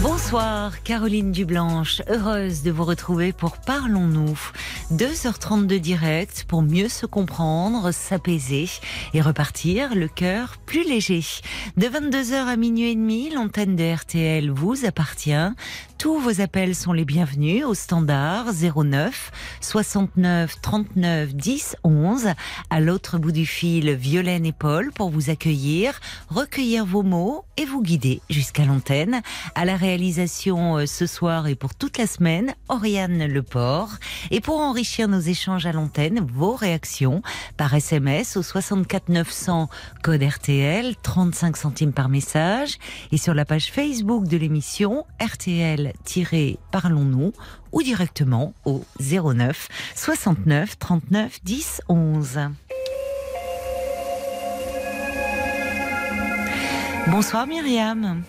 Bonsoir, Caroline Dublanche, heureuse de vous retrouver pour Parlons-nous. 2h30 de direct pour mieux se comprendre, s'apaiser et repartir le cœur plus léger. De 22h à minuit et demi, l'antenne de RTL vous appartient. Tous vos appels sont les bienvenus au standard 09 69 39 10 11. À l'autre bout du fil, Violaine et Paul pour vous accueillir, recueillir vos mots et vous guider jusqu'à l'antenne. À la réalisation euh, ce soir et pour toute la semaine, Oriane Leport. Et pour enrichir nos échanges à l'antenne, vos réactions par SMS au 64 900 code RTL, 35 centimes par message. Et sur la page Facebook de l'émission RTL-Parlons-nous ou directement au 09 69 39 10 11. Bonsoir Myriam.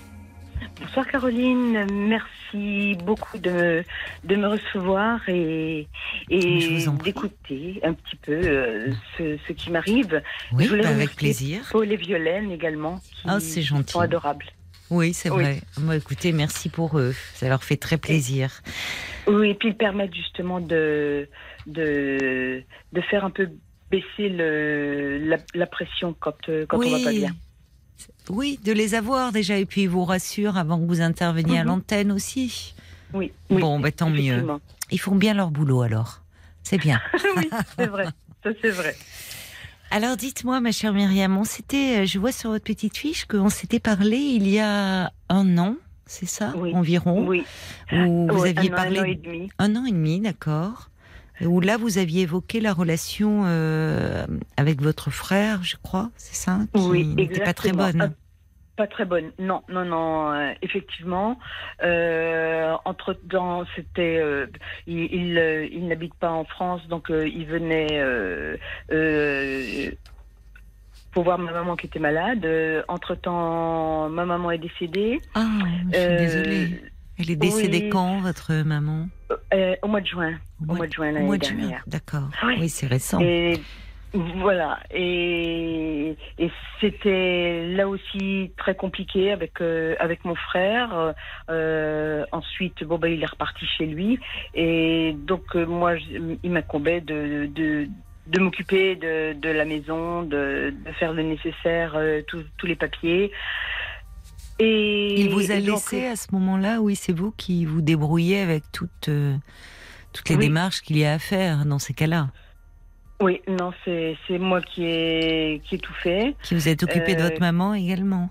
Bonsoir Caroline, merci beaucoup de, de me recevoir et, et d'écouter un petit peu euh, ce, ce qui m'arrive. Oui, Je bah, avec plaisir. Paul et Violaine également, qui Ah, c'est gentil. sont adorables. Oui, c'est Oui. vrai. Moi, écoutez, merci pour eux. Ça leur fait très plaisir. Oui, et puis ils permettent justement de, de, de faire un peu baisser le, la, la pression quand, euh, quand on va pas bien. Oui, de les avoir déjà. Et puis, ils vous rassurent avant que vous interveniez à Mhm. l'antenne aussi. Oui, oui, Bon, bah, tant mieux. Ils font bien leur boulot alors. C'est bien. oui, c'est vrai, c'est vrai. Alors dites-moi, ma chère Myriam, on s'était, euh, je vois sur votre petite fiche qu'on s'était parlé il y a un an, c'est ça Oui. environ, Oui, où vous aviez un an, parlé un an et demi. un an et demi, d'accord. Où là, vous aviez évoqué la relation euh, avec votre frère, je crois, c'est ça Qui Oui, n'était pas très bonne. Ah, Pas très bonne, non, non, non, euh, effectivement. Euh, entre temps, c'était, il, il, il n'habite pas en France, donc il venait pour voir ma maman qui était malade. entre temps, ma maman est décédée. Ah, je suis désolée. Elle est décédée oui. quand, votre maman euh, au mois de juin. Au mois de juin au l'année mois de juin, dernière. D'accord. Oui. Oui, c'est récent. Et voilà. Et, et c'était là aussi très compliqué avec euh, avec mon frère. Euh, ensuite, bon bah il est reparti chez lui. Et donc moi, je- il m'incombait de, de de m'occuper de, de la maison, de, de faire le nécessaire, euh, tous- tous les papiers. Et Il vous a donc, laissé à ce moment-là, oui, c'est vous qui vous débrouillez avec toutes, euh, toutes les Oui. démarches qu'il y a à faire dans ces cas-là. Oui, non, c'est moi qui ai qui ai tout fait. Qui vous êtes occupé de Euh, votre maman également.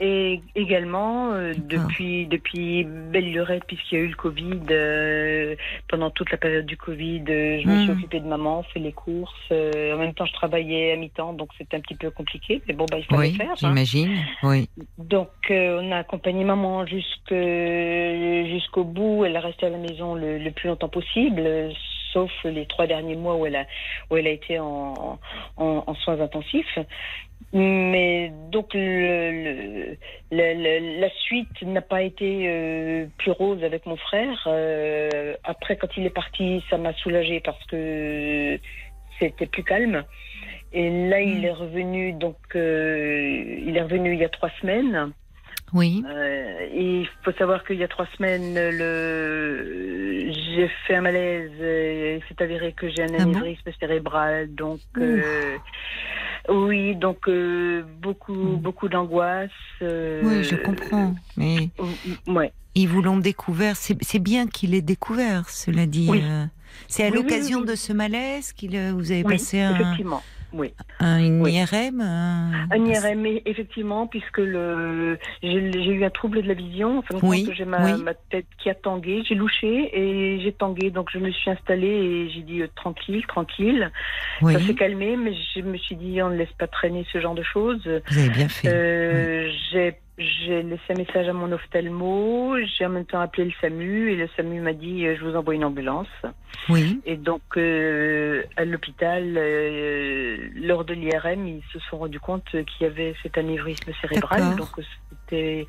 Et également, euh, depuis, depuis belle lurette, puisqu'il y a eu le Covid, euh, pendant toute la période du Covid, euh, je me suis Mm. occupée de maman, fait les courses. euh, en même temps, je travaillais à mi-temps, donc c'était un petit peu compliqué. Mais bon, bah, il fallait Oui, faire. hein. j'imagine. Oui. Donc, euh, on a accompagné maman jusque- jusqu'au bout. Elle a resté à la maison le, le plus longtemps possible, sauf les trois derniers mois où elle a, où elle a été en, en, en soins intensifs. Mais donc, le, le- la suite n'a pas été euh, plus rose avec mon frère. Euh, après, quand il est parti, ça m'a soulagée parce que c'était plus calme. Et là, il Mm. est revenu, donc, euh, il est revenu il y a trois semaines. Oui. Et il faut savoir qu'il y a trois semaines, le... j'ai fait un malaise. Il s'est avéré que j'ai un Ah bon anévrisme cérébral. Donc, oui, donc euh, beaucoup, Mm. beaucoup d'angoisse. euh, Oui, je comprends. Mais ouais. ils vous l'ont découvert. C'est bien qu'il ait découvert, cela dit. Oui. euh, C'est à Oui, l'occasion oui, de ce malaise qu'il euh, vous avez Oui, passé un. Oui. un- Oui. IRM un- Un IRM, effectivement, puisque le j'ai eu un trouble de la vision. En fin Oui, j'ai ma, oui. ma tête qui a tangué. J'ai louché et j'ai tangué. Donc, je me suis installée et j'ai dit euh, tranquille, tranquille. Ça s'est calmé, mais je me suis dit on ne laisse pas traîner ce genre de choses. vous avez bien fait. Euh, J'ai j'ai laissé un message à mon ophtalmo. J'ai en même temps appelé le SAMU et le SAMU m'a dit euh, je vous envoie une ambulance. Oui. Et donc, euh, à l'hôpital, euh, lors de l'IRM, ils se sont rendus compte qu'il y avait cet anévrisme cérébral. Donc, c'était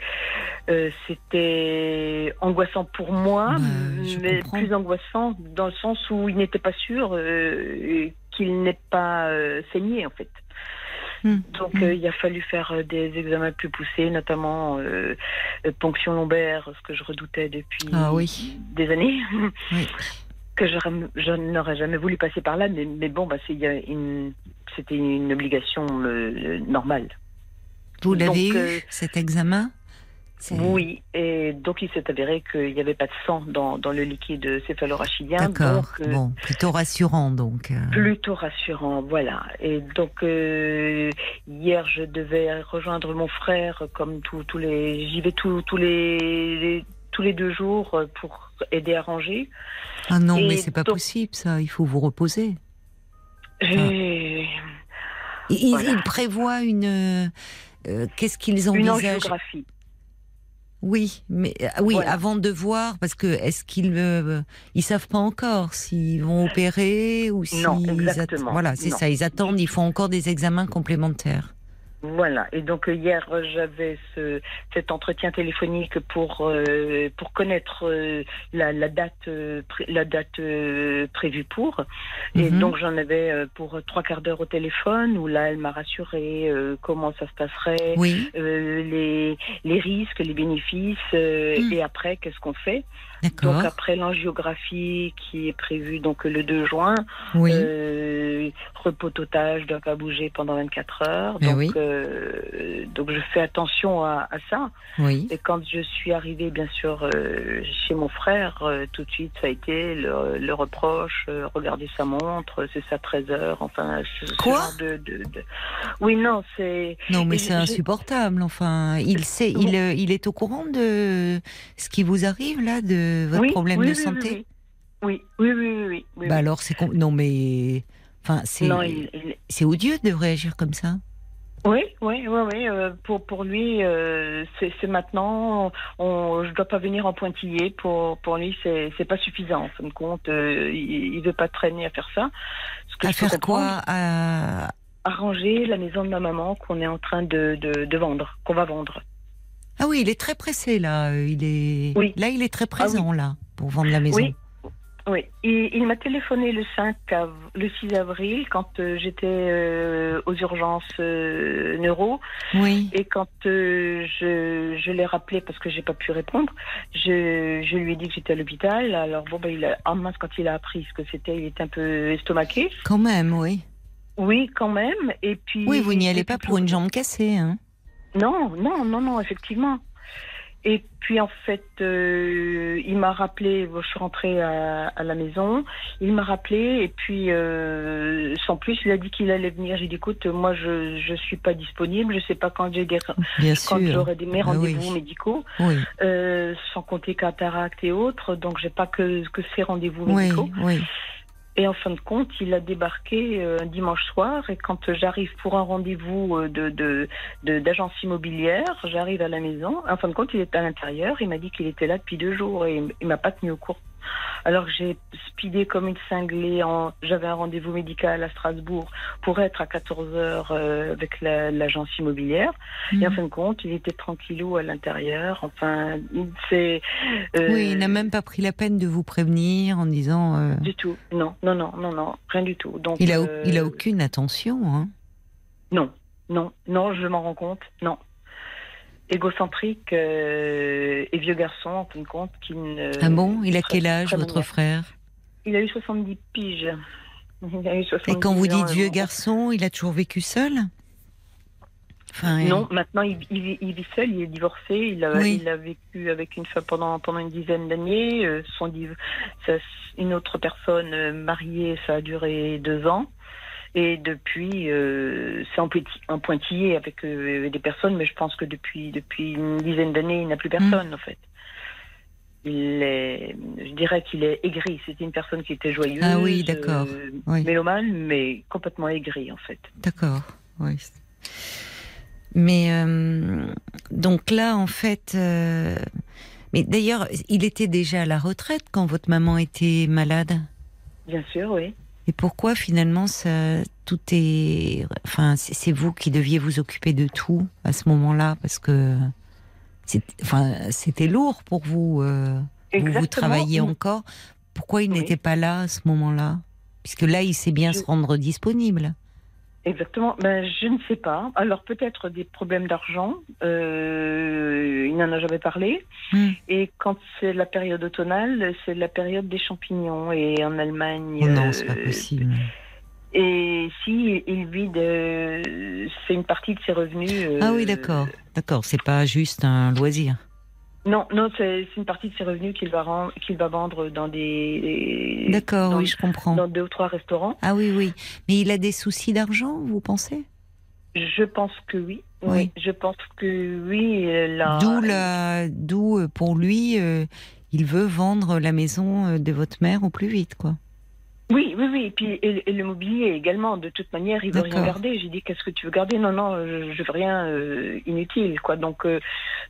euh, c'était angoissant pour moi, Bah, mais comprends. plus angoissant dans le sens où il n'était pas sûr euh, qu'il n'ait pas euh, saigné en fait. Hmm. Donc euh, il a fallu faire euh, des examens plus poussés, notamment euh, ponction lombaire, ce que je redoutais depuis Ah oui. des années. Oui. que je, n'aurais jamais voulu passer par là, mais, mais bon, bah, c'était une obligation normale. Vous l'avez eu, cet examen? Oui, et donc il s'est avéré qu'il n'y avait pas de sang dans, dans le liquide céphalorachidien. D'accord. euh, Bon, plutôt rassurant donc. euh. Plutôt rassurant, voilà. Et donc euh, hier, je devais rejoindre mon frère, comme tous les, j'y vais tous les tous les deux jours pour aider à ranger. Ah non, Et mais c'est pas donc- possible ça. Il faut vous reposer. Ils, Voilà. ils prévoient une. euh, Qu'est-ce qu'ils une envisagent angiographie. Oui, mais ah oui, Voilà. avant de voir, parce que est-ce qu'ils euh, ils savent pas encore s'ils vont opérer ou si Non, exactement. voilà, c'est ça. Ils attendent. Ils font encore des examens complémentaires. Voilà. Et donc euh, hier, j'avais ce, cet entretien téléphonique pour euh, pour connaître euh, la, la date euh, la date euh, prévue pour. Et Mhm. donc j'en avais euh, pour trois quarts d'heure au téléphone où là, elle m'a rassuré euh, comment ça se passerait, Oui, euh, les les risques, les bénéfices, euh, Mm. et après qu'est-ce qu'on fait. Donc après l'angiographie qui est prévue donc le 2 juin. oui, Euh, je dois pas bouger pendant 24 heures. Eh Donc, oui. euh, donc je fais attention à, à ça. oui. Et quand je suis arrivée, bien sûr, euh, chez mon frère, euh, tout de suite, ça a été le, le reproche, regarder sa montre, c'est ça 13 heures, enfin, ce, ce Quoi genre de, de, de- Oui, non, c'est... Non, mais c'est insupportable. Enfin, il sait, il, il est au courant de ce qui vous arrive là, de votre oui, problème oui, de oui, santé. Oui, oui, oui, oui, Bah alors, c'est non, mais enfin, c'est il- c'est odieux de réagir comme ça. Oui, oui, oui, oui. euh, pour pour lui, euh, c'est maintenant. On, je dois pas venir en pointillé. Pour pour lui, c'est c'est pas suffisant. En fin de compte, euh, il, il veut pas traîner à faire ça. Ce que À faire quoi à... Arranger la maison de ma maman qu'on est en train de de, de vendre, qu'on va vendre. Ah oui, il est très pressé là. Il est Oui. là, il est très Ah oui. présent là pour vendre la maison. Oui. Oui, il, il m'a téléphoné le 5 av- le 6 avril quand euh, j'étais euh, aux urgences euh, neuro. Oui. Et quand euh, je, je l'ai rappelé parce que j'ai pas pu répondre, je, je lui ai dit que j'étais à l'hôpital. Alors bon, ben, il a, en mince, quand il a appris ce que c'était, il était un peu estomaqué. Quand même, oui. Oui, quand même. Et puis. Oui, vous n'y allez pas pour une jambe cassée, hein Non, non, non, non, effectivement. Et puis en fait, euh, il m'a rappelé, je suis rentrée à, à la maison, il m'a rappelé et puis euh, sans plus, il a dit qu'il allait venir. J'ai dit écoute, moi je je suis pas disponible, je sais pas quand j'ai des quand j'aurai des mes Ah oui. rendez-vous médicaux. Oui, euh, sans compter cataracte et autres, donc j'ai pas que, que ces rendez-vous oui, médicaux. oui. Et en fin de compte, il a débarqué euh, un dimanche soir et quand j'arrive pour un rendez-vous euh, de de- d'agence immobilière, j'arrive à la maison. En fin de compte, il est à l'intérieur. Il m'a dit qu'il était là depuis deux jours et il- il m'a pas tenu au courant. Alors que j'ai speedé comme une cinglée. En... J'avais un rendez-vous médical à Strasbourg pour être à 14 heures euh, avec la- l'agence immobilière. Et en Mhm. fin de compte, il était tranquillou à l'intérieur. Enfin, c'est. euh, Oui, il n'a même pas pris la peine de vous prévenir en disant. euh, Du tout. Non, non, non, non, non, rien du tout. Donc, il a, il a aucune attention, hein Non, non, non, je m'en rends compte. Non. Égocentrique euh, et vieux garçon, en fin de compte, qui ne. Ah bon? Il a quel âge, votre frère? Il a eu 70 piges. Il a eu 70 Et quand vous dites vieux euh, garçon, il a toujours vécu seul? Enfin, Non, maintenant il, il vit- il vit seul, il est divorcé, il a, Oui. il a vécu avec une femme pendant, pendant une dizaine d'années. euh, son une autre personne euh, mariée, ça a duré deux ans. Et depuis, euh, c'est en, pointillé avec euh, des personnes, mais je pense que depuis, depuis une dizaine d'années, il n'a plus personne en fait. Il est, je dirais qu'il est aigri. C'était une personne qui était joyeuse, Ah oui, d'accord. euh, Oui. mélomane, mais complètement aigri en fait. D'accord, oui. Mais euh, donc là, en fait, mais d'ailleurs, il était déjà à la retraite quand votre maman était malade? Bien sûr, oui. Et pourquoi finalement ça, tout est, enfin, c'est vous qui deviez vous occuper de tout à ce moment-là, parce que c'est- enfin, c'était lourd pour vous. euh, vous, vous travailliez encore. Pourquoi il Oui. n'était pas là à ce moment-là? Puisque là, il sait bien Je- se rendre disponible. Exactement. Ben, je ne sais pas. Alors peut-être des problèmes d'argent. Euh, il n'en a jamais parlé. Hmm. Et quand c'est la période automnale, c'est la période des champignons. Et en Allemagne. Oh non, euh, c'est pas possible. Et si il vit de, c'est une partie de ses revenus. euh, Ah oui, d'accord. D'accord, c'est pas juste un loisir. Non, non, c'est une partie de ses revenus qu'il va va vendre dans des. D'accord, oui, je comprends. Dans deux ou trois restaurants. Ah oui, oui. Mais il a des soucis d'argent, vous pensez? Je pense que oui. Oui. Je pense que oui. D'où la, d'où euh, pour lui, euh, il veut vendre la maison euh, de votre mère au plus vite, quoi. Oui, oui, oui. Et puis et, et le mobilier également. De toute manière, il veut rien garder. J'ai dit qu'est-ce que tu veux garder? Non, non, je, je veux rien euh, inutile, quoi. Donc, euh,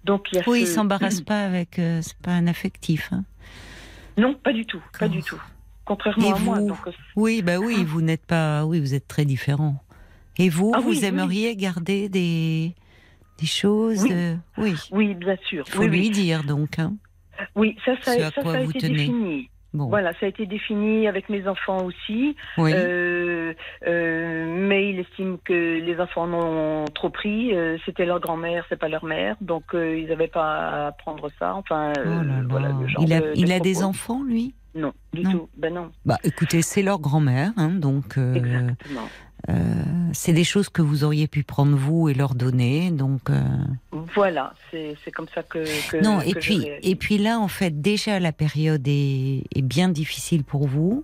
donc il y a. Oui, il ce- s'embarrasse pas avec. euh, c'est pas un affectif. hein. Non, pas du tout, pas du tout. Contrairement Et à moi. Donc, euh, Oui, bah oui, vous n'êtes pas. Oui, vous êtes très différents. Et vous, Ah vous oui, oui. aimeriez garder des des choses. Oui. oui. oui, bien sûr. Il faut lui dire donc. Hein. Oui, ça, ça, Ce à ça, quoi ça a vous été tenez. défini. Bon. Voilà, ça a été défini avec mes enfants aussi. Oui. Euh, euh, mais il estime que les enfants en ont trop pris. Euh, C'était leur grand-mère, c'est pas leur mère, donc ils n'avaient pas à prendre ça. Enfin, Oh là là. voilà le genre il a, de- il de a des enfants, lui? Non, du Non. tout. Ben non, Bah, écoutez, c'est leur grand-mère, hein, donc euh, exactement. Euh, c'est des choses que vous auriez pu prendre vous et leur donner, donc. euh, Voilà, c'est comme ça que. que Non, que et puis, et puis là, en fait, déjà la période est, est bien difficile pour vous,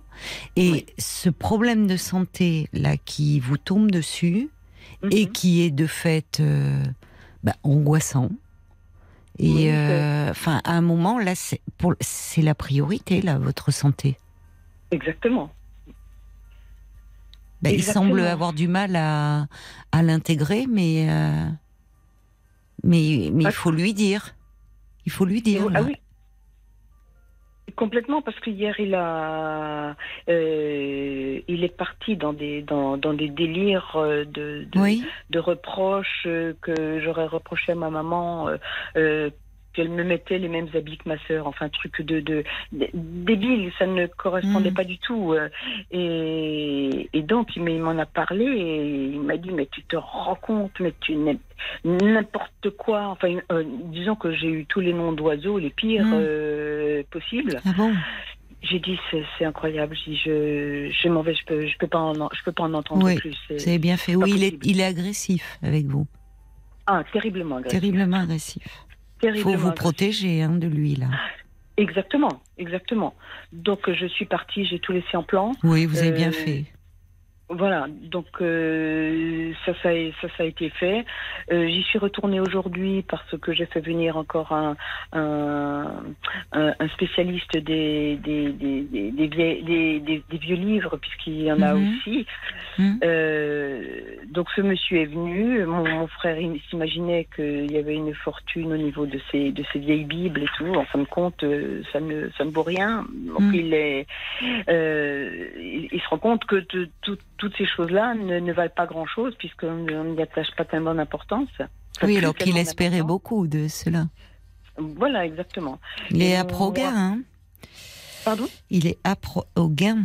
et Oui. ce problème de santé là qui vous tombe dessus et Mhm. qui est de fait euh, bah, angoissant. Et Oui, enfin, à un moment là, c'est la priorité là, votre santé. Exactement. Bah, il semble avoir du mal à, à l'intégrer, mais euh, mais mais il faut lui dire. Il faut lui dire. ah oui. Complètement, parce que hier il a, euh, il est parti dans des dans, dans des délires euh, de de, Oui. de reproches que j'aurais reproché à ma maman. euh, qu'elle me mettait les mêmes habits que ma sœur, enfin truc de, de, de- débile, ça ne correspondait Mm. pas du tout. euh, Et, et donc il m'en a parlé et il m'a dit mais tu te rends compte, mais tu n'importe quoi. Enfin, euh, disons que j'ai eu tous les noms d'oiseaux les pires Mm. euh, possibles. Ah bon? J'ai dit c'est incroyable. Je je m'en vais, je peux je peux pas en je peux pas en entendre Oui, plus. C'est- bien fait. Oui, il est, il est agressif avec vous. Ah terriblement agressif. Terriblement agressif. Il faut vous protéger hein, de lui, là. Exactement, exactement. Donc je suis partie, j'ai tout laissé en plan. Oui, vous avez bien Euh, fait. Voilà, donc euh, ça, ça, a- ça, ça a été fait. Euh, J'y suis retournée aujourd'hui parce que j'ai fait venir encore un, un, un- un spécialiste des, des, des, des, des, vieilles- des- des- des vieux livres, puisqu'il y en a Mhm. aussi. Mhm. Euh, donc ce monsieur est venu. Mon, mon frère s'imaginait qu'il y avait une fortune au niveau de ces, de ces vieilles bibles et tout. En fin de compte, ça ne, ça ne vaut rien. Donc Mhm. il est, il, il se rend compte que de- tout- toutes ces choses-là ne, ne valent pas grand-chose puisqu'on n'y attache pas tellement d'importance. Oui, alors qu'il espérait beaucoup de cela. Voilà, exactement. Il est à mon- Progain, hein Pardon? Il est à Pro- au Gain.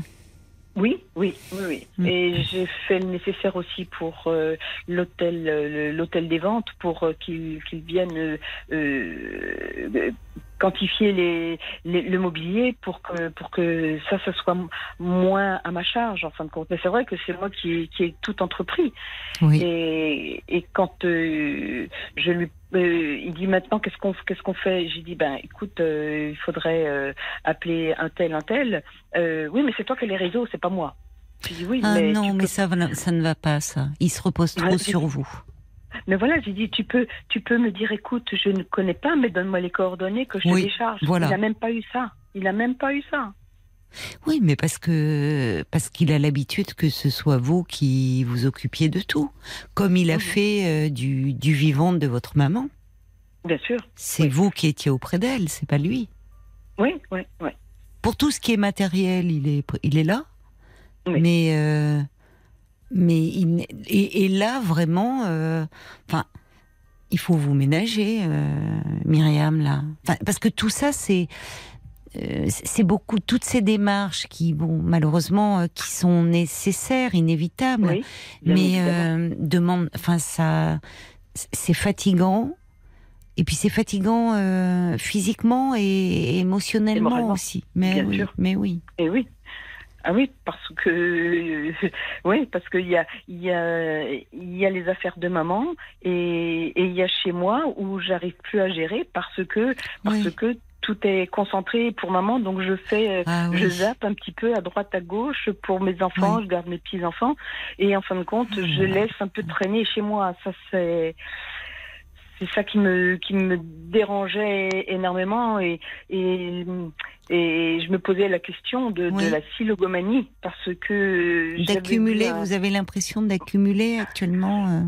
Oui, oui, oui, oui. Mm. Et j'ai fait le nécessaire aussi pour euh, l'hôtel, euh, l'hôtel des ventes, pour euh, qu'ils qu'ils viennent euh, euh, quantifier les, les- le mobilier pour que pour que ça, ça soit moins à ma charge en fin de compte. Mais c'est vrai que c'est moi qui, qui ai tout entrepris. Oui. Et, et quand euh, je lui, euh, il dit maintenant qu'est-ce qu'on qu'est-ce qu'on fait? J'ai dit ben écoute, euh, il faudrait euh, appeler un tel un tel. Oui, mais c'est toi qui as les réseaux, c'est pas moi. Dit oui, Ah mais non, mais peux- ça, ça ne va pas, ça. Il se repose trop Ouais, sur vous. Mais voilà, j'ai dit tu peux tu peux me dire écoute, je ne connais pas, mais donne-moi les coordonnées que je Oui, te décharge. voilà. Il a même pas eu ça. Il a même pas eu ça. Oui, mais parce que parce qu'il a l'habitude que ce soit vous qui vous occupiez de tout, comme il a fait euh, du, du vivant de votre maman. Bien sûr. C'est Oui. vous qui étiez auprès d'elle, c'est pas lui. Oui, oui, oui. Pour tout ce qui est matériel, il est il est là, mais euh, mais il et, et là vraiment, euh, enfin. il faut vous ménager, euh, Myriam, là Parce que tout ça, c'est. Euh, c'est beaucoup toutes ces démarches qui bon malheureusement qui sont nécessaires inévitables Oui, mais euh, demande enfin ça c'est fatigant et puis c'est fatigant euh, physiquement et émotionnellement aussi mais bien oui sûr. mais oui Et oui. Ah oui, parce que oui, parce qu'il y a il y a il y a les affaires de maman et et il y a chez moi où j'arrive plus à gérer parce que parce Oui. que tout est concentré pour maman, donc je fais euh, ah je zappe un petit peu à droite à gauche pour mes enfants, Oui. je garde mes petits enfants et en fin de compte, je Ah. laisse un peu traîner chez moi. Ça c'est c'est ça qui me qui me dérangeait énormément et et et je me posais la question de, Oui. de la silogomanie parce que j'avais d'accumuler vous avez l'impression d'accumuler actuellement euh,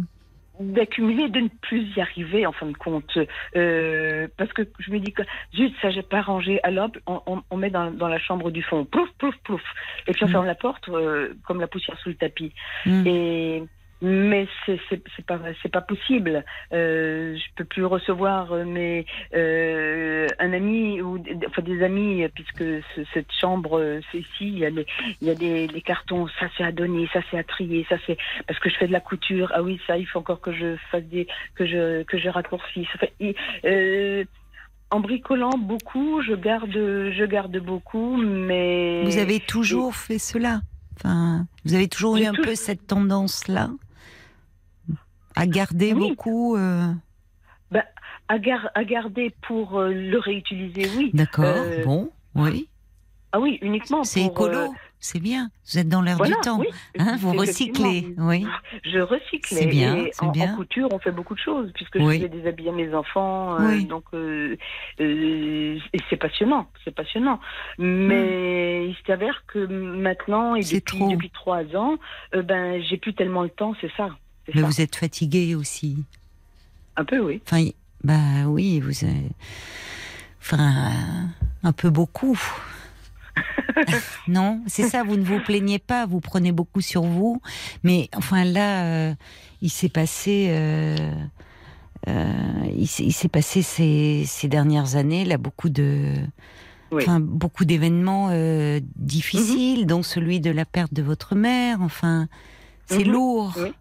d'accumuler, de ne plus y arriver en fin de compte. Euh, parce que je me dis que zut, ça j'ai pas rangé. Alors on, on, on met dans, dans la chambre du fond, plouf, plouf, plouf. Et puis on Mm. ferme la porte euh, comme la poussière sous le tapis. hmm. Et mais c'est c'est pas c'est pas possible. Euh, je peux plus recevoir euh, mes euh, un ami ou des- enfin des amis puisque ce- cette chambre euh, c'est ici. Il y a les il y a des, des cartons. Ça c'est à donner. Ça c'est à trier. Ça c'est parce que je fais de la couture. Ah oui ça il faut encore que je fasse des que je que je. Enfin, euh, en bricolant beaucoup, je garde, je garde beaucoup, mais vous avez toujours fait cela? Enfin vous avez toujours eu un tout- peu cette tendance là à garder Oui. beaucoup euh, à, gar- à garder pour euh, le réutiliser, oui. d'accord Euh, bon oui Ah oui, uniquement c'est écolo c'est bien vous êtes dans l'air voilà, du temps oui, hein, vous recyclez oui Je recycle. C'est bien, Et en, bien. en couture, on fait beaucoup de choses, puisque Oui. je habits à mes enfants. Oui. donc, c'est passionnant, c'est passionnant. Mais il s'avère que maintenant, et Hmm. Depuis, trop. depuis trois ans, ben, j'ai plus tellement le temps, c'est ça. Mais ça. vous êtes fatigué aussi Un peu, oui. Enfin, bah oui, vous avez... Enfin, un peu beaucoup. non, c'est ça, vous ne vous plaignez pas, vous prenez beaucoup sur vous. Mais enfin là, euh, il s'est passé... euh, euh, il s'est passé ces, ces dernières années là beaucoup de, Oui. enfin beaucoup d'événements difficiles, dont celui de la perte de votre mère. Enfin, c'est Mhm. lourd. Oui.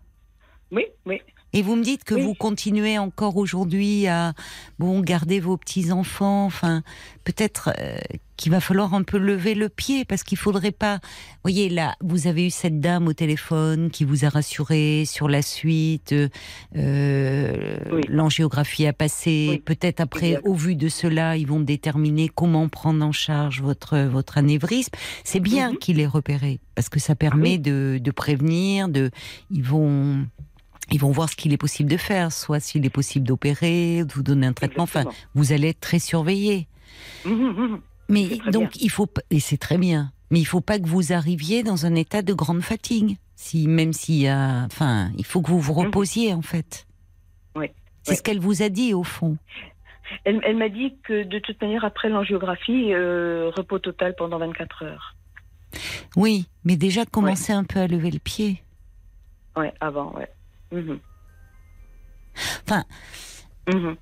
Oui, oui. Et vous me dites que Oui. vous continuez encore aujourd'hui à bon garder vos petits enfants. Enfin, peut-être euh, qu'il va falloir un peu lever le pied parce qu'il faudrait pas. Vous voyez là, vous avez eu cette dame au téléphone qui vous a rassuré sur la suite. euh, Oui. L'angiographie a passé. Oui. Peut-être après, au vu de cela, ils vont déterminer comment prendre en charge votre votre anévrisme. C'est bien Mhm. qu'il ait repéré parce que ça permet de, de prévenir. De, ils vont ils vont voir ce qu'il est possible de faire, soit s'il est possible d'opérer, de vous donner un traitement. Enfin, vous allez être très surveillé. Mhm, mhm. Mais C'est très donc, il faut et c'est très bien. Mais il faut pas que vous arriviez dans un état de grande fatigue. Si même s'il y a, enfin, il faut que vous vous reposiez en fait. Oui, C'est oui. ce qu'elle vous a dit au fond. Elle, elle m'a dit que de toute manière, après l'angiographie, euh, repos total pendant 24 heures. Oui, mais déjà commencez un peu à lever le pied. Ouais, avant, ouais. Mhm. Enfin, Mhm.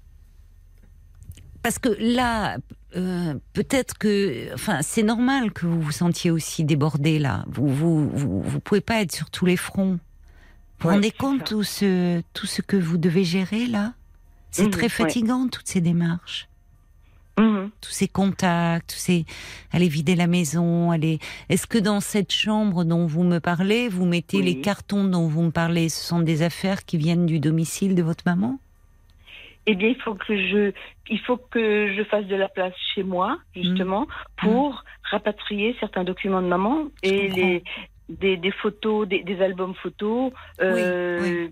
Parce que là, euh, peut-être que, enfin, c'est normal que vous vous sentiez aussi débordé là. Vous, vous, vous, vous pouvez pas être sur tous les fronts. Vous vous rendez compte ça. tout ce, tout ce que vous devez gérer là? C'est Mhm, très ouais. fatigant toutes ces démarches, Mhm. tous ces contacts, tous ces, aller vider la maison, aller. Est-ce que dans cette chambre dont vous me parlez, vous mettez Oui. les cartons dont vous me parlez Ce sont des affaires qui viennent du domicile de votre maman? Eh bien, il faut que je, il faut que je fasse de la place chez moi, justement, pour rapatrier certains documents de maman et les, des, des photos, des, des albums photos, euh,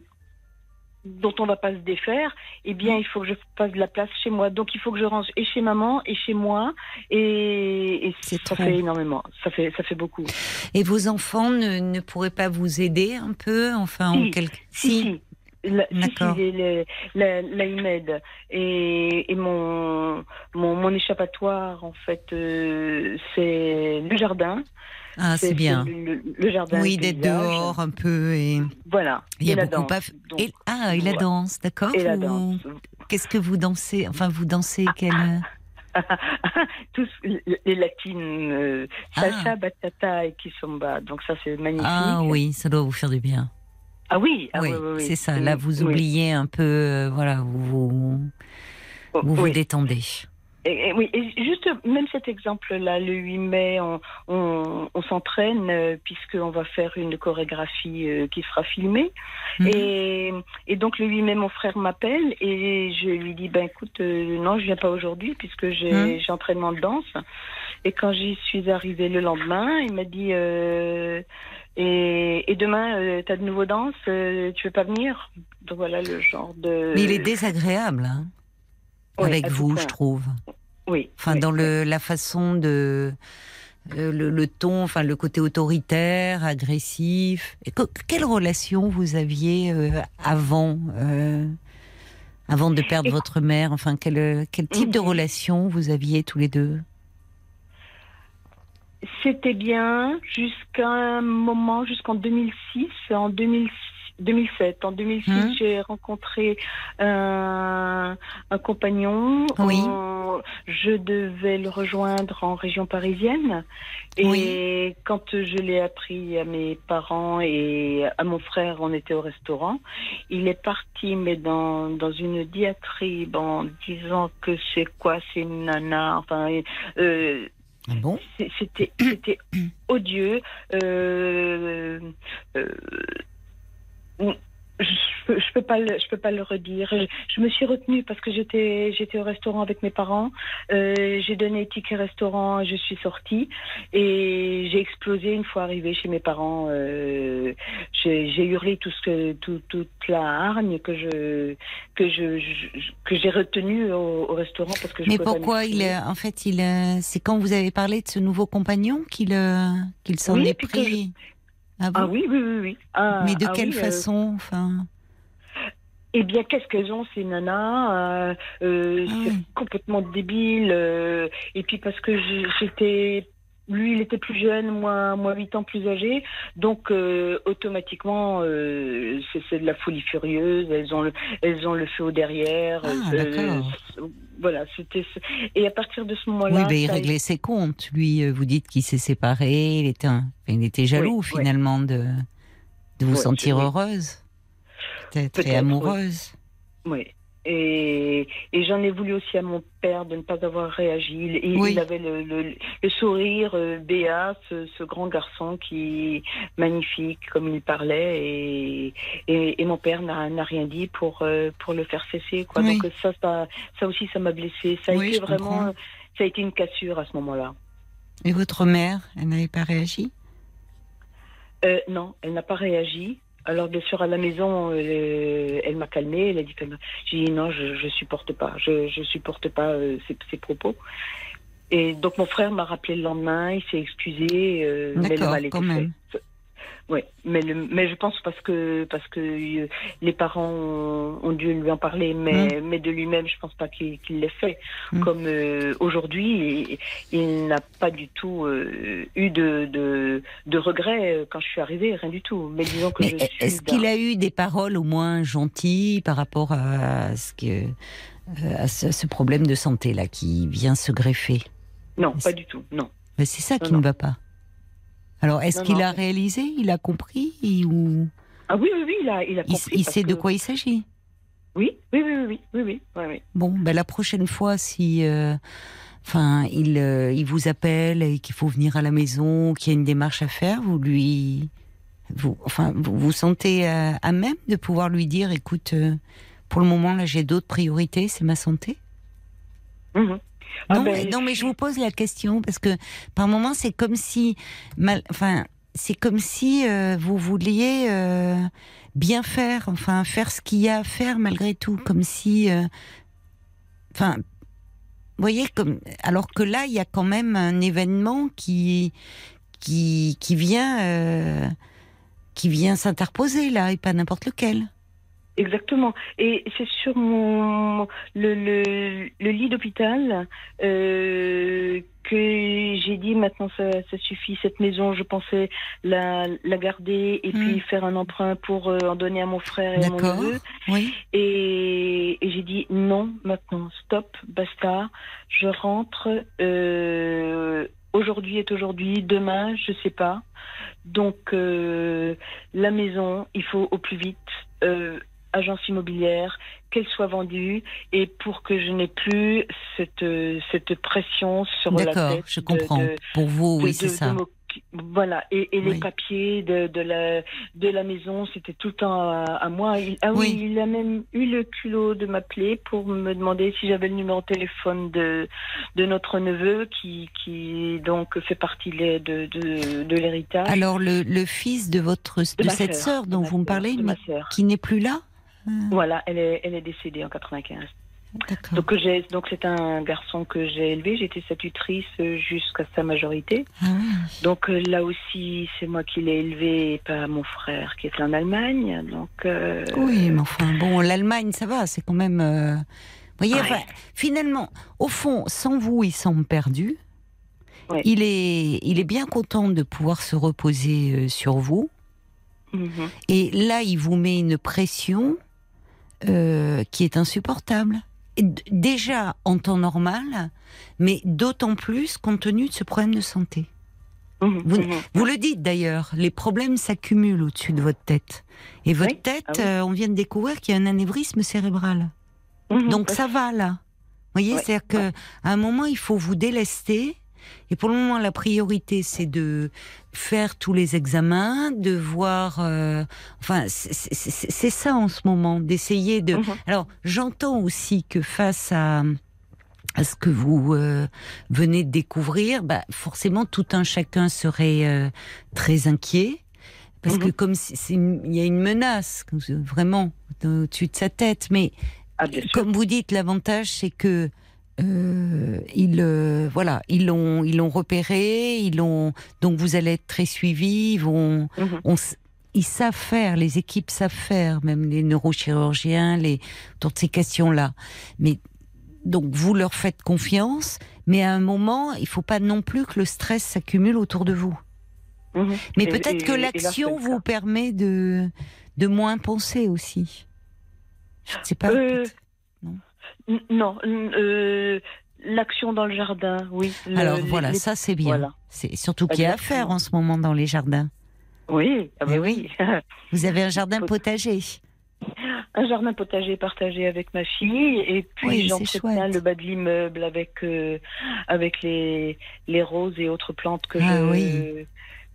dont on va pas se défaire. Eh bien, il faut que je fasse de la place chez moi. Donc, il faut que je range et chez maman et chez moi. Et, et ça trop. fait énormément. Ça fait, ça fait beaucoup. Et vos enfants ne, ne pourraient pas vous aider un peu, enfin, en quelque. Si, si. La, si, la, IMED et, et mon, mon mon échappatoire en fait euh, c'est le jardin. Ah, c'est bien. Le, le- le jardin. Oui, le d'être dehors un peu et Voilà. il y a beaucoup pas. Et, ah, et la danse, d'accord. et la Vous- danse. Qu'est-ce que vous dansez Enfin, vous dansez quelle Tous les latines, euh, Ah. salsa, bachata et kizomba. Donc ça c'est magnifique. Ah oui, ça doit vous faire du bien. Ah oui, ah oui, oui, oui, oui. c'est ça. Là, vous Oui. oubliez un peu, euh, voilà, vous vous, Oh, vous, vous détendez. Et, et oui, et juste même cet exemple-là, le 8 mai, on, on, on s'entraîne euh, puisqu'on va faire une chorégraphie euh, qui sera filmée. Mhm. Et, et donc le 8 mai, mon frère m'appelle et je lui dis, ben écoute, euh, non, je viens pas aujourd'hui puisque j'ai Mhm. entraînement de danse. Et quand j'y suis arrivée le lendemain, il m'a dit, et, et demain, tu as de nouveaux danses, euh, tu veux pas venir? Donc voilà le genre de... Mais il est désagréable hein, Oui, avec vous, je trouve. Oui. Enfin, oui. dans le, la façon de. euh, le, le ton, enfin le côté autoritaire, agressif. Et quelle relation vous aviez euh, avant, euh, avant de perdre Et- votre mère? Enfin, quel, quel type de Mhm. relation vous aviez tous les deux? C'était bien jusqu'à un moment, jusqu'en 2006. En 2006 2007. En 2006, Mhm. j'ai rencontré un, un compagnon. Oui. Je devais le rejoindre en région parisienne. Et Oui. quand je l'ai appris à mes parents et à mon frère, on était au restaurant. Il est parti, mais dans, dans une diatribe en disant que c'est quoi, c'est une nana. Enfin, euh, Ah c'était odieux. Euh, euh, je, peux- pas le, je peux pas le redire. Je, je me suis retenue parce que j'étais j'étais au restaurant avec mes parents. Euh, j'ai donné ticket restaurant, je suis sortie et j'ai explosé une fois arrivée chez mes parents. Euh, j'ai j'ai hurlé tout ce que tout, toute la hargne que je que je, je- que j'ai retenue au, au restaurant parce que je Mais pas pourquoi il, est- en fait, il, euh, c'est quand vous avez parlé de ce nouveau compagnon qu'il, euh, qu'il s'en Oui, est pris vous Ah oui, oui, oui, oui. Ah, Mais de ah quelle oui, euh, façon Enfin, Eh bien, qu'est-ce qu'elles ont, ces nanas euh, euh, Ah C'est complètement débile. euh, et puis parce que j'étais... Lui, il était plus jeune, moi, moi 8 ans plus âgé. Donc, euh, automatiquement, euh, c'est de la folie furieuse. Elles ont le, elles ont le feu au derrière. Ah, euh, d'accord. voilà, c'était... Et à partir de ce moment-là... oui, ben, il a réglait ses comptes. Lui, vous dites qu'il s'est séparé, il était, un- enfin, il était jaloux Oui, finalement de, de vous Ouais, sentir heureuse, peut-être, et amoureuse. Oui. Et, et j'en ai voulu aussi à mon père de ne pas avoir réagi. Il, il- Oui. il avait le, le- le sourire euh, béat, ce, ce grand garçon qui magnifique comme il parlait, et, et, et mon père n'a rien dit pour euh, pour le faire cesser. Quoi. Oui. Donc ça, ça, ça aussi, ça m'a blessé. Ça a Oui, été vraiment, comprends. ça a été une cassure à ce moment-là. Et votre mère, elle n'avait pas réagi? Euh, non, elle n'a pas réagi. Alors bien sûr à la maison, euh, elle m'a calmée. Elle a dit qu'elle- j'ai dit non, je, je supporte pas, je, je supporte pas euh, ces, ces propos. Et donc mon frère m'a rappelé le lendemain, il s'est excusé, euh, mais le D'accord, mal était fait. Oui, mais le, mais je pense parce que parce que euh, les parents ont, dû lui en parler, mais mais de lui-même, je pense pas qu'il l'ait fait. Mm. Comme euh, aujourd'hui, il, il n'a pas du tout euh, eu de, de de regrets quand je suis arrivée, rien du tout. Mais disons que est-ce qu'il a eu des paroles au moins gentilles par rapport à ce que à ce, ce problème de santé là qui vient se greffer? Non, pas du tout. Non. Mais c'est ça qui non. ne va pas. Alors, est-ce qu'il a réalisé Il a compris ou... Ah oui, oui, oui, il a, il a compris. Il, sait de quoi il s'agit oui oui, oui, oui, oui, oui, Bon, ben, la prochaine fois, si... Euh, enfin, il, euh, il vous appelle et qu'il faut venir à la maison, qu'il y a une démarche à faire, vous lui, vous, enfin, vous vous sentez euh, à, même de pouvoir lui dire, écoute, pour le moment là, j'ai d'autres priorités, c'est ma santé? Mhm. Ah non, ben, mais, non, mais je vous pose la question parce que par moment, c'est comme si, mal, enfin, c'est comme si euh, vous vouliez euh, bien faire, enfin, faire ce qu'il y a à faire malgré tout, comme si, euh, enfin, vous voyez, comme, alors que là, il y a quand même un événement qui, qui, qui vient, euh, qui vient s'interposer là, et pas n'importe lequel. Exactement. Et c'est sur mon le, le, le lit d'hôpital euh, que j'ai dit maintenant ça, ça, suffit cette maison. Je pensais la, la garder et puis faire un emprunt pour euh, en donner à mon frère et à mon neveu. Oui. Et, et j'ai dit non maintenant stop basta. Je rentre. Euh, aujourd'hui est aujourd'hui, demain je sais pas. Donc euh, la maison, il faut au plus vite. Euh, agence immobilière, qu'elle soit vendue, et pour que je n'ai plus cette, cette pression sur la tête. D'accord, je comprends. pour vous, oui, c'est ça. Voilà, et, et les papiers de, de, la, de la maison, c'était tout le temps à, moi. Il, ah oui. il a même eu le culot de m'appeler pour me demander si j'avais le numéro de téléphone de, de notre neveu qui, qui donc fait partie de, de, de l'héritage. Alors, le, le, fils de, votre, de, cette sœur dont vous me parlez, qui n'est plus là? Voilà, elle est, elle est décédée en 95. Donc j'ai donc c'est un garçon que j'ai élevé. J'étais sa tutrice jusqu'à sa majorité. Ah donc euh, là aussi c'est moi qui l'ai élevé, pas mon frère qui est en Allemagne. Donc euh, oui, mais enfin bon, l'Allemagne ça va, c'est quand même. Euh, vous voyez, finalement, au fond, sans vous, il semble perdu. Il est, il est bien content de pouvoir se reposer sur vous. Mhm. Et là, il vous met une pression euh, qui est insupportable. Déjà en temps normal, mais d'autant plus compte tenu de ce problème de santé. Mmh, vous, mmh. vous, le dites d'ailleurs, les problèmes s'accumulent au-dessus de votre tête. Et votre tête, ah euh, on vient de découvrir qu'il y a un anévrisme cérébral. Mmh, Donc ça va là. Vous voyez, c'est-à-dire qu'à un moment, il faut vous délester et pour le moment, la priorité, c'est de faire tous les examens, de voir. Euh, enfin, c'est ça en ce moment, d'essayer de. Mhm. Alors, j'entends aussi que face à à ce que vous euh, venez de découvrir, bah, forcément tout un chacun serait euh, très inquiet parce que Mhm. comme il y a une menace vraiment au-dessus de sa tête, mais Ah, comme vous dites, l'avantage c'est que euh, ils, euh, voilà, ils l'ont, ils l'ont repéré, ils l'ont. Donc vous allez être très suivis. Ils vont, Mhm. on ils savent faire, les équipes savent faire, même les neurochirurgiens, les de ces questions-là. Mais donc vous leur faites confiance, mais à un moment, il faut pas non plus que le stress s'accumule autour de vous. Mhm. Mais peut-être que là, l'action vous permet de de moins penser aussi. Je ne sais pas. Euh, Non, euh, l'action dans le jardin, oui. Le- Alors voilà, les- ça c'est bien. voilà. C'est surtout qu'il y a à faire en ce moment dans les jardins. Oui, ah bah Eh oui. Vous avez un jardin potager. Un jardin potager partagé avec ma fille et puis Oui, j'entretiens le bas de l'immeuble avec euh, avec les les roses et autres plantes que Ah je oui.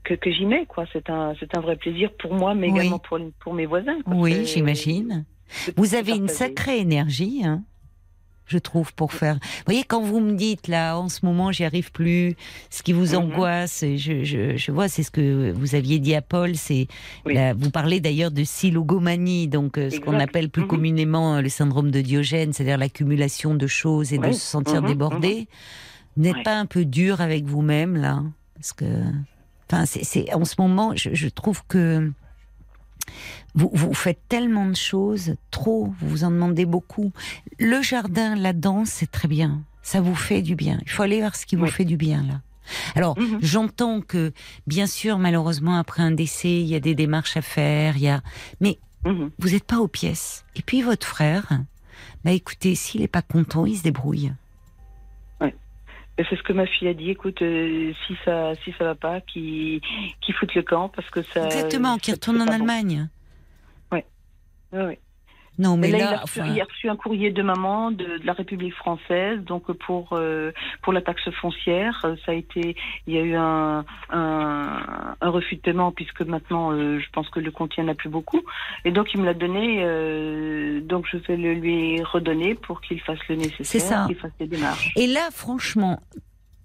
que, que j'y mets quoi. C'est un c'est un vrai plaisir pour moi mais Oui. également pour pour mes voisins. Oui, j'imagine. Vous avez une sacrée énergie, hein, je trouve, pour faire. Vous voyez, quand vous me dites là, en ce moment, j'y arrive plus, ce qui vous Mhm. angoisse, je, je, je vois, c'est ce que vous aviez dit à Paul. C'est Oui. vous parlez d'ailleurs de silogomanie, donc euh, ce qu'on appelle plus Mhm. communément euh, le syndrome de Diogène, c'est-à-dire l'accumulation de choses et de se sentir Mhm, débordé. Vous n'êtes pas un peu dur avec vous-même là, parce que, enfin, c'est- c'est en ce moment, je, je trouve que vous, vous faites tellement de choses, trop, vous vous en demandez beaucoup. Le jardin, la danse, c'est très bien. Ça vous fait du bien. Il faut aller vers ce qui vous fait du bien, là. Alors, Mhm. j'entends que, bien sûr, malheureusement, après un décès, il y a des démarches à faire, il y a... Mais Mhm. vous n'êtes pas aux pièces. Et puis, votre frère, bah écoutez, s'il n'est pas content, il se débrouille. Et C'est ce que ma fille a dit. Écoute, euh, si ça si ça va pas, qui qui foute le camp parce que ça. Exactement, qui ça- retourne en bon. Oui, oui. Non, mais Mais là, là, il, a reçu, enfin, il a reçu un courrier de maman de, de la République française, donc pour euh, pour la taxe foncière, euh, ça a été, il y a eu un un, un refus de paiement puisque maintenant, euh, je pense que le compte il n'y en a plus beaucoup, et donc il me l'a donné, euh, donc je vais le lui redonner pour qu'il fasse le nécessaire, qu'il fasse les démarches. Et là, franchement,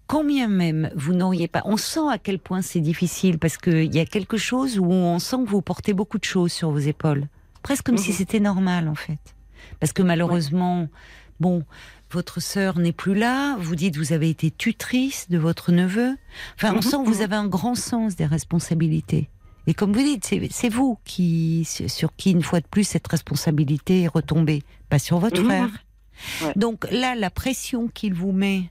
combien même vous n'auriez pas. On sent à quel point c'est difficile parce qu'il y a quelque chose où on sent que vous portez beaucoup de choses sur vos épaules. Presque comme si Mhm. c'était normal, en fait. Parce que malheureusement, bon, votre sœur n'est plus là. Vous dites vous avez été tutrice de votre neveu. Enfin, on Mhm, sent que vous mhm. avez un grand sens des responsabilités. Et comme vous dites, c'est vous qui, sur qui, une fois de plus, cette responsabilité est retombée, pas sur votre Mhm. frère. Ouais. Donc là, la pression qu'il vous met,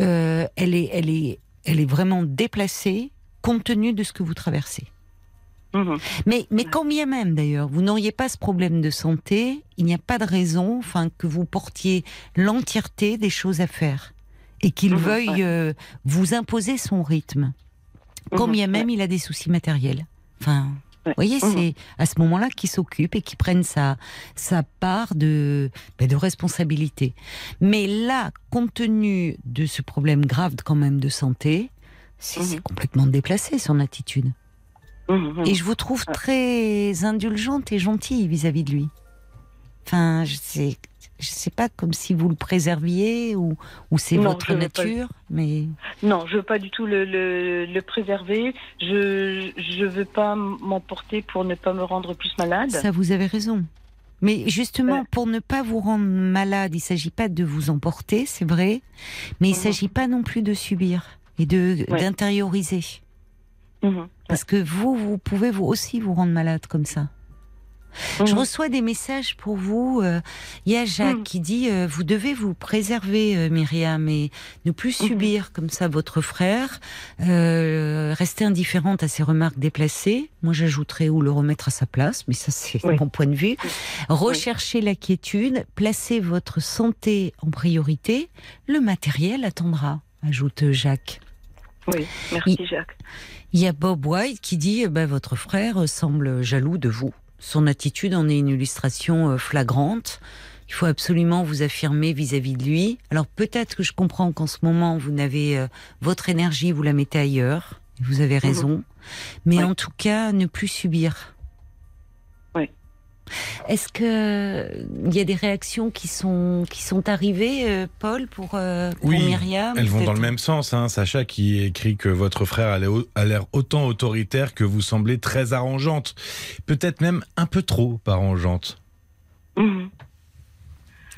euh, elle, est, elle, est, elle est vraiment déplacée compte tenu de ce que vous traversez. Mhm. Mais, mais quand bien même d'ailleurs, vous n'auriez pas ce problème de santé, il n'y a pas de raison enfin, que vous portiez l'entièreté des choses à faire et qu'il Mhm, veuille euh, vous imposer son rythme. Quand Mhm, bien même il a des soucis matériels? Enfin, vous voyez, c'est à ce moment-là qu'il s'occupe et qu'il prenne sa, sa part de, ben, de responsabilité. Mais là, compte tenu de ce problème grave quand même de santé, c'est c'est complètement déplacé son attitude. Mhm, mhm. Et je vous trouve très indulgente et gentille vis-à-vis de lui. Enfin, je sais, je sais pas comme si vous le préserviez ou, ou c'est votre pas. nature, mais Non, je veux pas du tout le, le, le préserver. Je je veux pas m'emporter pour ne pas me rendre plus malade. ça vous avez raison. Mais justement, Ouais. pour ne pas vous rendre malade, il s'agit pas de vous emporter, c'est vrai, mais il Mhm. s'agit pas non plus de subir et de Ouais. d'intérioriser, Mhm. parce que vous, vous pouvez vous aussi vous rendre malade comme ça. Je Mhm. reçois des messages pour vous. euh, Il y a Jacques Mm. qui dit euh, vous devez vous préserver, euh, Myriam, et ne plus Mhm. subir comme ça votre frère. Euh, rester indifférente à ses remarques déplacées. Moi, j'ajouterais ou le remettre à sa place, mais ça c'est Oui. mon point de vue. Rechercher la quiétude, placer votre santé en priorité. Le matériel attendra, ajoute Jacques. Oui, merci Jacques. Il y a Bob White qui dit eh ben, votre frère semble jaloux de vous. Son attitude en est une illustration euh, flagrante. Il faut absolument vous affirmer vis-à-vis de lui. Alors peut-être que je comprends qu'en ce moment vous n'avez euh, votre énergie, vous la mettez ailleurs. Vous avez raison. Mais Oui. en tout cas, ne plus subir. Est-ce que il y a des réactions qui sont qui sont arrivées, euh, Paul, pour, euh, pour Oui, Myriam Elles vont dans le même sens. Hein. Sacha qui écrit que votre frère a l'air- autant autoritaire que vous semblez très arrangeante. Peut-être même un peu trop arrangeante. Mhm.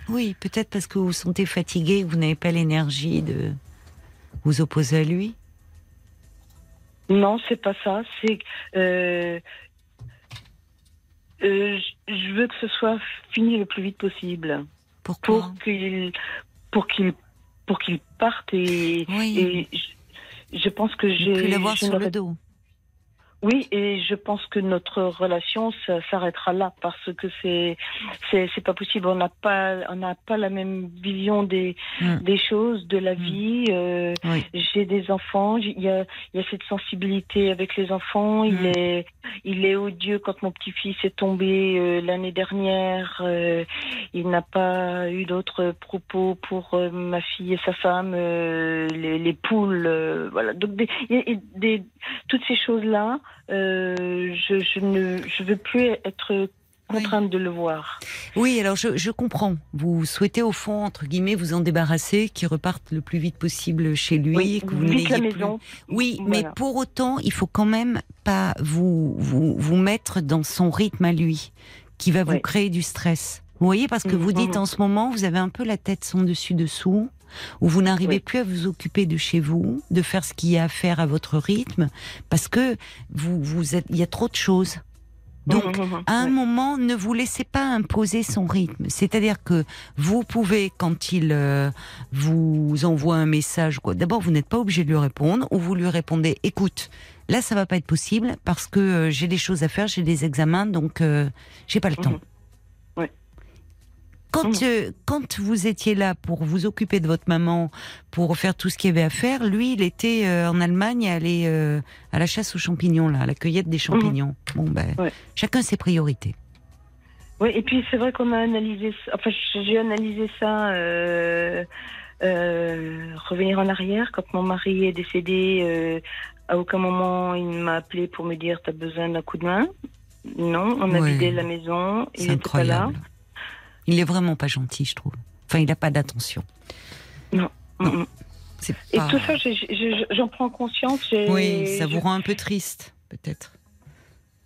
Oui, peut-être parce que vous vous sentez fatigué, que vous n'avez pas l'énergie de vous opposer à lui. Non, c'est pas ça. C'est euh, euh, je- veux que ce soit fini le plus vite possible Pourquoi pour qu'il pour qu'il pour qu'il parte et, Oui. et je, je pense que j'ai plus l'avoir sur le dos. Oui, et je pense que notre relation s'arrêtera là parce que c'est c'est c'est pas possible. On n'a pas on n'a pas la même vision des Mm. des choses, de la Mm. vie. euh, Oui. J'ai des enfants. Il y a il y a cette sensibilité avec les enfants. Il Mm. est il est odieux quand mon petit-fils est tombé euh, l'année dernière. euh, il n'a pas eu d'autres propos pour ma fille et sa femme. les, les poules, voilà. Donc des, des toutes ces choses là. Euh, je, je ne je veux plus être contrainte de le voir. Oui, alors je, je comprends. Vous souhaitez au fond, entre guillemets, vous en débarrasser, qu'il reparte le plus vite possible chez lui, que vous n'ayez plus- maison. Oui, Voilà. mais pour autant, il faut quand même pas vous vous, vous mettre dans son rythme à lui, qui va vous Oui. créer du stress. Vous voyez, parce que Mhm, vous dites mhm. en ce moment, vous avez un peu la tête sans dessus dessous, où vous n'arrivez Oui. plus à vous occuper de chez vous, de faire ce qu'il y a à faire à votre rythme, parce que vous vous êtes, il y a trop de choses. Donc, Mhm, mhm, à un moment, ne vous laissez pas imposer son rythme. C'est-à-dire que vous pouvez, quand il euh, vous envoie un message, quoi. D'abord, vous n'êtes pas obligé de lui répondre, ou vous lui répondez "Écoute, là, ça va pas être possible parce que euh, j'ai des choses à faire, j'ai des examens, donc euh, j'ai pas le temps." Quand, Mhm. euh, quand vous étiez là pour vous occuper de votre maman, pour faire tout ce qu'il y avait à faire, lui, il était euh, en Allemagne, allé euh, à la chasse aux champignons, là, à la cueillette des champignons. Bon, ben, Ouais. chacun ses priorités. Oui, et puis c'est vrai qu'on a analysé, enfin j'ai analysé ça, euh, revenir en arrière quand mon mari est décédé. à aucun moment il m'a appelé pour me dire t'as besoin d'un coup de main. Non, on a Ouais. vidé la maison, il n'était pas là. Il est vraiment pas gentil, je trouve. Enfin, il n'a pas d'attention. Mm, mm. C'est Et pas- tout ça, j'en prends conscience. Oui, ça vous rend un peu triste, peut-être.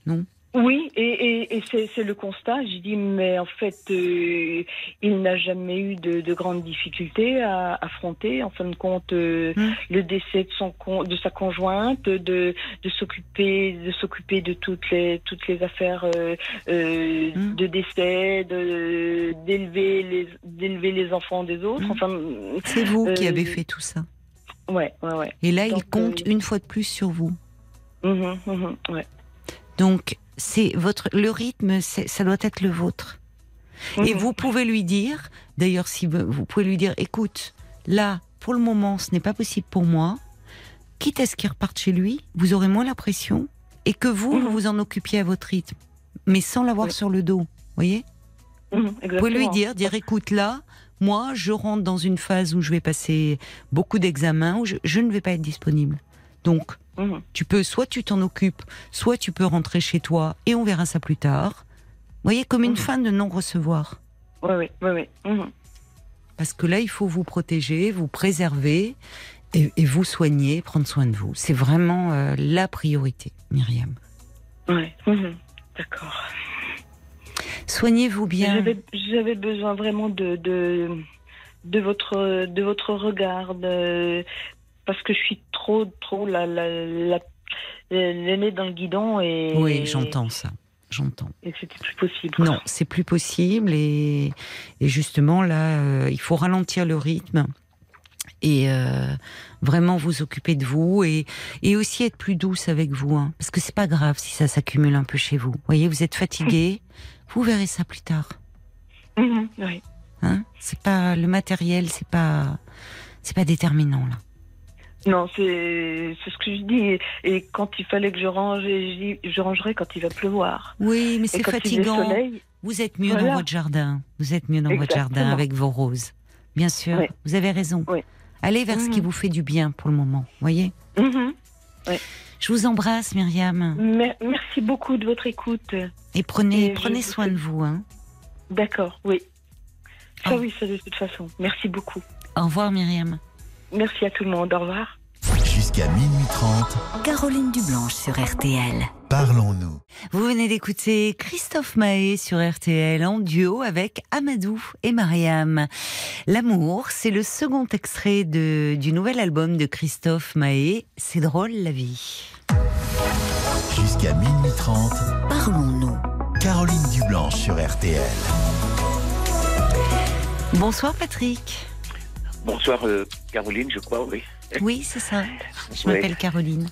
Non? Oui, et, et, et c'est le constat. Je dis, mais en fait, euh, il n'a jamais eu de, de grandes difficultés à affronter. En fin de compte, euh, Mm. le décès de son con- de sa conjointe, de de s'occuper de s'occuper de toutes les toutes les affaires euh, Mm. de décès, de d'élever les d'élever les enfants des autres. Mm. Enfin, C'est vous qui avez fait tout ça. ouais, ouais, ouais. Et là, il compte une fois de plus sur vous. Ouais. Donc, c'est votre le rythme, ça doit être le vôtre. Et vous pouvez lui dire, d'ailleurs, si vous, pouvez lui dire, écoute, là, pour le moment, ce n'est pas possible pour moi. Quitte à ce qu'il reparte chez lui, vous aurez moins la pression et que vous, Mhm. vous vous en occupiez à votre rythme, mais sans l'avoir Oui. sur le dos. Voyez? Mhm, Vous pouvez lui dire, dire, écoute, là, moi, je rentre dans une phase où je vais passer beaucoup d'examens, où je, je ne vais pas être disponible. Donc, Mhm. tu peux, soit tu t'en occupes, soit tu peux rentrer chez toi et on verra ça plus tard. Vous voyez, comme une Mhm. fin de non-recevoir. Ouais, ouais, ouais, ouais. Mhm. Parce que là, il faut vous protéger, vous préserver et, et vous soigner, prendre soin de vous. C'est vraiment euh, la priorité, Myriam. Ouais. Mhm. D'accord. Soignez-vous bien. J'avais j'avais besoin vraiment de, de, de, votre, de votre regard, de- parce que je suis trop, trop la, la, l'aînée dans le guidon et. Oui, j'entends ça. J'entends. Et c'était plus possible. Non, c'est plus possible et, et justement là, euh, il faut ralentir le rythme et euh, vraiment vous occuper de vous et, et aussi être plus douce avec vous, hein, parce que c'est pas grave si ça s'accumule un peu chez vous. Vous voyez, vous êtes fatigué, vous verrez ça plus tard. Mhm, oui. Hein c'est pas le matériel, c'est pas c'est pas déterminant là. Non, c'est ce que je dis. Et, quand il fallait que je range, je, dis, je rangerai quand il va pleuvoir. Oui, mais c'est fatigant. soleil, Vous êtes mieux dans votre jardin. Vous êtes mieux dans votre jardin avec vos roses. Bien sûr, Oui. vous avez raison. Oui. Allez vers ce qui Mhm. vous fait du bien pour le moment. Voyez. Mhm. Je vous embrasse, Myriam, Mer- Merci beaucoup de votre écoute. et prenez Et prenez soin de vous. Hein. D'accord, oui. Ça, oui, ça de toute façon. Merci beaucoup. Au revoir, Myriam. Merci à tout le monde. Au revoir. Jusqu'à minuit 30, Caroline Dublanche sur RTL. parlons-nous. Vous venez d'écouter Christophe Mahé sur RTL en duo avec Amadou et Mariam. L'amour, c'est le second extrait de, du nouvel album de Christophe Mahé. C'est drôle la vie. Jusqu'à minuit 30, Parlons-nous. Caroline Dublanche sur RTL. Bonsoir Patrick. Bonsoir euh, Caroline, je crois, oui. Oui, c'est ça. Je Oui. m'appelle Caroline.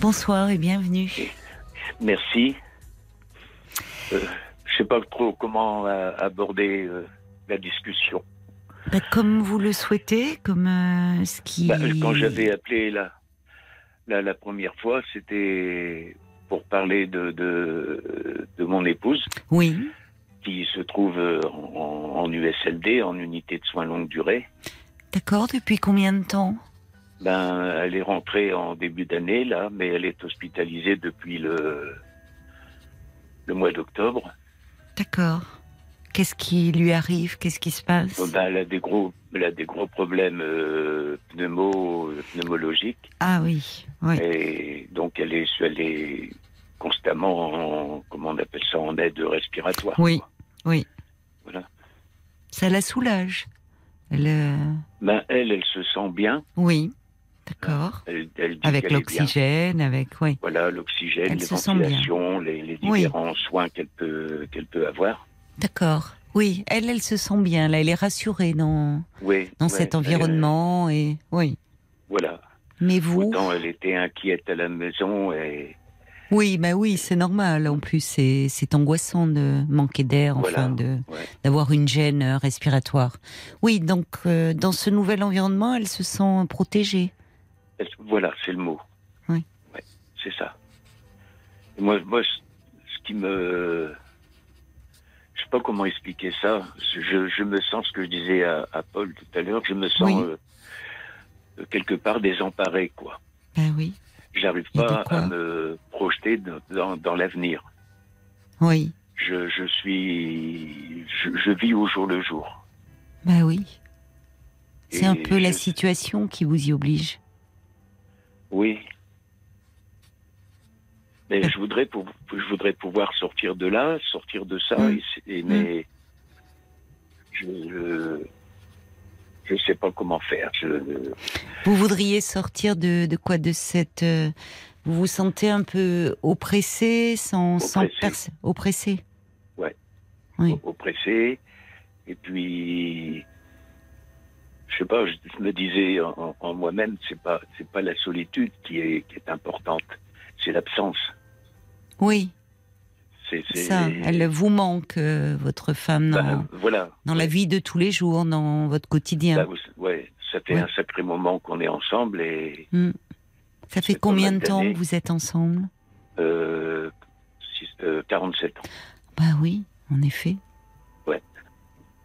Bonsoir et bienvenue. Merci. Euh, je sais pas trop comment euh, aborder la discussion. Bah, comme vous le souhaitez, comme ce qui. Bah, quand j'avais appelé la, la, la première fois, c'était pour parler de, de, de mon épouse Oui, qui se trouve euh, en, en USLD, en unité de soins longue durée. d'accord. Depuis combien de temps? Ben, elle est rentrée en début d'année, là, mais elle est hospitalisée depuis le, le mois d'octobre. D'accord. Qu'est-ce qui lui arrive? Qu'est-ce qui se passe? Bon, ben, elle, a des gros, elle a des gros problèmes euh, pneumo, pneumologiques. Ah oui, oui. Et donc, elle est, elle est constamment en, comment on appelle ça, en aide respiratoire. Oui. quoi. Oui. Voilà. Ça la soulage. Elle, euh, Ben, elle, elle se sent bien. Oui, d'accord. Avec l'oxygène, avec. Oui. Voilà, l'oxygène, les se ventilations, les, les Oui. différents soins qu'elle peut, qu'elle peut avoir. D'accord. Oui, elle, elle se sent bien. Là, elle est rassurée dans, Oui. dans ouais, cet elle- environnement. Et oui. voilà. Mais vous Autant elle était inquiète à la maison et Oui, bah oui, c'est normal. En plus, c'est c'est angoissant de manquer d'air, Voilà, enfin, de ouais. d'avoir une gêne euh, respiratoire. Oui, donc euh, dans ce nouvel environnement, elle se sent protégée. elle- voilà, c'est le mot. Oui. Ouais, c'est ça. Et moi, moi, ce qui me, je sais pas comment expliquer ça. Je, je me sens, ce que je disais à, à Paul tout à l'heure, je me sens Oui. euh, quelque part désemparé, quoi. Ben oui, J'arrive pas à me projeter dans, dans, l'avenir. oui, Je, je suis, je, je vis au jour le jour. ben oui. C'est un peu la situation qui vous y oblige. Oui. Mais je voudrais, pour, je voudrais pouvoir sortir de là, sortir de ça, Mm. et mais je, je je sais pas comment faire. Je, Vous voudriez sortir de, de quoi De cette. euh, vous vous sentez un peu oppressé, sans. sans Oppressé. pers- oppressé? Ouais. Oui. oppressé. Et puis, je sais pas, je, je me disais en, en moi-même, c'est pas, c'est pas la solitude qui est, qui est importante, c'est l'absence. Oui, C'est, ça. Elle vous manque, euh, votre femme, dans, Bah, voilà. dans la vie de tous les jours, dans votre quotidien. Bah, vous- ouais, ça fait Ouais. un sacré moment qu'on est ensemble et Ça fait combien de temps que vous êtes ensemble? Euh, six- euh, 47 ans. Bah oui, en effet. Ouais.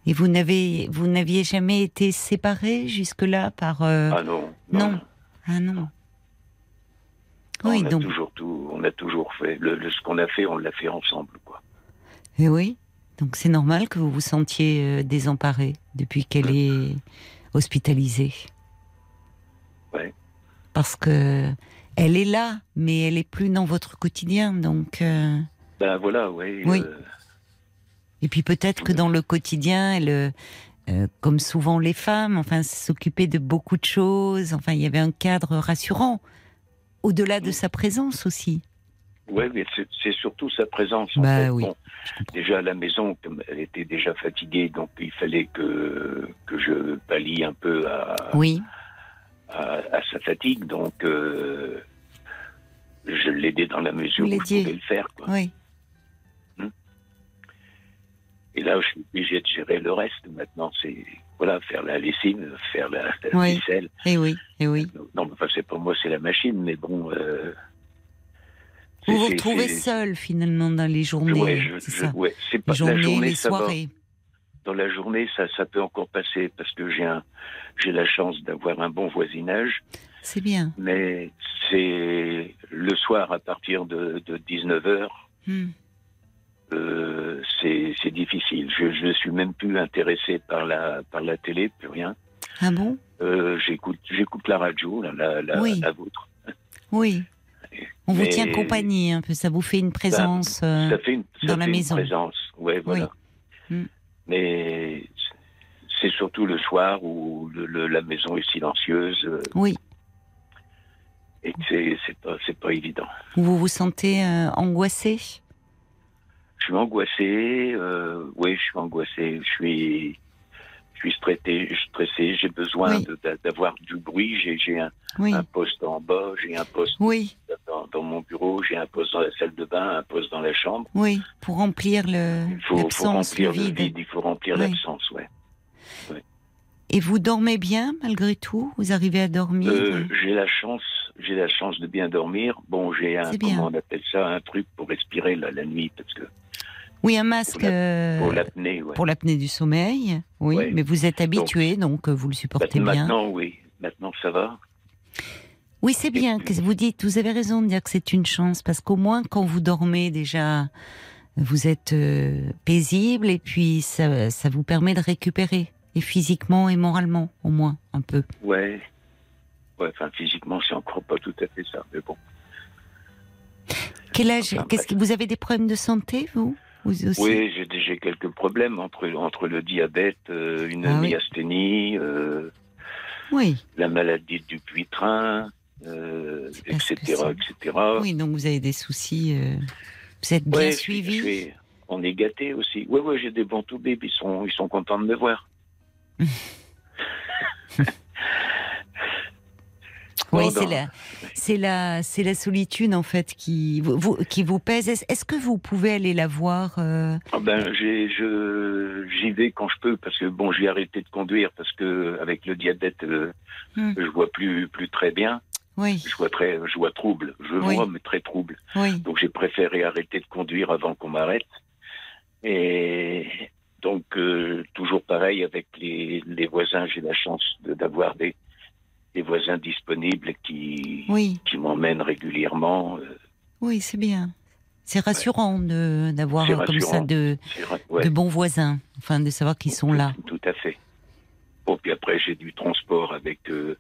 Et vous n'avez, vous n'aviez jamais été séparés jusque-là par. euh, Ah non. non. Ah non. On a donc. toujours tout, on a toujours fait le, le- ce qu'on a fait, on l'a fait ensemble, quoi. Eh oui. Donc c'est normal que vous vous sentiez euh, désemparé depuis qu'elle est hospitalisée. Ouais. Parce que elle est là, mais elle est plus dans votre quotidien. Donc euh, Ben voilà, ouais. Oui. euh, et puis peut-être que dans le quotidien, elle, euh, comme souvent les femmes, enfin s'occuper de beaucoup de choses. Enfin, il y avait un cadre rassurant au-delà de sa présence aussi. Ouais, mais c'est surtout sa présence. En Bah fait. oui, Bon, déjà à la maison, elle était déjà fatiguée, donc il fallait que que je pallie un peu à, Oui, à, à sa fatigue. Donc euh, je l'aidais dans la mesure où je pouvais le faire. Quoi. oui. Et là, je suis obligé de gérer le reste. Maintenant, c'est voilà, faire la lessive, faire la, la Oui. vaisselle. Et oui, et oui. Non, enfin, c'est pas moi, c'est la machine. Mais bon. Euh, Vous vous retrouvez seul finalement dans les journées. Ouais, c'est ouais, pas Les la journée, les va. soirées. dans la journée, ça, ça peut encore passer parce que j'ai j'ai la chance d'avoir un bon voisinage, C'est bien. mais c'est le soir à partir de, de 19 h Hmm. Euh, c'est, difficile. Je, je suis même plus intéressé par la, par la télé, plus rien. Ah bon? Euh, j'écoute, la radio, la, la, la, Oui. la vôtre. Oui. On vous tient compagnie un peu, ça vous fait une présence. euh, Ça fait une, ça dans la fait une maison. présence. Ouais, voilà. Mm. Mais c'est surtout le soir où le- le- la maison est silencieuse. Oui. Et que c'est pas pas évident. Vous vous sentez euh, angoissé? Je suis angoissé, euh, oui, je suis angoissé, je suis je suis stressé, stressé, j'ai besoin Oui. d'avoir du bruit, j'ai un, Oui. un poste en bas, j'ai un poste Oui, dans, dans mon bureau, j'ai un poste dans la salle de bain, un poste dans la chambre. oui. Pour remplir le Il faut, remplir le vide. vide, il faut remplir l'absence, ouais. Et vous dormez bien malgré tout? Vous arrivez à dormir? Euh, j'ai la chance, j'ai la chance de bien dormir. Bon, j'ai un comment on appelle ça, un truc pour respirer la nuit parce que Oui, un masque pour euh, pour l'apnée, ouais. du sommeil. Oui, Ouais. mais vous êtes habitué, donc, euh, vous le supportez bien. Maintenant, oui, maintenant ça va. Oui, c'est bien que vous dites, vous avez raison de dire que c'est une chance, parce qu'au moins quand vous dormez déjà, vous êtes euh, paisible et puis ça, ça vous permet de récupérer, et physiquement et moralement, au moins, un peu. Ouais. Ouais, enfin, physiquement, c'est encore pas tout à fait ça, mais bon. Quel âge? Enfin, Qu'est-ce que vous avez des problèmes de santé, vous, vous aussi Oui, j'ai j'ai quelques problèmes entre, entre le diabète, euh, une Ah myasthénie, euh, Oui, la maladie du puitrin, euh, etc., etc. oui, donc vous avez des soucis. euh, vous êtes bien Ouais, je suis- suivi. je suis- on est gâtés aussi. Oui, oui, j'ai des bons toubibs, ils sont, ils sont contents de me voir. Oui, c'est la, c'est la, c'est la solitude en fait qui vous, qui vous pèse. Est-ce, que vous pouvez aller la voir euh, Ah ben, j'ai, je, j'y vais quand je peux parce que bon, j'ai arrêté de conduire parce que avec le diabète, euh, Hmm. je vois plus, plus très bien. Oui, Je vois très, je vois trouble. Je Oui. vois, mais très trouble. oui, Donc j'ai préféré arrêter de conduire avant qu'on m'arrête. Et donc euh, toujours pareil avec les, les voisins, j'ai la chance de- d'avoir des, des voisins disponibles qui, oui, qui m'emmènent régulièrement. euh, oui, c'est bien. C'est rassurant de d'avoir comme ça de, ouais. de bons voisins, enfin de savoir qu'ils sont là. Tout à fait. Bon, puis après, j'ai du transport avec, euh,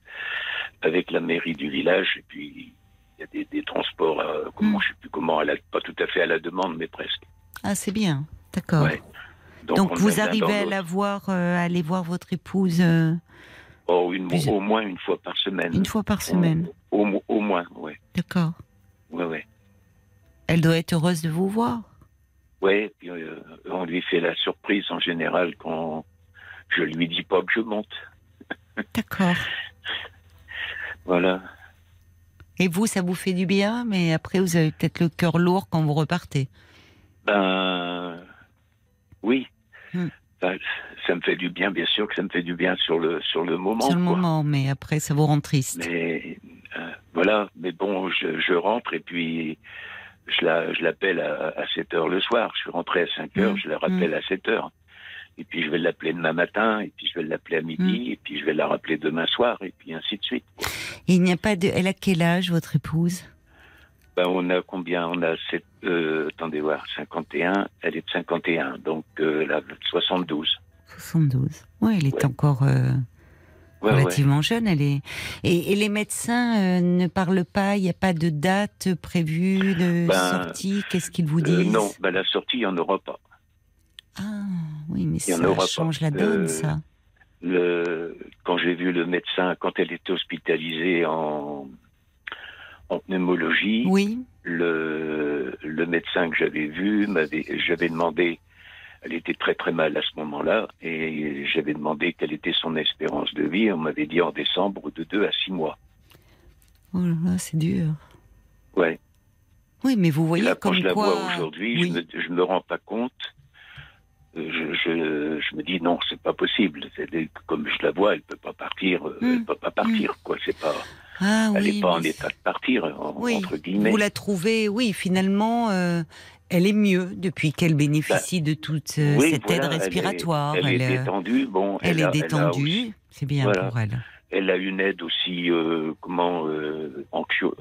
avec la mairie du village. Et puis, il y a des, des transports, euh, comment, Mm. je sais plus comment, à la- pas tout à fait à la demande, mais presque. Ah, c'est bien. D'accord. Ouais. Donc, on vous arrivez à la voir, euh, à aller voir votre épouse euh, Oh, une, au moins une fois par semaine. une fois par semaine. Au, au- au moins, ouais. D'accord. Ouais, ouais. Elle doit être heureuse de vous voir. Ouais, puis, euh, on lui fait la surprise en général quand je lui dis pas que je monte. D'accord. Voilà. Et vous, ça vous fait du bien, mais après, vous avez peut-être le cœur lourd quand vous repartez. Ben, oui. Hmm. Ça me fait du bien, bien sûr que ça me fait du bien sur le, sur le moment. Sur le quoi. moment, mais après, ça vous rend triste. Mais euh, voilà, mais bon, je, je rentre et puis je la, je l'appelle à, à 7 heures le soir. Je suis rentré à 5 heures, Mm, je la rappelle à 7 heures. Et puis je vais l'appeler demain matin, et puis je vais l'appeler à midi, et puis je vais la rappeler demain soir, et puis ainsi de suite. Et il n'y a pas de. Elle a quel âge, votre épouse? Ben, on a combien? On a sept, euh, attendez voir, 51, elle est de 51, donc euh, elle a 72. 72. Oui, elle est Ouais. encore euh, Ouais, ouais. relativement jeune. Elle est. Et, et les médecins euh, ne parlent pas. Il n'y a pas de date prévue de Ben, sortie. Qu'est-ce qu'ils vous disent? non, ben, la sortie, il n'y en aura pas. Ah, oui, mais Il ça aura pas. change la donne, ça. le, quand j'ai vu le médecin, quand elle était hospitalisée en, en pneumologie, Oui. le, le médecin que j'avais vu, m'avait, j'avais demandé, elle était très très mal à ce moment-là, et j'avais demandé quelle était son espérance de vie. On m'avait dit en décembre de 2 à 6 mois. Oh là là, c'est dur. Ouais. Oui, mais vous voyez là, quand comme je la quoi. vois aujourd'hui, Oui. je, me, je me rends pas compte. Euh, Je, je, je me dis non, c'est pas possible. Comme je la vois, elle peut pas partir. euh, Mm. Elle peut pas partir, quoi. C'est pas. Ah Elle oui. n'est pas en état de partir, en- Oui, entre guillemets. Vous la trouvez, oui, finalement, euh, elle est mieux depuis qu'elle bénéficie de toute euh, Oui, cette voilà, aide elle est- respiratoire. Elle, est euh, détendue. Bon, elle elle, est a, a détendue, c'est bien Voilà. pour elle. Elle a une aide aussi, euh, comment, anxio-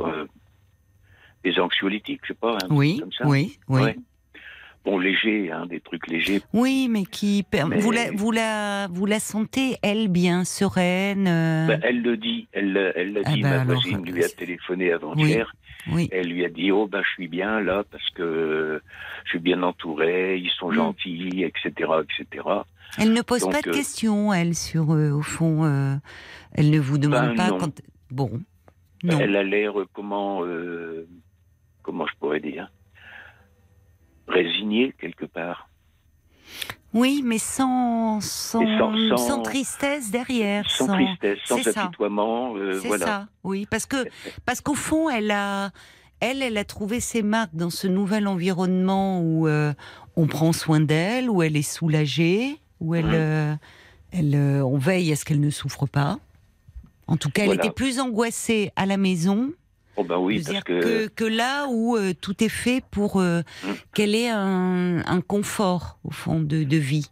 des anxiolytiques, je sais pas. Oui, comme ça. oui, oui. Ouais. Bon, léger, hein, des trucs légers. Oui, mais qui Mais- vous la vous la vous la sentez elle bien sereine. euh, Ben, elle le dit, elle elle l'a Ah dit. ben Ma alors, voisine lui a téléphoné avant-hier. oui. Elle lui a dit oh ben je suis bien là parce que je suis bien entouré, ils sont Mm. gentils, etc., etc. Elle ne pose donc, pas de euh, questions, elle sur euh, au fond. euh, elle ne vous demande Ben, pas non. quand. Bon, non. Elle a l'air euh, comment euh, comment je pourrais dire? Résignée quelque part. Oui, mais sans sans, sans- sans- sans tristesse derrière. Sans tristesse, sans apitoiement, euh, C'est voilà. ça, oui, parce que parce qu'au fond, elle a, elle, elle a trouvé ses marques dans ce nouvel environnement où euh, on prend soin d'elle, où elle est soulagée, où elle, Mhm. euh, elle, on veille à ce qu'elle ne souffre pas. En tout cas, elle Voilà. était plus angoissée à la maison Oh ben oui, parce que, que, que là où euh, tout est fait pour euh, Mhm. qu'elle ait un, un confort au fond de, de vie.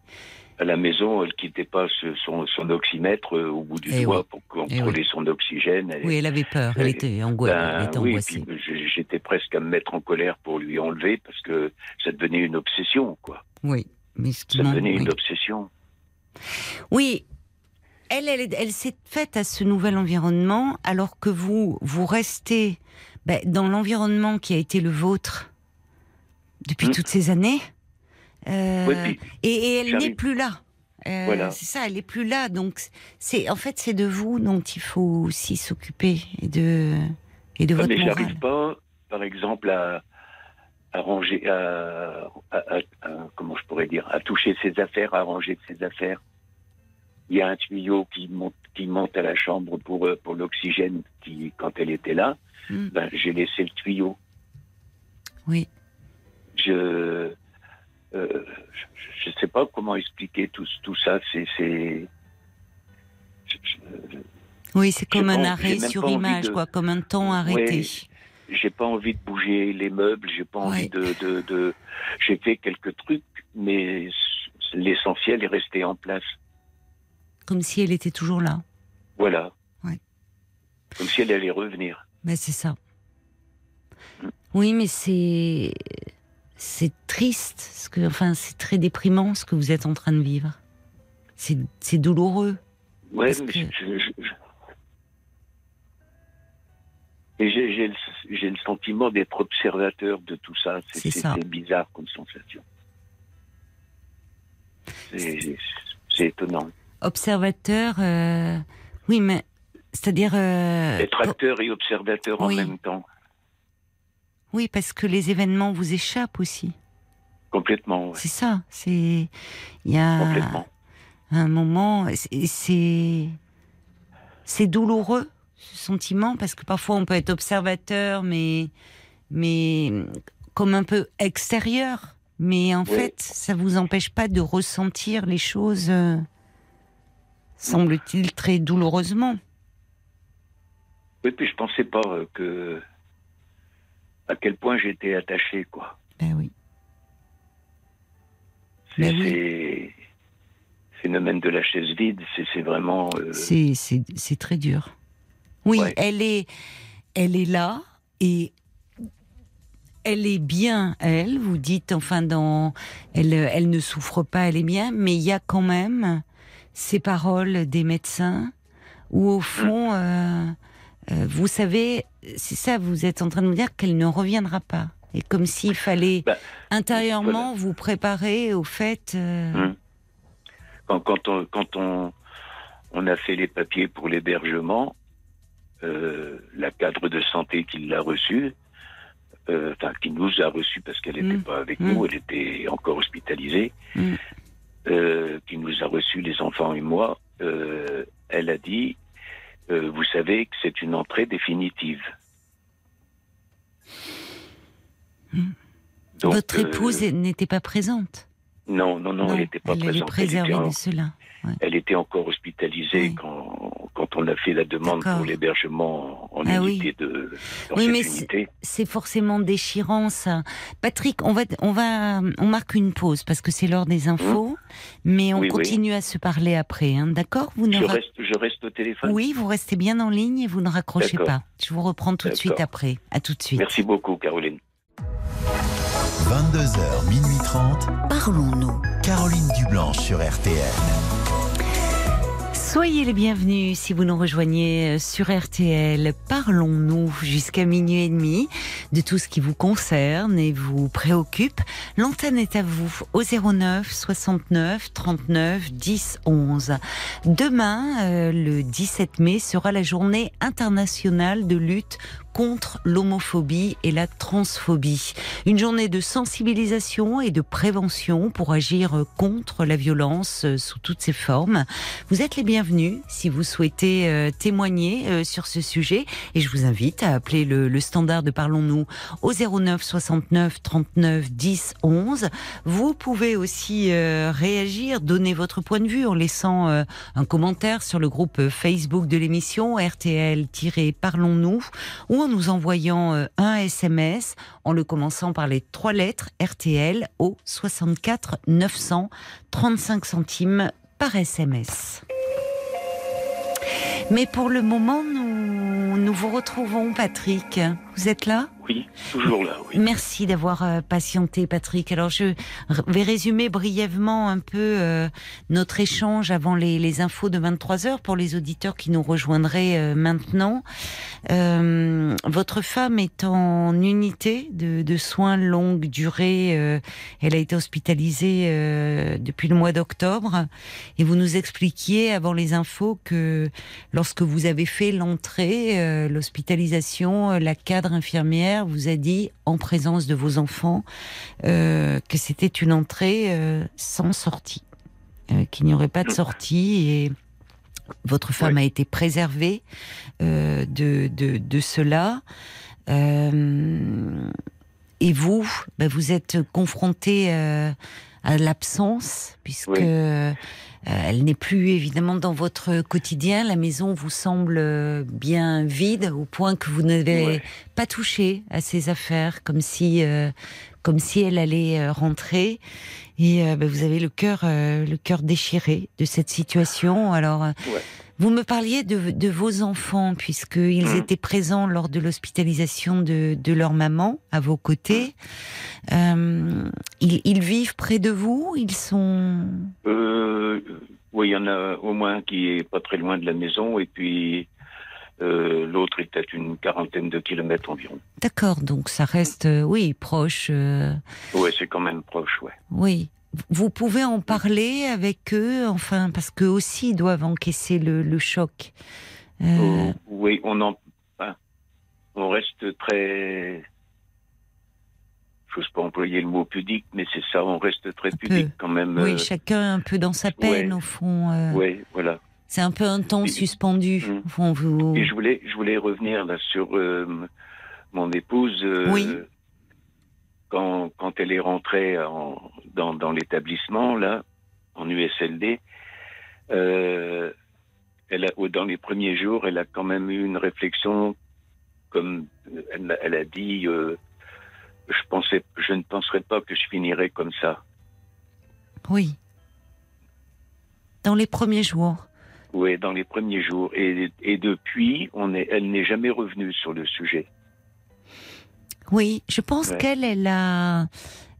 à la maison, elle quittait pas ce- son, son oxymètre euh, au bout du Eh doigt oui. pour contrôler son oxygène. Elle- Oui, elle avait peur, elle Oui. était, Ben, elle était oui, angoissée. j'étais presque à me mettre en colère pour lui enlever parce que ça devenait une obsession, quoi. Oui, mais ce qui Ça devenait oui. une obsession. Oui, elle, elle, elle s'est faite à ce nouvel environnement, alors que vous, vous restez ben, dans l'environnement qui a été le vôtre depuis Hmm. toutes ces années. Euh, Oui, puis- et, et elle n'est plus là. Euh, Voilà. C'est ça, elle n'est plus là. Donc, c'est en fait, c'est de vous dont il faut aussi s'occuper et de et de Ah, votre mais j'arrive pas, par exemple, à, à ranger, à, à- à- à- comment je pourrais dire, à toucher ses affaires, à ranger ses affaires. Il y a un tuyau qui monte, qui monte à la chambre pour, euh, pour l'oxygène qui, quand elle était là, Hmm. ben, j'ai laissé le tuyau. Oui. Je, euh, je, je sais pas comment expliquer tout, tout ça. C'est, Oui, c'est comme un pas- arrêt sur image, de- quoi, comme un temps arrêté. Ouais. j'ai pas envie de bouger les meubles, j'ai pas envie Ouais. de, de, de- j'ai fait quelques trucs, mais l'essentiel est resté en place. Comme si elle était toujours là. Voilà. Ouais. Comme si elle allait revenir. Ben, c'est ça. Mm. Oui, mais c'est c'est triste, ce que, enfin, c'est très déprimant ce que vous êtes en train de vivre. C'est c'est douloureux. Ouais, mais que- je- je- je- Et j'ai j'ai le, j'ai le sentiment d'être observateur de tout ça. C'est ça. C'est bizarre comme sensation. C'est c'est étonnant. Observateur, euh, oui, mais c'est-à-dire. euh, Être acteur et observateur oui. en même temps. oui, parce que les événements vous échappent aussi. Complètement, ouais. C'est ça. C'est il y a Complètement. un moment, c'est- c'est douloureux ce sentiment parce que parfois on peut être observateur, mais mais comme un peu extérieur. Mais en Oui. fait, ça vous empêche pas de ressentir les choses, euh, semble-t-il, très douloureusement. Oui, puis je pensais pas euh, que à quel point j'étais attaché, quoi. Ben oui. C'est Ben oui. c'est- phénomène de la chaise vide, c'est vraiment. euh, C'est très dur. Oui, Ouais. elle est elle est là et elle est bien elle. Vous dites enfin dans elle elle ne souffre pas, elle est bien, mais il y a quand même ces paroles des médecins où au fond euh, euh, vous savez c'est ça vous êtes en train de me dire qu'elle ne reviendra pas et comme s'il fallait Bah, intérieurement vous préparer au fait euh, Hum. quand, quand on quand on on a fait les papiers pour l'hébergement, la cadre de santé qui l'a reçu, euh, enfin qui nous a reçu parce qu'elle n'était Mm. pas avec Mm. nous, elle était encore hospitalisée. Euh, qui nous a reçu les enfants et moi, euh, elle a dit, euh, vous savez que c'est une entrée définitive. Donc, votre épouse n'était pas présente. Non, non, non, elle n'était pas elle présente. Elle était préservée en- de cela. Elle était encore hospitalisée Oui. quand, quand on a fait la demande D'accord. pour l'hébergement en Ah unité de dans Oui, cette mais unité. C'est forcément déchirant, ça. Patrick, on va, on va, on marque une pause parce que c'est l'heure des infos, mais on. Oui, oui. continue à se parler après, hein, d'accord? Vous ne Je ra- reste, je reste au téléphone. Oui, vous restez bien en ligne et vous ne raccrochez D'accord. pas. Je vous reprends tout de suite après. À tout de suite. Merci beaucoup, Caroline. 22h, minuit 30. Parlons-nous. Caroline Dublanche sur RTL. Soyez les bienvenus si vous nous rejoignez euh, sur RTL. Parlons-nous jusqu'à minuit et demi de tout ce qui vous concerne et vous préoccupe. L'antenne est à vous au 09 69 39 10 11. Demain, euh, le 17 mai, sera la journée internationale de lutte contre l'homophobie et la transphobie. Une journée de sensibilisation et de prévention pour agir contre la violence euh, sous toutes ses formes. Vous êtes les bienvenus si vous souhaitez euh, témoigner euh, sur ce sujet et je vous invite à appeler le, standard de Parlons-nous au 09 69 39 10 11. Vous pouvez aussi réagir, donner votre point de vue en laissant un commentaire sur le groupe Facebook de l'émission RTL-Parlons-nous ou nous envoyant euh, un SMS en le commençant par les trois lettres RTL au 64 900 35 centimes par SMS. Mais pour le moment, nous, nous vous retrouvons, Patrick. Vous êtes là? Oui, toujours là, oui. Merci d'avoir euh, patienté, Patrick. Alors, je vais résumer brièvement un peu euh, notre échange avant les, infos de 23 heures pour les auditeurs qui nous rejoindraient euh, maintenant. Votre femme est en unité de, de soins longue durée. elle a été hospitalisée depuis le mois d'octobre. Et vous nous expliquiez avant les infos que lorsque vous avez fait l'entrée, l'hospitalisation, la cadre infirmière vous a dit, en présence de vos enfants, euh, que c'était une entrée euh, sans sortie, euh, qu'il n'y aurait pas de sortie et votre femme Oui. a été préservée de, de, de cela. Et vous, ben, vous êtes confronté à l'absence, puisque Oui. Euh, elle n'est plus évidemment dans votre quotidien. La maison vous semble euh, bien vide, au point que vous n'avez Ouais. pas touché à ses affaires, comme si, euh, comme si elle allait rentrer. Et euh, ben, vous avez le cœur, euh, le cœur déchiré de cette situation. Alors, Ouais. Vous me parliez de, de vos enfants, puisqu'ils Mhm. étaient présents lors de l'hospitalisation de, de leur maman à vos côtés. Euh, ils, ils vivent près de vous Ils sont. Euh, oui, il y en a au moins un qui est pas très loin de la maison, et puis Euh, L'autre est à une quarantaine de kilomètres environ. D'accord, donc ça reste, euh, oui, proche. euh, Ouais, c'est quand même proche, ouais. oui. Vous pouvez en parler avec eux, enfin, parce qu'eux aussi doivent encaisser le, le choc. Euh, Oh, oui, on en, on reste très. Je n'ose pas employer le mot pudique, mais c'est ça, on reste très pudique quand même. oui, euh, chacun un peu dans sa peine, ouais. au fond. euh, ouais, voilà. C'est un peu un temps Et- suspendu. Mm. Au fond, vous... Et je voulais, je voulais revenir là sur mon épouse. Oui. Quand, quand elle est rentrée en- dans, dans l'établissement, là, en USLD, euh, elle a, dans les premiers jours, elle a quand même eu une réflexion, comme euh, elle, a dit, euh, je pensais, je ne penserais pas que je finirais comme ça. Oui. Dans les premiers jours. Oui, dans les premiers jours. Et, et depuis, on est, elle n'est jamais revenue sur le sujet. Oui, je pense Ouais. qu'elle, elle a,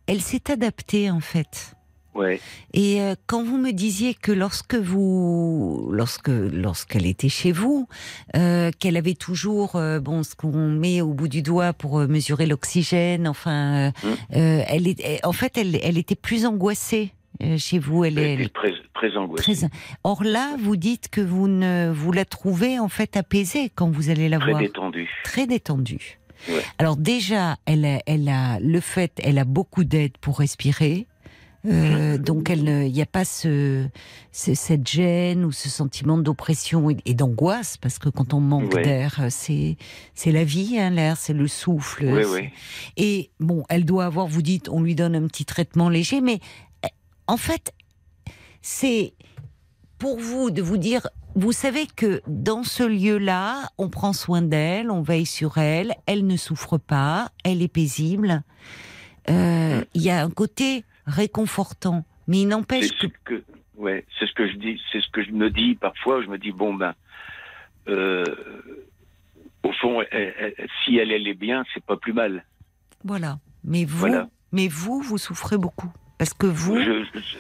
elle s'est adaptée en fait. Ouais. Et euh, quand vous me disiez que lorsque vous, lorsque lorsqu'elle était chez vous, euh, qu'elle avait toujours euh, bon ce qu'on met au bout du doigt pour mesurer l'oxygène, enfin, elle est, en fait, elle, elle était plus angoissée chez vous. Elle Elle est très, très angoissée. très. Or là, vous dites que vous ne, vous la trouvez en fait apaisée quand vous allez la très voir, détendue. très détendue. Ouais. Alors déjà, elle a, elle a le fait, elle a beaucoup d'aide pour respirer. Euh, donc il n'y a pas ce, ce- cette gêne ou ce sentiment d'oppression et, et d'angoisse parce que quand on manque Ouais. d'air, c'est c'est la vie, hein, l'air, c'est le souffle. Et bon, elle doit avoir, vous dites, on lui donne un petit traitement léger, mais euh, en fait, c'est pour vous de vous dire, vous savez que dans ce lieu-là, on prend soin d'elle, on veille sur elle, elle ne souffre pas, elle est paisible. Euh, Il y a un côté réconfortant, mais il n'empêche que que, ouais, c'est ce que je dis, c'est ce que je me dis parfois. Je me dis bon ben, euh, au fond, elle- elle- si elle, elle est bien, c'est pas plus mal. voilà. Mais vous, Voilà. mais vous, vous souffrez beaucoup parce que vous, Je- je-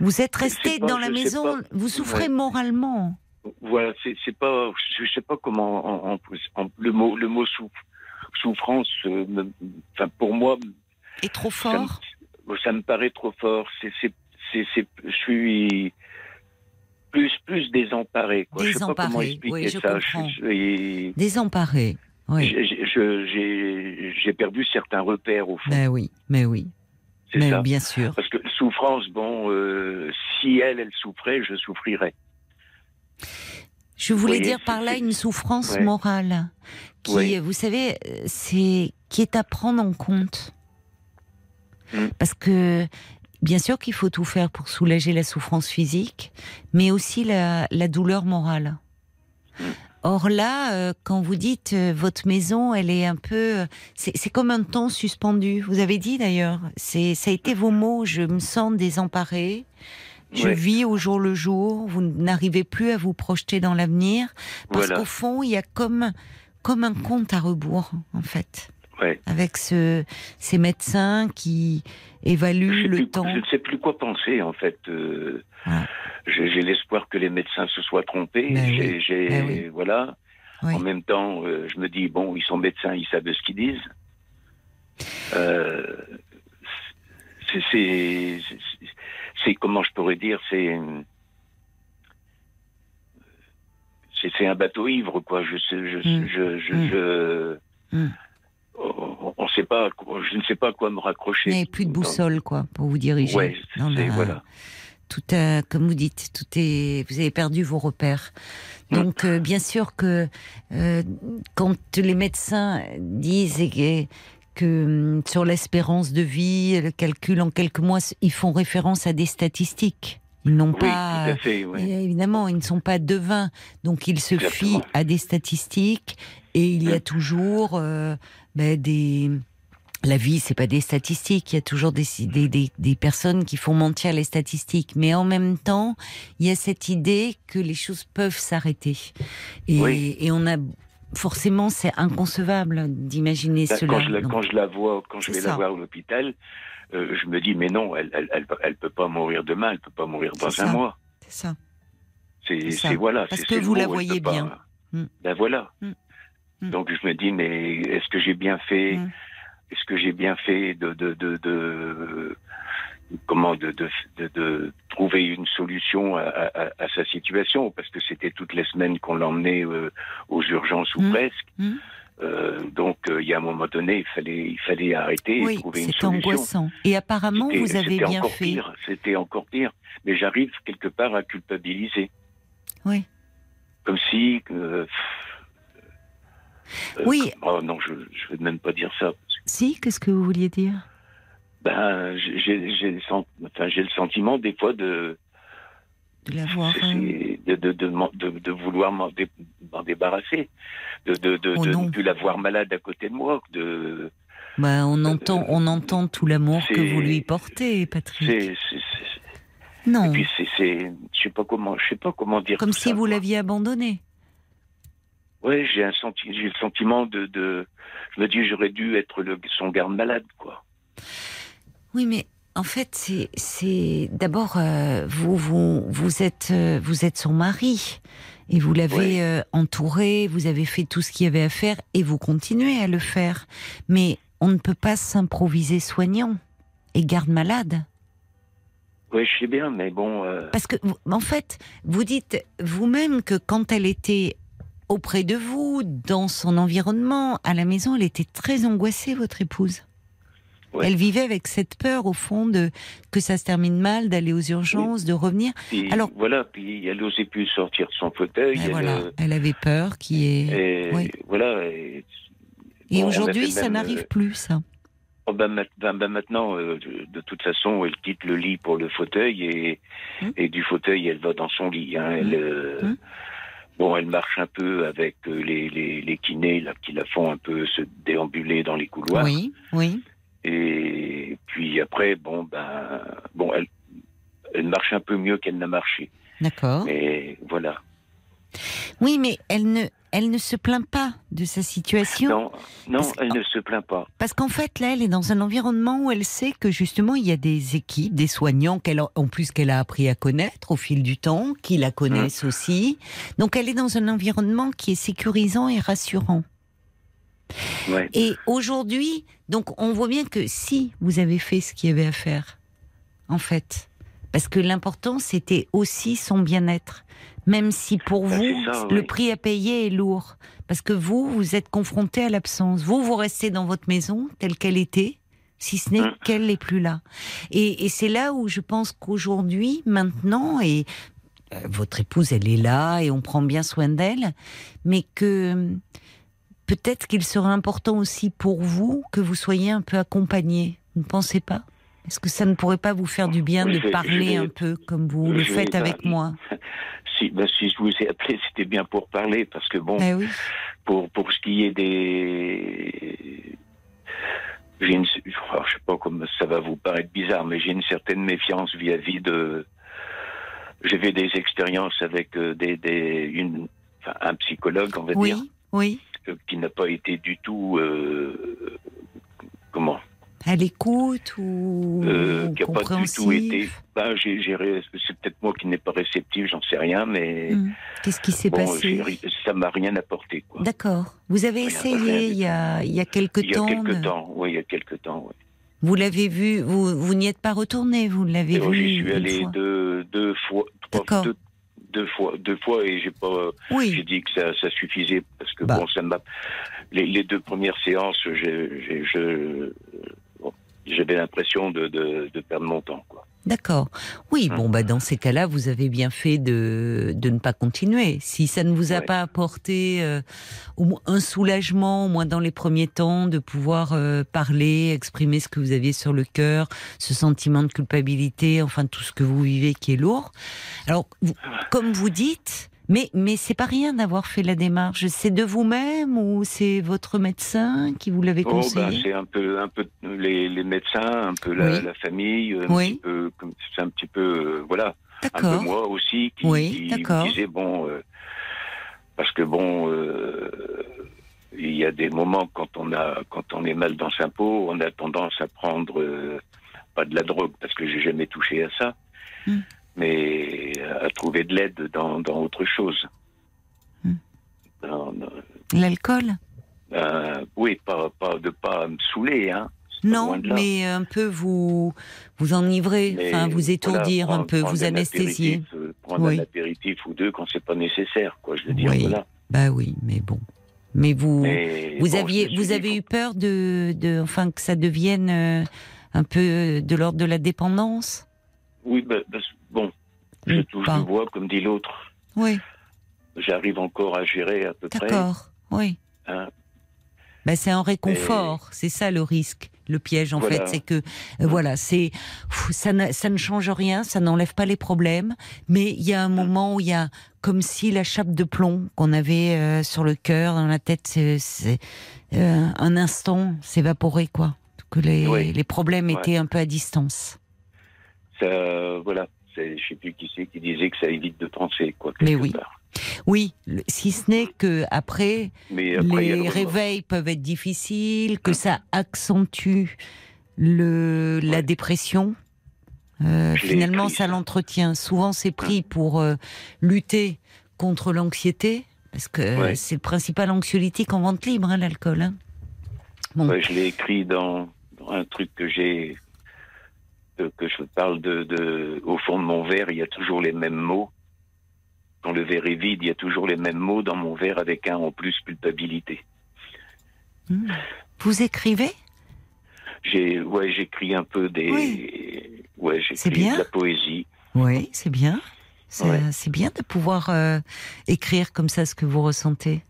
vous êtes resté dans la maison, vous souffrez Ouais. moralement. voilà, c'est pas, je sais pas comment, en- en- en- le mot, le mot souf- souffrance, euh, me- enfin pour moi, Et trop ça me, fort. ça me paraît trop fort. C'est, je suis plus, plus désemparé. Quoi. Je sais pas comment Désemparé, expliquer oui, je ça. comprends. Désemparé. Oui. j'ai, perdu certains repères au fond. Mais oui, mais oui, c'est mais ça. bien sûr. Parce que souffrance, bon, euh, si elle, elle souffrait, je souffrirais. Je voulais dire par là une souffrance Ouais. morale qui, Oui. vous savez, c'est qui est à prendre en compte. Mm. Parce que bien sûr qu'il faut tout faire pour soulager la souffrance physique, mais aussi la, la douleur morale. Mm. Or là, euh, quand vous dites euh, votre maison, elle est un peu, euh, c'est c'est comme un temps suspendu. Vous avez dit d'ailleurs, c'est ça a été vos mots. Je me sens désemparée. Je Ouais. vis au jour le jour. Vous n'arrivez plus à vous projeter dans l'avenir parce Voilà. qu'au fond, il y a comme comme un compte à rebours en fait, Ouais. avec ce, ces médecins qui évaluent le plus- temps. je ne sais plus quoi penser en fait. Euh, Voilà. J'ai, l'espoir que les médecins se soient trompés. Ben j'ai, oui, j'ai- ben oui. voilà. Oui. En même temps, euh, je me dis bon, ils sont médecins, ils savent ce qu'ils disent. Euh, c'est, comment je pourrais dire, c'est c'est, un bateau ivre quoi. Je, Mm. je, je, Mm. je- Mm. On, sait pas, je ne sais pas à quoi me raccrocher. Il n'y a plus de boussole quoi pour vous diriger. Ouais, c'est, la- voilà. tout a, comme vous dites, tout est, vous avez perdu vos repères. Donc, euh, bien sûr que euh, quand les médecins disent et que, que, hum, sur l'espérance de vie, le calcul en quelques mois, ils font référence à des statistiques. Ils n'ont Oui, pas, tout à fait. ouais. et évidemment, ils ne sont pas devins, donc ils se Exactement. fient à des statistiques et il y a toujours euh, ben, des. La vie, c'est pas des statistiques. Il y a toujours des, des, des, des personnes qui font mentir les statistiques, mais en même temps, il y a cette idée que les choses peuvent s'arrêter. Et, Oui. et on a forcément, c'est inconcevable d'imaginer Bah, cela. quand, je la, Donc, quand je la vois, quand je vais ça. la voir à l'hôpital, euh, je me dis mais non, elle, elle, elle, elle peut pas mourir demain, elle peut pas mourir dans un mois. c'est ça. C'est, voilà. Parce que vous la voyez peut pas- bien. Mm. Ben voilà. Mm. Mm. Donc je me dis, mais est-ce que j'ai bien fait Mm. Est-ce que j'ai bien fait de, de, de, de- comment de, de, de, trouver une solution à, à- à sa situation? Parce que c'était toutes les semaines qu'on l'emmenait euh, aux urgences ou Mm. presque. Euh, donc euh, il y a un moment donné, il fallait, il fallait arrêter et trouver une c'était solution. angoissant. Et apparemment, C'était- vous avez c'était bien fait. Pire, c'était encore pire. Mais j'arrive quelque part à culpabiliser. Oui. Comme si. Euh, Oui. Oh non, je ne veux même pas dire ça. Si, qu'est-ce que vous vouliez dire? Ben, j'ai j'ai le sen- enfin, j'ai le sentiment des fois de De l'avoir. euh, de, de, de, de- vouloir m'en dé- m'en débarrasser, de, de, Oh ne plus la voir malade à côté de moi, de bah, on entend, on entend tout l'amour que vous lui portez, Patrick. c'est c'est- Non, et puis c'est je sais pas comment je sais pas comment dire comme si ça, vous quoi. l'aviez abandonné. Ouais, j'ai un senti j'ai le sentiment de, de je me dis j'aurais dû être le, son garde malade quoi. Oui, mais en fait, c'est, c'est d'abord euh, vous, vous, vous êtes, euh, vous êtes son mari et vous l'avez Oui. euh, entouré, vous avez fait tout ce qu'il y avait à faire et vous continuez à le faire. Mais on ne peut pas s'improviser soignant et garde malade. Ouais, je sais bien, mais bon. Parce que, en fait, vous dites vous-même que quand elle était auprès de vous, dans son environnement, à la maison, elle était très angoissée, votre épouse. Ouais. Elle vivait avec cette peur, au fond, de que ça se termine mal, d'aller aux urgences, de revenir. puis, alors- voilà, puis elle n'osait plus sortir de son fauteuil. Elle, voilà, euh, elle avait peur, qui est. et voilà. Et, Et bon, on aujourd'hui, ça même, n'arrive euh, plus, ça. oh, ben, ben, ben, maintenant, euh, de, toute façon, elle quitte le lit pour le fauteuil et, Hum. et du fauteuil, elle va dans son lit. hein. Elle, euh, Hum. Bon, elle marche un peu avec euh, les, les, les kinés là, qui la font un peu se déambuler dans les couloirs. Oui, oui. Et puis après, bon, ben, bon, elle, elle marche un peu mieux qu'elle n'a marché. D'accord. Mais voilà. Oui, mais elle ne, elle ne se plaint pas de sa situation. Non, non, Parce- elle ne se plaint pas. Parce qu'en fait, là, elle est dans un environnement où elle sait que justement, il y a des équipes, des soignants, qu'elle, en plus qu'elle a appris à connaître au fil du temps, qui la connaissent aussi. Donc, elle est dans un environnement qui est sécurisant et rassurant. Ouais. Et aujourd'hui, donc, on voit bien que si vous avez fait ce qu'il y avait à faire, en fait, parce que l'important, c'était aussi son bien-être. Même si pour Ben, vous, ça, le oui. prix à payer est lourd. Parce que vous, vous êtes confronté à l'absence. Vous, vous restez dans votre maison telle qu'elle était, si ce n'est Hum. qu'elle n'est plus là. Et, et c'est là où je pense qu'aujourd'hui, maintenant, et euh, votre épouse, elle est là et on prend bien soin d'elle, mais que peut-être qu'il serait important aussi pour vous que vous soyez un peu accompagné. Vous ne pensez pas? Est-ce que ça ne pourrait pas vous faire du bien Oui, de parler un peu comme vous le faites avec moi? Si, ben, si je vous ai appelé, c'était bien pour parler, parce que bon, Eh oui. pour, pour ce qui est des... J'ai une, oh, je sais pas comme ça va vous paraître bizarre, mais j'ai une certaine méfiance vis-à-vis de. J'ai fait des expériences avec euh, des, des une, enfin, un psychologue, on va Oui, dire, oui. euh, qui n'a pas été du tout euh, comment? À l'écoute ou euh, qui n'a pas du tout été. Ben, ré- c'est peut-être moi qui n'ai pas réceptif, j'en sais rien, mais Hmm. Qu'est-ce qui s'est bon, passé ça m'a rien apporté. Quoi. D'accord. Vous avez Rien, essayé il y a, il y a quelque Il y a temps. quelque temps, oui, il y a quelque temps. Oui. Vous l'avez vu, vous, vous n'y êtes pas retourné, vous l'avez Et vu. J'y suis allé deux, deux fois, trois, deux, deux fois, deux fois, et j'ai pas, j'ai dit que ça, ça suffisait parce que Bah. bon, ça m'a. Les, les deux premières séances, je, j'avais l'impression de, de, de perdre mon temps, quoi. d'accord. Oui, Hmm. bon, bah, dans ces cas-là, vous avez bien fait de, de ne pas continuer. Si ça ne vous a Ouais. pas apporté euh, au moins un soulagement, au moins dans les premiers temps, de pouvoir euh, parler, exprimer ce que vous aviez sur le cœur, ce sentiment de culpabilité, enfin tout ce que vous vivez qui est lourd. Alors, vous- comme vous dites, mais, mais c'est pas rien d'avoir fait la démarche. C'est de vous-même ou c'est votre médecin qui vous l'avait Oh, ben, conseillé? c'est un peu, un peu les, les médecins, un peu la, Oui. la famille, un Oui. c'est un petit peu, euh, voilà, un peu moi aussi qui, Oui, qui me disait bon, euh, parce que bon, euh, il y a des moments quand on a, quand on est mal dans sa peau, on a tendance à prendre euh, pas de la drogue parce que j'ai jamais touché à ça, Hmm. Mais à trouver de l'aide dans, dans autre chose. Hmm. Euh, L'alcool? Euh, oui, pas, pas de pas me saouler, hein. Non, mais un peu vous vous enivrer, enfin vous étourdir voilà, un peu, vous anesthésier. euh, Prendre Oui. un apéritif ou deux quand c'est pas nécessaire, quoi. Je veux dire, Oui. voilà. Bah oui, mais bon. Mais vous Mais vous bon, aviez vous avez eu peur de, de enfin que ça devienne euh, un peu de l'ordre de la dépendance? Oui, bah, bah, bon, je Ou touche du bois, comme dit l'autre. Oui, J'arrive encore à gérer à peu près. d'accord. Oui. Hein. Bah, c'est un réconfort, c'est ça le risque, le piège en Voilà. fait, c'est que euh, voilà, c'est ça ne, ça ne change rien, ça n'enlève pas les problèmes, mais il y a un moment où il y a comme si la chape de plomb qu'on avait euh, sur le cœur, dans la tête, c'est, euh, un instant s'évaporer quoi, que les, Oui. les problèmes Ouais. étaient un peu à distance. Ça, voilà. Je sais plus qui c'est qui disait que ça évite de penser, quoi. Mais oui. part. Oui, si ce n'est que après Mais les le réveils peuvent être difficiles, que ça accentue le, la dépression. Euh, finalement, ça ça. l'entretient. Souvent, c'est pris pour euh, lutter contre l'anxiété, parce que euh, Ouais. c'est le principal anxiolytique en vente libre, hein, l'alcool. hein. Bon. Ouais, je l'ai écrit dans, dans un truc que j'ai que, que je parle de, de au fond de mon verre, il y a toujours les mêmes mots. Quand le verre est vide, il y a toujours les mêmes mots dans mon verre avec un en plus culpabilité. Hmm. Vous écrivez? J'ai ouais, j'écris un peu des ouais, C'est j'écris de la poésie. Oui, c'est bien. C'est Ouais. c'est bien de pouvoir euh, écrire comme ça ce que vous ressentez.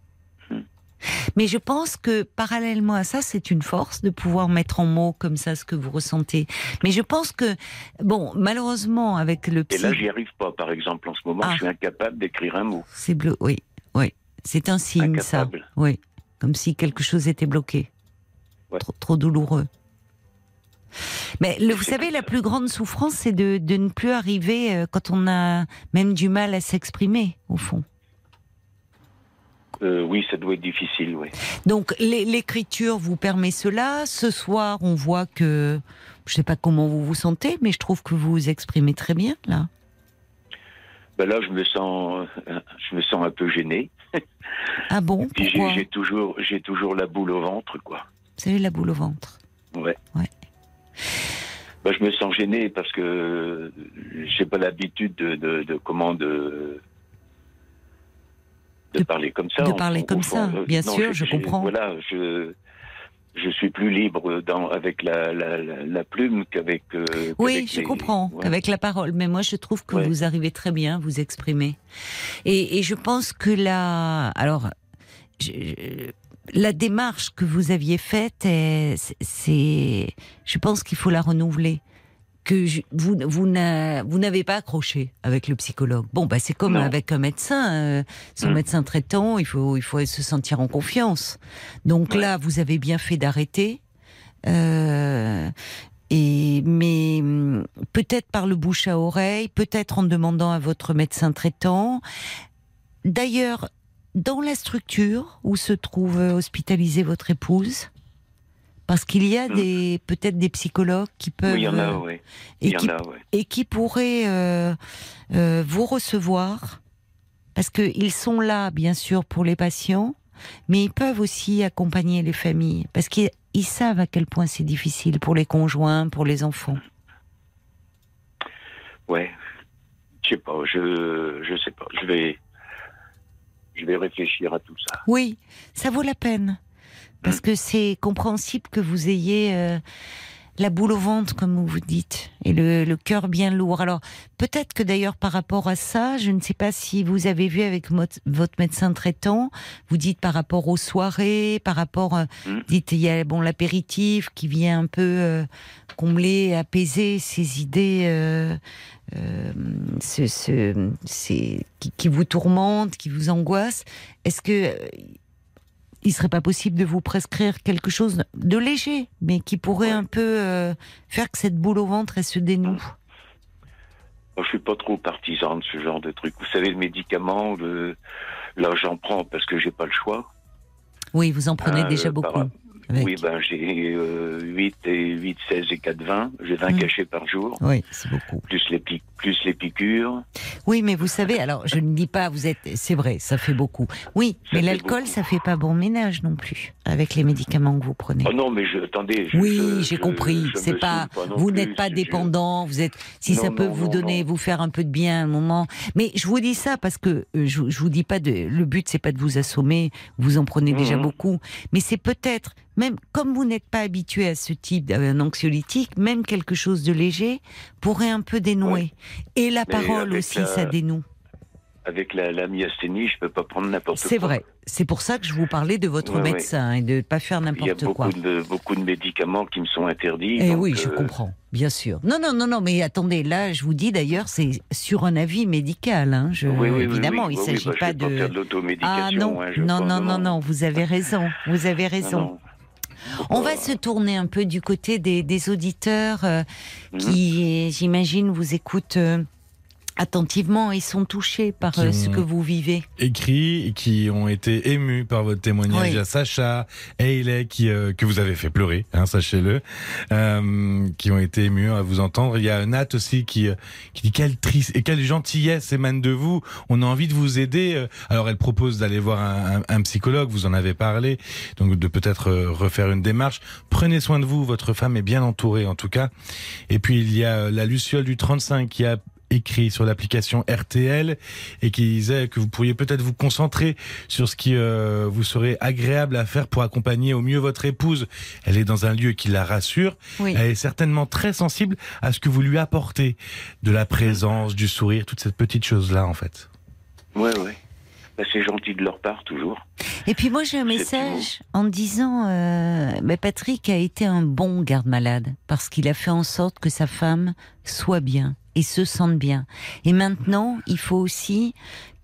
Mais je pense que parallèlement à ça, c'est une force de pouvoir mettre en mots comme ça ce que vous ressentez. Mais je pense que, bon, malheureusement, avec le Et psy, là, j'y arrive pas. Par exemple, en ce moment, Ah. je suis incapable d'écrire un mot. c'est bleu. Oui, oui. C'est un signe, ça. Incapable. Oui. Comme si quelque chose était bloqué. Ouais. Trop, trop douloureux. Mais le, vous savez, la ça. plus grande souffrance, c'est de, de ne plus arriver euh, quand on a même du mal à s'exprimer, au fond. Euh, oui, ça doit être difficile, oui. Donc l'é- l'écriture vous permet cela. Ce soir, on voit que je sais pas comment vous vous sentez, mais je trouve que vous vous exprimez très bien là. Ben là, je me sens, euh, je me sens un peu gêné. Ah bon j'ai- toujours, j'ai toujours la boule au ventre, quoi. Vous avez la boule au ventre? Ouais. Ouais. Ben, je me sens gêné parce que euh, j'ai pas l'habitude de, de, de comment de de, De- parler comme ça. de parler comme ça, euh, bien non, sûr, je comprends. Voilà, je je suis plus libre dans avec la la, la, la plume qu'avec. euh, Oui, je les- comprends, ouais. avec la parole. Mais moi, je trouve que Ouais. vous arrivez très bien à vous exprimer. Et, et je pense que la, alors, je- la démarche que vous aviez faite, est- c'est- c'est, je pense qu'il faut la renouveler. Que je- vous, vous n'a- vous n'avez pas accroché avec le psychologue. Bon, bah c'est comme Non. avec un médecin. euh, son Mm. médecin traitant, il faut, il faut se sentir en confiance. Donc Ouais. là, vous avez bien fait d'arrêter. Euh, et mais hum, peut-être par le bouche à oreille, peut-être en demandant à votre médecin traitant. D'ailleurs, dans la structure où se trouve euh, hospitalisée votre épouse, parce qu'il y a Mm. des peut-être des psychologues qui peuvent Oui, il y en a, euh, oui. et y qui en a, oui. et qui pourraient euh, euh, vous recevoir, parce qu'ils sont là, bien sûr, pour les patients, mais ils peuvent aussi accompagner les familles, parce qu'ils ils savent à quel point c'est difficile pour les conjoints, pour les enfants. Ouais. Je sais pas, je je sais pas. Je vais je vais réfléchir à tout ça. Oui, ça vaut la peine, parce que c'est compréhensible que vous ayez euh, la boule au ventre, comme vous dites, et le, le cœur bien lourd. Alors, peut-être que d'ailleurs, par rapport à ça, je ne sais pas si vous avez vu avec votre médecin traitant, vous dites par rapport aux soirées, par rapport, euh, Mm. dites, il y a bon l'apéritif qui vient un peu euh, combler, apaiser ces idées. euh, euh, ce, ce- qui, qui vous tourmentent, qui vous angoissent. Est-ce que euh, il serait pas possible de vous prescrire quelque chose de léger, mais qui pourrait Ouais. un peu euh, faire que cette boule au ventre elle se dénoue Moi, je suis pas trop partisan de ce genre de truc. Vous savez, le médicament, le... là, j'en prends parce que j'ai pas le choix. Oui, vous en prenez Euh, déjà par- beaucoup. avec. Oui, ben j'ai euh, 8 et 8, 16 et 4, 20. J'ai 20 Mm. cachets par jour, Oui, c'est beaucoup. plus les, pic- plus les piqûres. Oui, mais vous savez, alors je ne dis pas, vous êtes, c'est vrai, ça fait beaucoup. Oui, Ça mais l'alcool, ça fait pas bon ménage non plus avec les médicaments que vous prenez. Oh non, mais je, attendez. je- Oui, j'ai compris. C'est pas, non vous n'êtes pas dépendant. Vous êtes, si ça peut non, vous non, donner, vous faire un peu de bien à un moment. Mais je vous dis ça parce que euh, je, je vous dis pas de. Le but c'est pas de vous assommer. Vous en prenez déjà Mhm. beaucoup. Mais c'est peut-être même comme vous n'êtes pas habitué à ce type d'anxiolytique, même quelque chose de léger pourrait un peu dénouer. Et la Mais parole aussi, la- ça dénoue. Avec la, la myasthénie, je peux pas prendre n'importe quoi. C'est vrai. C'est pour ça que je vous parlais de votre Ouais, ouais. médecin et de ne pas faire Il y a n'importe beaucoup quoi. de, beaucoup de médicaments qui me sont interdits. Eh donc, oui, je euh, comprends, bien sûr. Non, non, non, non, mais attendez, là, je vous dis d'ailleurs, c'est sur un avis médical. Hein, je, oui, oui, évidemment, oui, il ne s'agit bah, je pas vais de. Pas faire de l'automédication. ah non, hein, je non, non, non, non, vous avez raison, vous avez raison. On va se tourner un peu du côté des, des auditeurs euh, Mhm. qui, j'imagine, vous écoutent euh, attentivement et sont touchés par Qui euh, ce que vous vivez. écrits et qui ont été émus par votre témoignage. Oui. A Sacha, Hayley, qui, euh, que vous avez fait pleurer, hein, sachez-le, euh, qui ont été émus à vous entendre. Il y a Nat aussi qui, euh, qui dit quelle triste et quelle gentillesse émane de vous. On a envie de vous aider. Euh, Alors elle propose d'aller voir un, un- un psychologue, vous en avez parlé, donc de peut-être refaire une démarche. Prenez soin de vous, votre femme est bien entourée en tout cas. Et puis il y a la Luciole du 35 qui a écrit sur l'application RTL et qui disait que vous pourriez peut-être vous concentrer sur ce qui euh, vous serait agréable à faire pour accompagner au mieux votre épouse. Elle est dans un lieu qui la rassure. Oui. Elle est certainement très sensible à ce que vous lui apportez, de la présence, du sourire, toute cette petite chose-là en fait. Ouais, ouais. Bah, c'est gentil de leur part, toujours. Et puis moi j'ai un message en disant euh, bah, Patrick a été un bon garde-malade parce qu'il a fait en sorte que sa femme soit bien et se sente bien. Et maintenant il faut aussi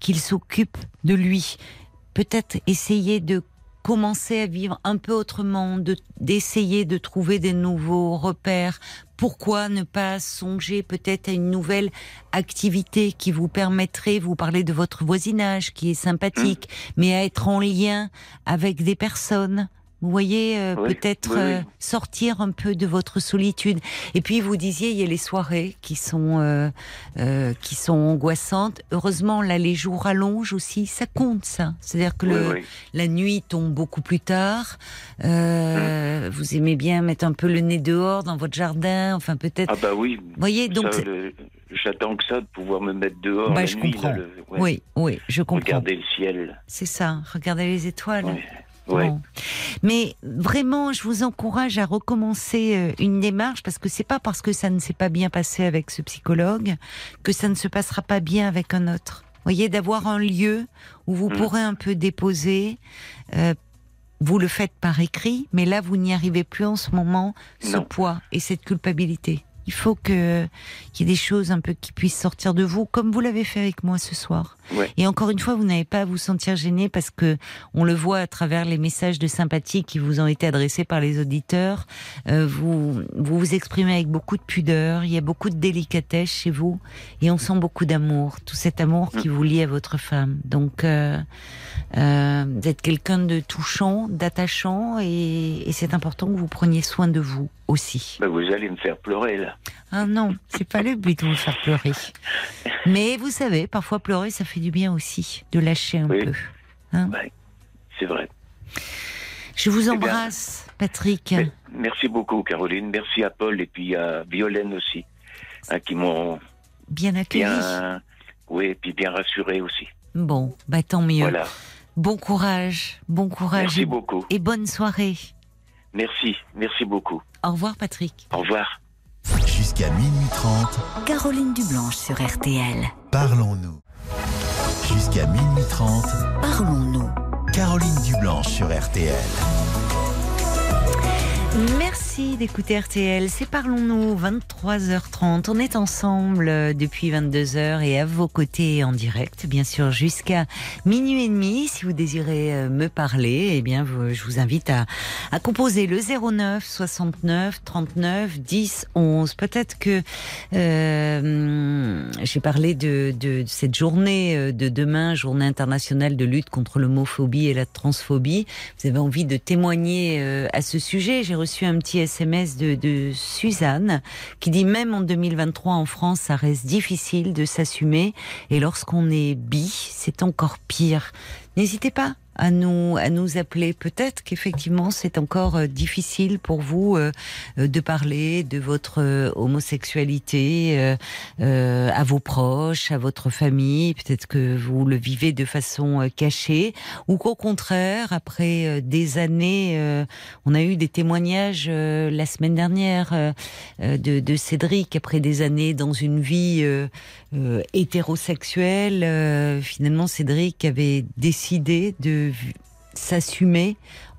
qu'il s'occupe de lui. Peut-être essayer de commencer à vivre un peu autrement, de d'essayer de trouver des nouveaux repères. Pourquoi ne pas songer peut-être à une nouvelle activité qui vous permettrait, vous parlez de votre voisinage qui est sympathique, mais à être en lien avec des personnes? Vous voyez, euh, Oui, peut-être oui, oui. euh, sortir un peu de votre solitude. Et puis vous disiez, il y a les soirées qui sont euh, qui sont angoissantes. Heureusement, là, les jours rallongent aussi. Ça compte, ça. C'est-à-dire que le, la nuit tombe beaucoup plus tard. Euh, Vous aimez bien mettre un peu le nez dehors dans votre jardin. Enfin, peut-être. Ah bah oui. Vous voyez, donc. Le- J'attends que ça, de pouvoir me mettre dehors Bah, la je nuit. comprends. là, le- ouais. Oui, oui, je comprends. Regarder le ciel. C'est ça. Regardez les étoiles. Ouais. Ouais. Bon. Mais vraiment, je vous encourage à recommencer euh, une démarche parce que c'est pas parce que ça ne s'est pas bien passé avec ce psychologue que ça ne se passera pas bien avec un autre. Vous voyez, d'avoir un lieu où vous Mm. pourrez un peu déposer. euh, vous le faites par écrit, mais là, vous n'y arrivez plus en ce moment, ce Non. poids et cette culpabilité. Il faut que qu'il y ait des choses un peu qui puissent sortir de vous, comme vous l'avez fait avec moi ce soir. Ouais. Et encore une fois, vous n'avez pas à vous sentir gêné parce que on le voit à travers les messages de sympathie qui vous ont été adressés par les auditeurs. Euh, vous, vous vous exprimez avec beaucoup de pudeur. Il y a beaucoup de délicatesse chez vous et on sent beaucoup d'amour. Tout cet amour qui vous lie à votre femme. Donc, euh, euh, vous êtes quelqu'un de touchant, d'attachant et, et c'est important que vous preniez soin de vous aussi. Bah, vous allez me faire pleurer, là. Ah non, c'est pas le but de vous faire pleurer. Mais vous savez, parfois pleurer, ça fait du bien aussi, de lâcher un Oui. peu. Ouais, c'est vrai. Je vous bien. embrasse, Patrick. Merci beaucoup, Caroline. Merci à Paul et puis à Violaine aussi, hein, qui m'ont Bien accueilli. bien, oui, et puis bien rassuré aussi. Bon, bah tant mieux. Voilà. Bon courage, bon courage Merci et, beaucoup. et bonne soirée. Merci, merci beaucoup. Au revoir, Patrick. Au revoir. Jusqu'à minuit 30, Caroline Dublanche sur RTL. parlons-nous. Jusqu'à minuit 30, Parlons-nous. Caroline Dublanche sur RTL. Merci Merci d'écouter RTL. C'est Parlons-nous, 23h30. On est ensemble euh, depuis 22h et à vos côtés en direct, bien sûr, jusqu'à minuit et demi. Si vous désirez euh, me parler, eh bien, je vous invite à, composer le 09 69 39 10 11. Peut-être que euh, j'ai parlé de, cette journée de demain, journée internationale de lutte contre l'homophobie et la transphobie. Vous avez envie de témoigner à ce sujet. J'ai reçu un petit SMS de, Suzanne qui dit même en 2023 en France, ça reste difficile de s'assumer et lorsqu'on est bi, c'est encore pire. N'hésitez pas à nous à nous appeler. Peut-être qu'effectivement c'est encore euh, difficile pour vous euh, euh, de parler de votre homosexualité à vos proches, à votre famille. Peut-être que vous le vivez de façon cachée, ou qu'au contraire, après des années, on a eu des témoignages la semaine dernière de, de Cédric après des années dans une vie hétérosexuelle. finalement, Cédric avait décidé de s'assumer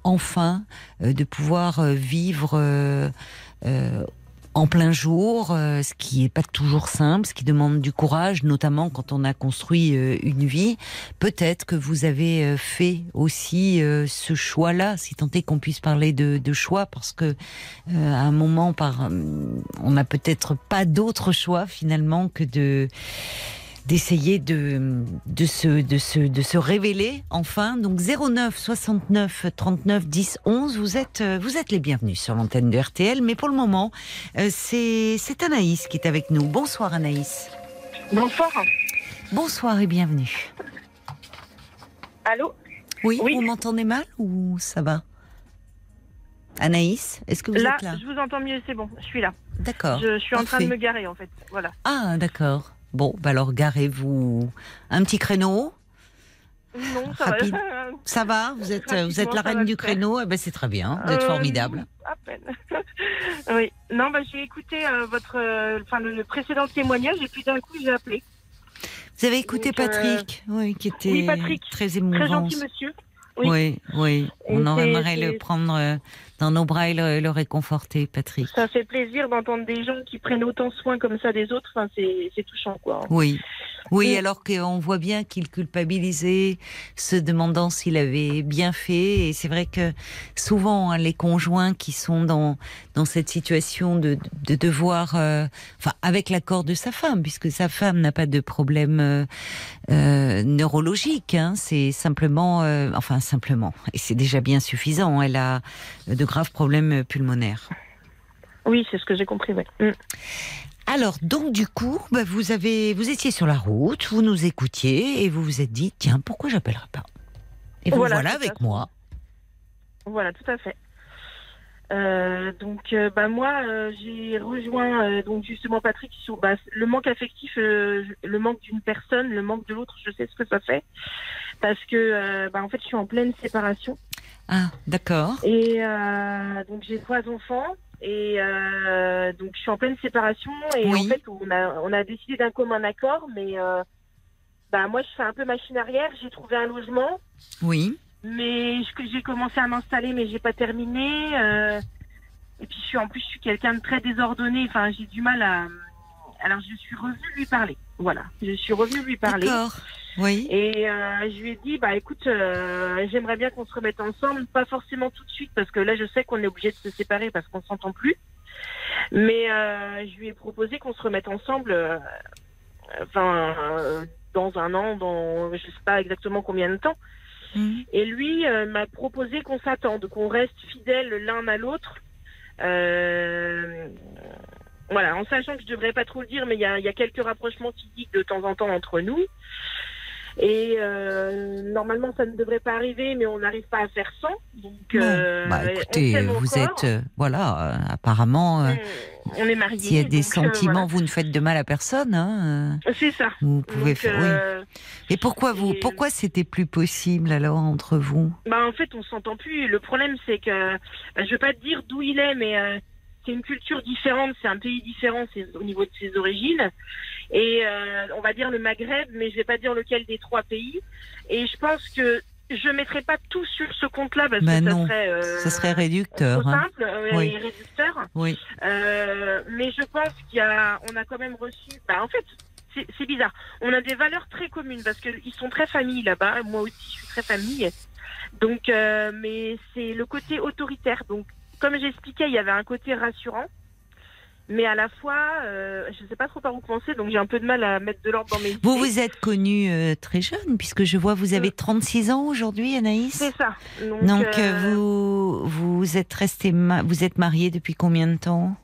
enfin, euh, de pouvoir euh, vivre euh, en plein jour, ce qui n'est pas toujours simple, ce qui demande du courage, notamment quand on a construit une vie. Peut-être que vous avez fait aussi ce choix-là, si tant est qu'on puisse parler de, choix, parce que à un moment, par, on n'a peut-être pas d'autre choix finalement que de d'essayer de, de, se, de, se, de se révéler enfin. Donc 09 69 39 10 11, vous êtes, euh, vous êtes les bienvenus sur l'antenne de RTL. Mais pour le moment, euh, c'est Anaïs qui est avec nous. Bonsoir Anaïs. Bonsoir. Bonsoir et bienvenue. Allô? Oui, vous m'entendez mal ou ça va? Anaïs, est-ce que vous là, êtes là? Je vous entends mieux, c'est bon, je suis là. D'accord. Je, suis en train de me garer en fait. Voilà. Ah, d'accord. Bon, bah alors garez-vous un petit créneau. Non, ça va. Ça va Vous êtes, vous êtes la reine du créneau eh ben, C'est très bien, vous êtes euh, formidable. À peine. oui. Non, bah, j'ai écouté euh, votre, euh, enfin, le, précédent témoignage et puis d'un coup j'ai appelé. Vous avez écouté Patrick, oui, qui était très émouvant. Très gentil monsieur. Oui, oui. On aimerait le prendre dans nos bras et le, réconforter, Patrick. Ça fait plaisir d'entendre des gens qui prennent autant soin comme ça des autres. Enfin, c'est touchant, quoi. Oui. Oui, alors qu'on voit bien qu'il culpabilisait, se demandant s'il avait bien fait. Et c'est vrai que souvent, hein, les conjoints qui sont dans, dans cette situation de, de devoir, euh, enfin, avec l'accord de sa femme, puisque sa femme n'a pas de problème euh, euh neurologique, hein, c'est simplement, euh, enfin, simplement, et c'est déjà bien suffisant. Elle a de graves problèmes pulmonaires. Oui, c'est ce que j'ai compris. Ouais. Mm. Alors, donc du coup, bah, vous avez, vous étiez sur la route, vous nous écoutiez et vous vous êtes dit, tiens, pourquoi j'appellerai pas? Et vous voilà, avec moi. Voilà, tout à fait. Euh, donc, euh, bah, moi, euh, j'ai rejoint donc justement Patrick sur bah, le manque affectif, le manque d'une personne, le manque de l'autre. Je sais ce que ça fait parce que, bah, en fait, je suis en pleine séparation. Ah, d'accord. Et donc j'ai trois enfants. Et euh, donc je suis en pleine séparation et en fait on a on a décidé d'un commun accord, mais euh, bah moi je fais un peu machine arrière. J'ai trouvé un logement. Oui. Mais j'ai commencé à m'installer, mais j'ai pas terminé. Euh, et puis je suis en plus je suis quelqu'un de très désordonné. Enfin j'ai du mal à. Alors je suis revenue lui parler. Voilà, je suis revenue lui parler. D'accord. Oui. Et euh, je lui ai dit, bah écoute, euh, j'aimerais bien qu'on se remette ensemble, pas forcément tout de suite, parce que là je sais qu'on est obligé de se séparer parce qu'on s'entend plus. Mais euh, je lui ai proposé qu'on se remette ensemble, euh, enfin dans un an, dans je sais pas exactement combien de temps. Mhm. Et lui m'a proposé qu'on s'attende, qu'on reste fidèles l'un à l'autre. voilà, en sachant que je devrais pas trop le dire, mais il y a, y a quelques rapprochements physiques de temps en temps entre nous. Et euh, normalement, ça ne devrait pas arriver, mais on n'arrive pas à faire sans. Donc, euh, bah, écoutez, vous êtes, euh, voilà, euh, apparemment, euh, on est mariés. S'il y a des sentiments, vous ne faites de mal à personne. Hein, C'est ça. Vous pouvez faire. Oui. Et pourquoi vous, pourquoi c'était plus possible alors entre vous? Bah en fait, on s'entend plus. Le problème, c'est que, bah, je veux pas te dire d'où il est, mais c'est une culture différente, c'est un pays différent au niveau de ses origines. Et euh, on va dire le Maghreb, mais je vais pas dire lequel des trois pays. Et je pense que je mettrai pas tout sur ce compte-là parce bah que ça serait, euh, ça serait réducteur. Trop hein. simple et réducteur. Oui. Euh, mais je pense qu'il y a, on a quand même reçu. Bah, en fait, c'est- c'est bizarre. On a des valeurs très communes parce qu'ils sont très famille là-bas. Moi aussi, je suis très famille. Donc, euh, mais c'est le côté autoritaire. Donc, comme j'expliquais, il y avait un côté rassurant. Mais à la fois, euh, je ne sais pas trop par où commencer, donc j'ai un peu de mal à mettre de l'ordre dans mes idées. Vous vous êtes connue euh, très jeune, puisque je vois vous avez 36 ans aujourd'hui, Anaïs. C'est ça. Donc, Donc euh, euh, vous vous êtes resté vous êtes mariée depuis combien de temps?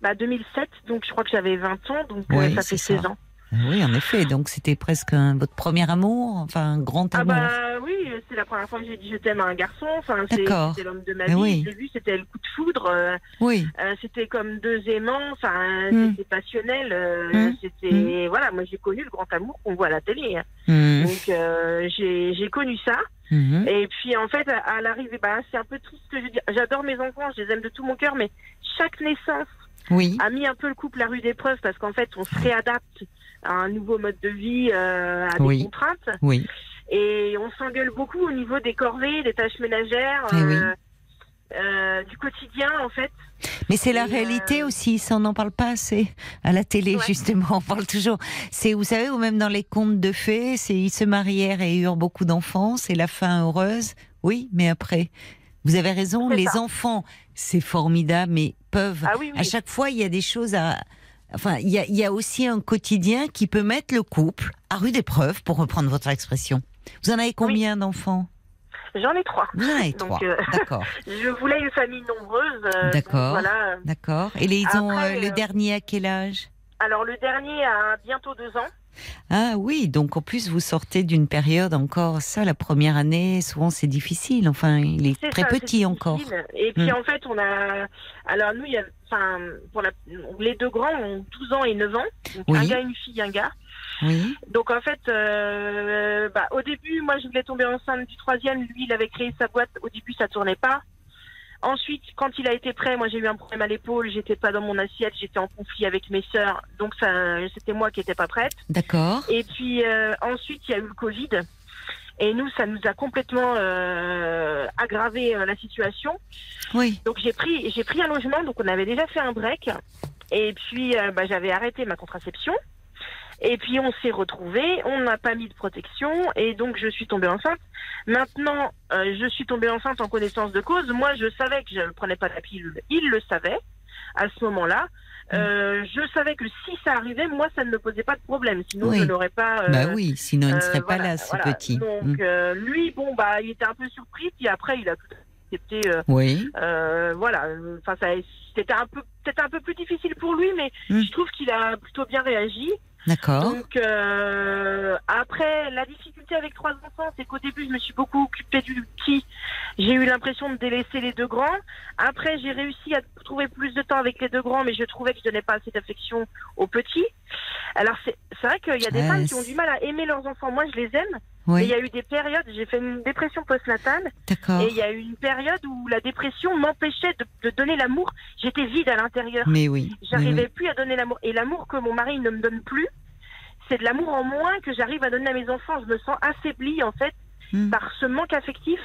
Bah, 2007, donc je crois que j'avais 20 ans, donc euh, Oui, ça fait ça. 16 ans. Oui, en effet. Donc c'était presque un- votre premier amour, enfin un grand Ah amour. bah oui, c'est la première fois que j'ai dit je t'aime à un garçon. Enfin, c'était l'homme de ma vie. oui. Je l'ai vu, c'était le coup de foudre. euh, Oui. euh, c'était comme deux aimants. Enfin, Mm. c'était passionnel. euh, Mm. C'était voilà, moi j'ai connu le grand amour qu'on voit à la télé. hein. Donc euh, j'ai j'ai connu ça. Mhm. Et puis en fait, à, à l'arrivée, bah c'est un peu triste ce que je dis. J'adore mes enfants, je les aime de tout mon cœur, mais chaque naissance Oui. a mis un peu le couple à rude épreuve parce qu'en fait, on se réadapte à un nouveau mode de vie, euh, à des Oui. contraintes. Oui. Et on s'engueule beaucoup au niveau des corvées, des tâches ménagères, Eh oui. euh, euh, du quotidien en fait. Mais c'est la réalité euh, aussi, ça on n'en parle pas assez à la télé Ouais. justement, on parle toujours. C'est vous savez ou même dans les contes de fées, c'est ils se marièrent et eurent beaucoup d'enfants, c'est la fin heureuse. Oui, mais après vous avez raison, les ça. enfants, c'est formidable mais peuvent Ah oui, oui. à chaque fois il y a des choses à Enfin, il y a, il y a aussi un quotidien qui peut mettre le couple à rude épreuve, pour reprendre votre expression. Vous en avez combien d'enfants? J'en ai trois. Vous en avez Donc, trois. euh, D'accord, Je voulais une famille nombreuse. euh, D'accord. Voilà. d'accord. Et les, ils ont euh, le dernier à quel âge? Alors le dernier a bientôt deux ans. Ah oui, donc en plus vous sortez d'une période encore, ça, la première année, souvent c'est difficile. Enfin, il est, très ça, petit encore. Et puis Mm. en fait, on a. Alors nous, il y a. Enfin, pour la... les deux grands ont 12 ans et 9 ans. Donc Oui. Un gars, une fille, un gars. Oui, Donc en fait, euh, bah, au début, moi je voulais tomber enceinte du troisième. Lui, il avait créé sa boîte. Au début, ça tournait pas. Ensuite, quand il a été prêt, moi j'ai eu un problème à l'épaule. J'étais pas dans mon assiette. J'étais en conflit avec mes sœurs. Donc ça, c'était moi qui étais pas prête. d'accord. Et puis euh, ensuite, il y a eu le Covid. Et nous, ça nous a complètement euh, aggravé euh, la situation. Oui, Donc j'ai pris, j'ai pris un logement. Donc on avait déjà fait un break. Et puis euh, bah, j'avais arrêté ma contraception. Et puis on s'est retrouvés, on n'a pas mis de protection et donc je suis tombée enceinte. Maintenant, euh, je suis tombée enceinte en connaissance de cause. Moi, je savais que je ne prenais pas la pilule. Il le savait à ce moment-là. Euh, je savais que si ça arrivait, moi, ça ne me posait pas de problème. Sinon, Oui. je n'aurais pas. euh, bah oui, sinon il ne euh, serait pas voilà, là, ce voilà. petit. Donc Mm. euh, lui, bon, bah, il était un peu surpris. Puis après, il a tout accepté. euh, Oui, euh, voilà, enfin c'était un peu, peut-être un peu plus difficile pour lui, mais Mm. je trouve qu'il a plutôt bien réagi. D'accord. Donc euh, après, la difficulté avec trois enfants, c'est qu'au début, je me suis beaucoup occupée du petit. J'ai eu l'impression de délaisser les deux grands. Après, j'ai réussi à trouver plus de temps avec les deux grands, mais je trouvais que je donnais pas assez d'affection aux petits. Alors c'est c'est vrai qu'il y a des femmes qui ont du mal à aimer leurs enfants. Moi, je les aime. Il y Oui, a eu des périodes, j'ai fait une dépression postnatale. d'accord. Et il y a eu une période où la dépression m'empêchait de, de donner l'amour. J'étais vide à l'intérieur. Mais oui, oui, J'arrivais oui. plus à donner l'amour. Et l'amour que mon mari ne me donne plus, c'est de l'amour en moins que j'arrive à donner à mes enfants. Je me sens affaiblie, en fait, Mm. par ce manque affectif.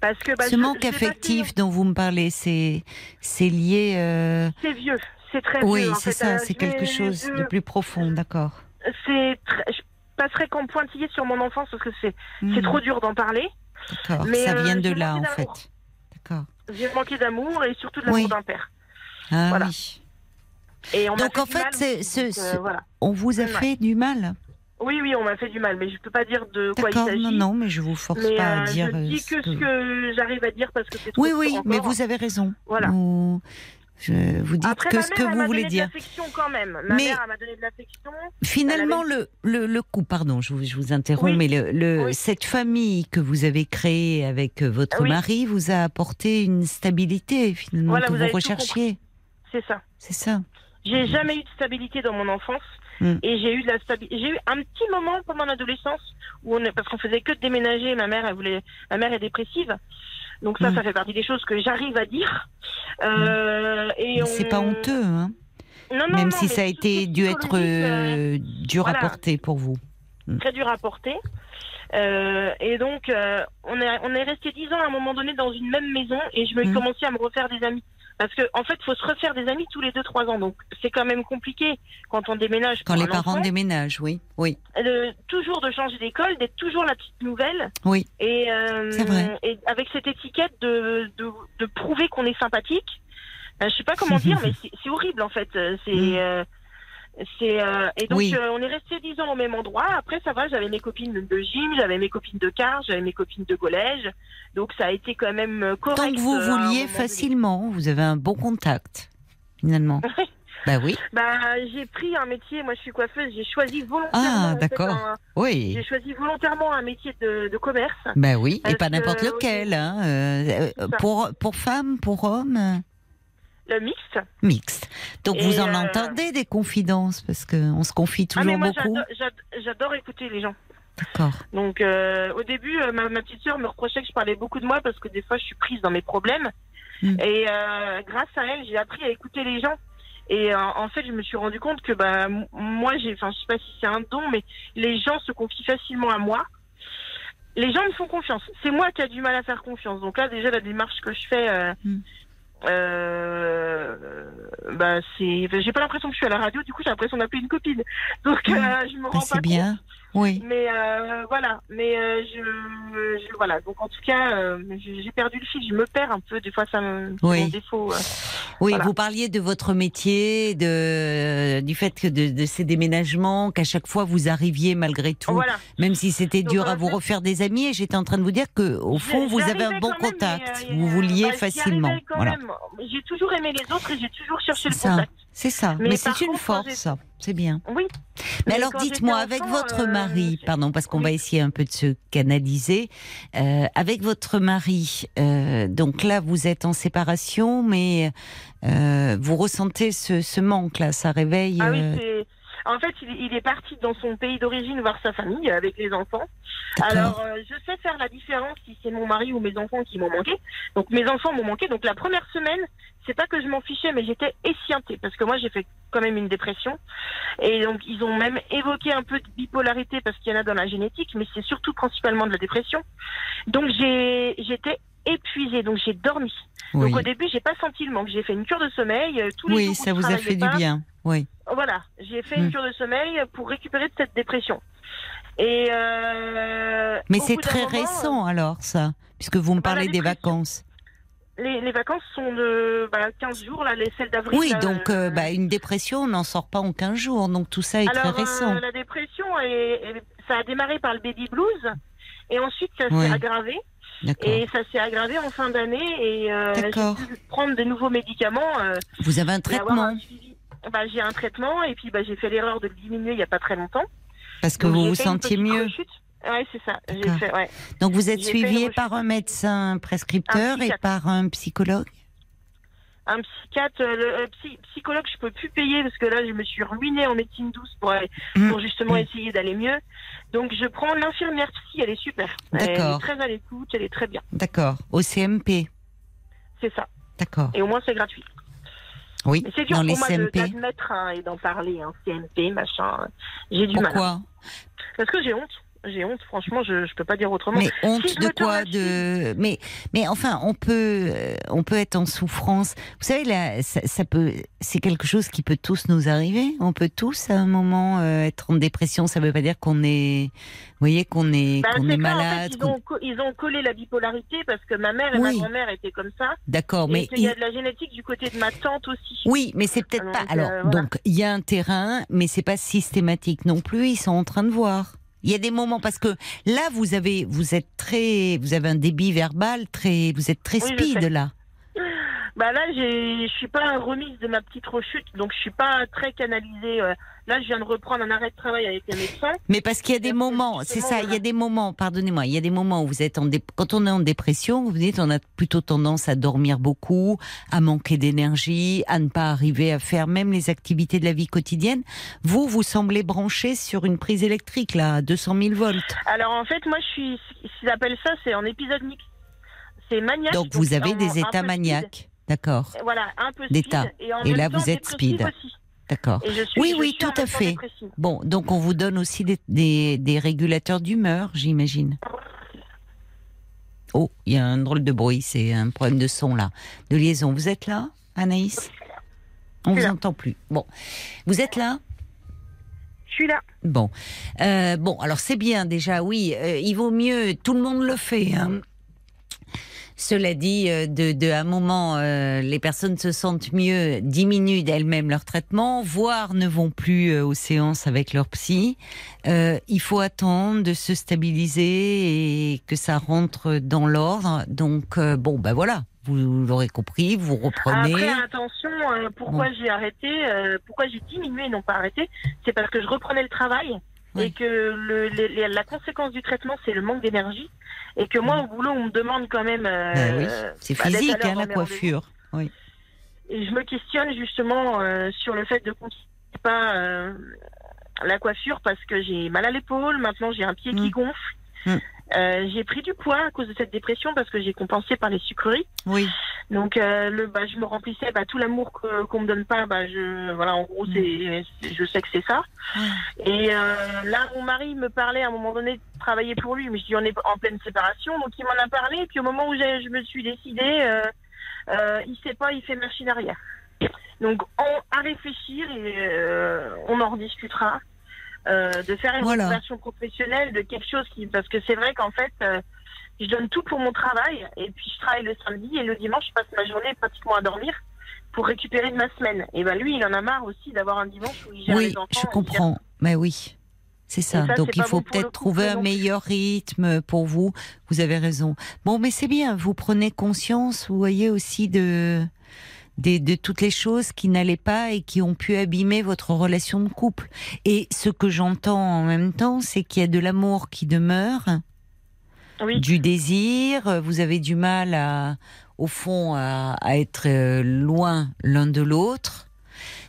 Parce que, bah, Ce je- manque je affectif dont vous me parlez, c'est lié. euh, C'est vieux. C'est très Oui, vieux. en c'est ça, Euh, c'est quelque chose de plus profond, d'accord. C'est très- passerai comme pointillé sur mon enfance parce que c'est c'est Mm. trop dur d'en parler. Mais, ça euh, vient de j'ai là en fait. D'accord. J'ai manqué d'amour et surtout de l'amour Oui. d'un père. Ah Voilà. oui. Et on m'a Donc, en fait, mal donc, euh, voilà. On vous a Ouais. fait du mal Oui, oui, on m'a fait du mal, mais je peux pas dire de quoi il s'agit. non, non, mais je vous force mais pas à euh, dire. je euh, dis que ce que j'arrive à dire parce que c'est trop Oui, dur oui, mais vous avez raison. Voilà. Vous, je, vous dites Après, que ce que vous voulez dire. quand même. Ma Mais- mère, m'a donné de l'affection. Finalement, le, le, le coup, pardon, je vous, je vous interromps, Oui. mais le, le- Oui. cette famille que vous avez créée avec euh, votre Oui. mari vous a apporté une stabilité finalement Voilà, que vous recherchiez. C'est ça. C'est ça. J'ai jamais eu de stabilité dans mon enfance. Mm. Et j'ai eu de la. J'ai eu un petit moment pendant l'adolescence où on parce qu'on faisait que de déménager. Ma mère, elle voulait, ma mère est dépressive. Donc ça, Mm. ça fait partie des choses que j'arrive à dire. Euh, et on... C'est pas honteux, hein, Non, non, même non, si ça a été dû être euh, euh, dur voilà. à porter pour vous. très dur à porter. Euh, et donc, on est, on est resté dix ans à un moment donné dans une même maison et je me Mhm. commençais à me refaire des amis. Parce que en fait, faut se refaire des amis tous les deux trois ans, donc c'est quand même compliqué quand on déménage. Quand les parents enfant. déménagent, oui, oui, Euh, toujours de changer d'école, d'être toujours la petite nouvelle. oui. Et, euh, vrai. et avec cette étiquette de, de, de prouver qu'on est sympathique. Euh, je sais pas comment dire, mais c'est- c'est horrible en fait. Euh, C'est Mm. euh, c'est euh, et donc Oui. euh, on est resté dix ans au même endroit. Après ça va, j'avais mes copines de gym, j'avais mes copines de car, j'avais mes copines de collège. Donc ça a été quand même euh, correct. Que vous euh, vouliez donné. facilement, vous avez un bon contact, finalement. bah oui, Bah j'ai pris un métier. Moi je suis coiffeuse. J'ai choisi volontairement. Ah, en fait, d'accord. un- oui. J'ai choisi volontairement un métier de, de commerce. Ben oui, et pas n'importe que, lequel. Hein. euh, pour, pour femmes, pour hommes, Le mixte. mixte. Donc Et, vous en euh, entendez des confidences, parce qu'on se confie Ah mais toujours moi beaucoup. j'adore- j'ad- j'adore écouter les gens. D'accord. Donc euh, au début, euh, ma, ma petite sœur me reprochait que je parlais beaucoup de moi parce que des fois je suis prise dans mes problèmes. Mm. Et euh, grâce à elle, j'ai appris à écouter les gens. Et en fait, je me suis rendu compte que bah moi, j'ai, enfin, je sais pas si c'est un don, mais les gens se confient facilement à moi. Les gens me font confiance. C'est moi qui a du mal à faire confiance. Donc là, déjà la démarche que je fais, euh, Mm. Euh, bah c'est, j'ai pas l'impression que je suis à la radio. Du coup, j'ai l'impression d'appeler une copine. Donc euh, je me Ben, rends pas c'est bien. Oui. mais euh, voilà, mais euh, je, je- voilà. Donc en tout cas, euh, j'ai perdu le fil. Je me perds un peu. Des fois, ça me Oui. mon défaut. Oui, Voilà. vous parliez de votre métier, de, du fait que de, de ces déménagements, qu'à chaque fois vous arriviez malgré tout, Voilà. même si c'était dur à vous refaire des amis. Et j'étais en train de vous dire que, au fond, vous avez un bon contact. mais, euh, vous vouliez bah, facilement. Voilà. même. J'ai toujours aimé les autres et j'ai toujours cherché le ça. contact. C'est ça. Mais, Mais c'est une contre, force. C'est bien. Oui. Mais, alors, dites-moi, avec enfant, votre euh, mari, pardon, parce qu'on oui. va essayer un peu de se canaliser, euh, avec votre mari, euh, donc là, vous êtes en séparation, mais euh, vous ressentez ce, ce manque-là, ça réveille. Ah oui, euh. En fait, il, il est parti dans son pays d'origine voir sa famille avec les enfants. Alors, euh, je sais faire la différence si c'est mon mari ou mes enfants qui m'ont manqué. Donc, mes enfants m'ont manqué. Donc, la première semaine, c'est pas que je m'en fichais, mais j'étais esciintée parce que moi, j'ai fait quand même une dépression. Et donc, ils ont même évoqué un peu de bipolarité parce qu'il y en a dans la génétique, mais c'est surtout principalement de la dépression. Donc, j'ai, j'étais épuisée. Donc, j'ai dormi. oui, Donc, au début, j'ai pas senti le manque. J'ai fait une cure de sommeil. euh, Tous les jours oui ça vous a fait du bien. Oui. Voilà, j'ai fait une cure de sommeil pour récupérer de cette dépression. Et euh, Mais c'est très moment, récent alors, ça, puisque vous me Bah, la parlez des vacances. euh, Les, les vacances sont de bah, 15 jours, là, les celles d'avril. Oui, donc euh, euh, bah, une dépression, on n'en sort pas en 15 jours, donc tout ça est alors, très récent. euh, la dépression, est- est- ça a démarré par le baby blues, et ensuite ça s'est aggravé, et ça s'est aggravé en fin d'année, et euh, j'ai dû prendre de nouveaux médicaments. euh, Vous avez un traitement, un suivi. Bah, j'ai un traitement, et puis bah, j'ai fait l'erreur de le diminuer il n'y a pas très longtemps. parce que Donc, vous vous sentiez mieux. Ouais, c'est ça. Fait, ouais. Donc vous êtes suivi par un médecin prescripteur Un et par un psychologue? Un psychiatre, euh, le euh, psy- psychologue, je peux plus payer parce que là, je me suis ruinée en médecine douce pour, aller- Mm. pour justement Mm. essayer d'aller mieux. Donc, je prends l'infirmière psy, elle est super. Elle D'accord. est très à l'écoute, elle est très bien. D'accord. Au CMP. C'est ça. D'accord. Et au moins, c'est gratuit. Oui. C'est dur Dans pour les moi CMP. d'admettre hein, et d'en parler, hein, CMP, machin. J'ai du mal. Pourquoi? Parce que j'ai honte. J'ai honte, franchement, je, je peux pas dire autrement. Mais honte Si de quoi De mais mais enfin on peut euh, on peut être en souffrance. Vous savez là ça, ça peut c'est quelque chose qui peut tous nous arriver. On peut tous à un moment euh, être en dépression. Ça veut pas dire qu'on est vous voyez qu'on est Bah, qu'on c'est est clair, en fait, malade. ils, ont, co- ils ont collé la bipolarité parce que ma mère et Oui. ma grand-mère étaient comme ça. D'accord, mais qu'il y a de la génétique du côté de ma tante aussi. Oui, mais c'est peut-être Donc, pas. euh, Alors, voilà. donc, il y a un terrain, mais c'est pas systématique non plus. Ils sont en train de voir. Il y a des moments parce que là, vous avez, vous êtes très, vous avez un débit verbal très, vous êtes très Oui, speed là. Bah là, j'ai- je suis pas remise de ma petite rechute, donc je suis pas très canalisée. euh. Là, je viens de reprendre un arrêt de travail avec un médecin. Mais parce qu'il y a des moments, c'est ça, il y a des moments, pardonnez-moi, il y a des moments où vous êtes en dé- quand on est en dépression, vous dites on a plutôt tendance à dormir beaucoup, à manquer d'énergie, à ne pas arriver à faire même les activités de la vie quotidienne. Vous, vous semblez branché sur une prise électrique là, à 200 000 volts. Alors en fait, moi, je suis, ce qu'ils appellent ça, c'est en épisode mixte. C'est maniaque. Donc vous avez des états maniaques. D'accord, Voilà, un peu speed. D'état. Et, en Et même là, temps vous êtes speed. aussi. d'accord. Oui, oui, tout à fait. dépressive. Bon, donc on vous donne aussi des, des, des régulateurs d'humeur, j'imagine. Oh, il y a un drôle de bruit, c'est un problème de son là, de liaison. Vous êtes là, Anaïs? On vous entend plus. Bon, vous êtes là? Je suis là. Bon, Euh, bon, alors c'est bien déjà, oui. euh, il vaut mieux, tout le monde le fait. hein. Cela dit, euh, de, de à un moment, euh, les personnes se sentent mieux, diminuent d'elles-mêmes leur traitement, voire ne vont plus euh, aux séances avec leur psy. Euh, il faut attendre de se stabiliser et que ça rentre dans l'ordre. Donc euh, bon, ben voilà, vous l'aurez compris, vous reprenez. Après, attention, euh, pourquoi j'ai arrêté, euh, pourquoi j'ai diminué et non pas arrêté, c'est parce que je reprenais le travail Oui. et que le, les- les- la conséquence du traitement, c'est le manque d'énergie. Et que moi, au boulot, on me demande quand même. euh, Ben oui, c'est bah, physique, hein, la coiffure. Oui. Et je me questionne justement euh, sur le fait de continuer pas euh, la coiffure parce que j'ai mal à l'épaule, maintenant j'ai un pied qui Mm. gonfle. Mm. Euh, j'ai pris du poids à cause de cette dépression parce que j'ai compensé par les sucreries. Oui. Donc euh, le bah, je me remplissais bah, tout l'amour que- qu'on me donne pas bah je voilà en gros c'est je sais que c'est ça. Et euh, là mon mari me parlait à un moment donné de travailler pour lui mais je dis on est en pleine séparation donc il m'en a parlé et puis au moment où j'ai- je me suis décidée il sait pas il fait machine arrière. Donc on, à réfléchir et on en rediscutera. Euh, de faire une Voilà. professionnelle de quelque chose qui parce que c'est vrai qu'en fait euh, je donne tout pour mon travail et puis je travaille le samedi et le dimanche je passe ma journée pratiquement à dormir pour récupérer de ma semaine. Et ben lui il en a marre aussi d'avoir un dimanche où il gère Oui, les enfants. je gère- comprends. Mais oui, c'est ça. ça, Donc il faut bon peut-être trouver un meilleur rythme pour vous. Vous avez raison. Bon, mais c'est bien. Vous prenez conscience, vous voyez aussi de des- de toutes les choses qui n'allaient pas et qui ont pu abîmer votre relation de couple. Et ce que j'entends en même temps, c'est qu'il y a de l'amour qui demeure, Oui. du désir. Vous avez du mal à, au fond, à, à être euh, loin l'un de l'autre.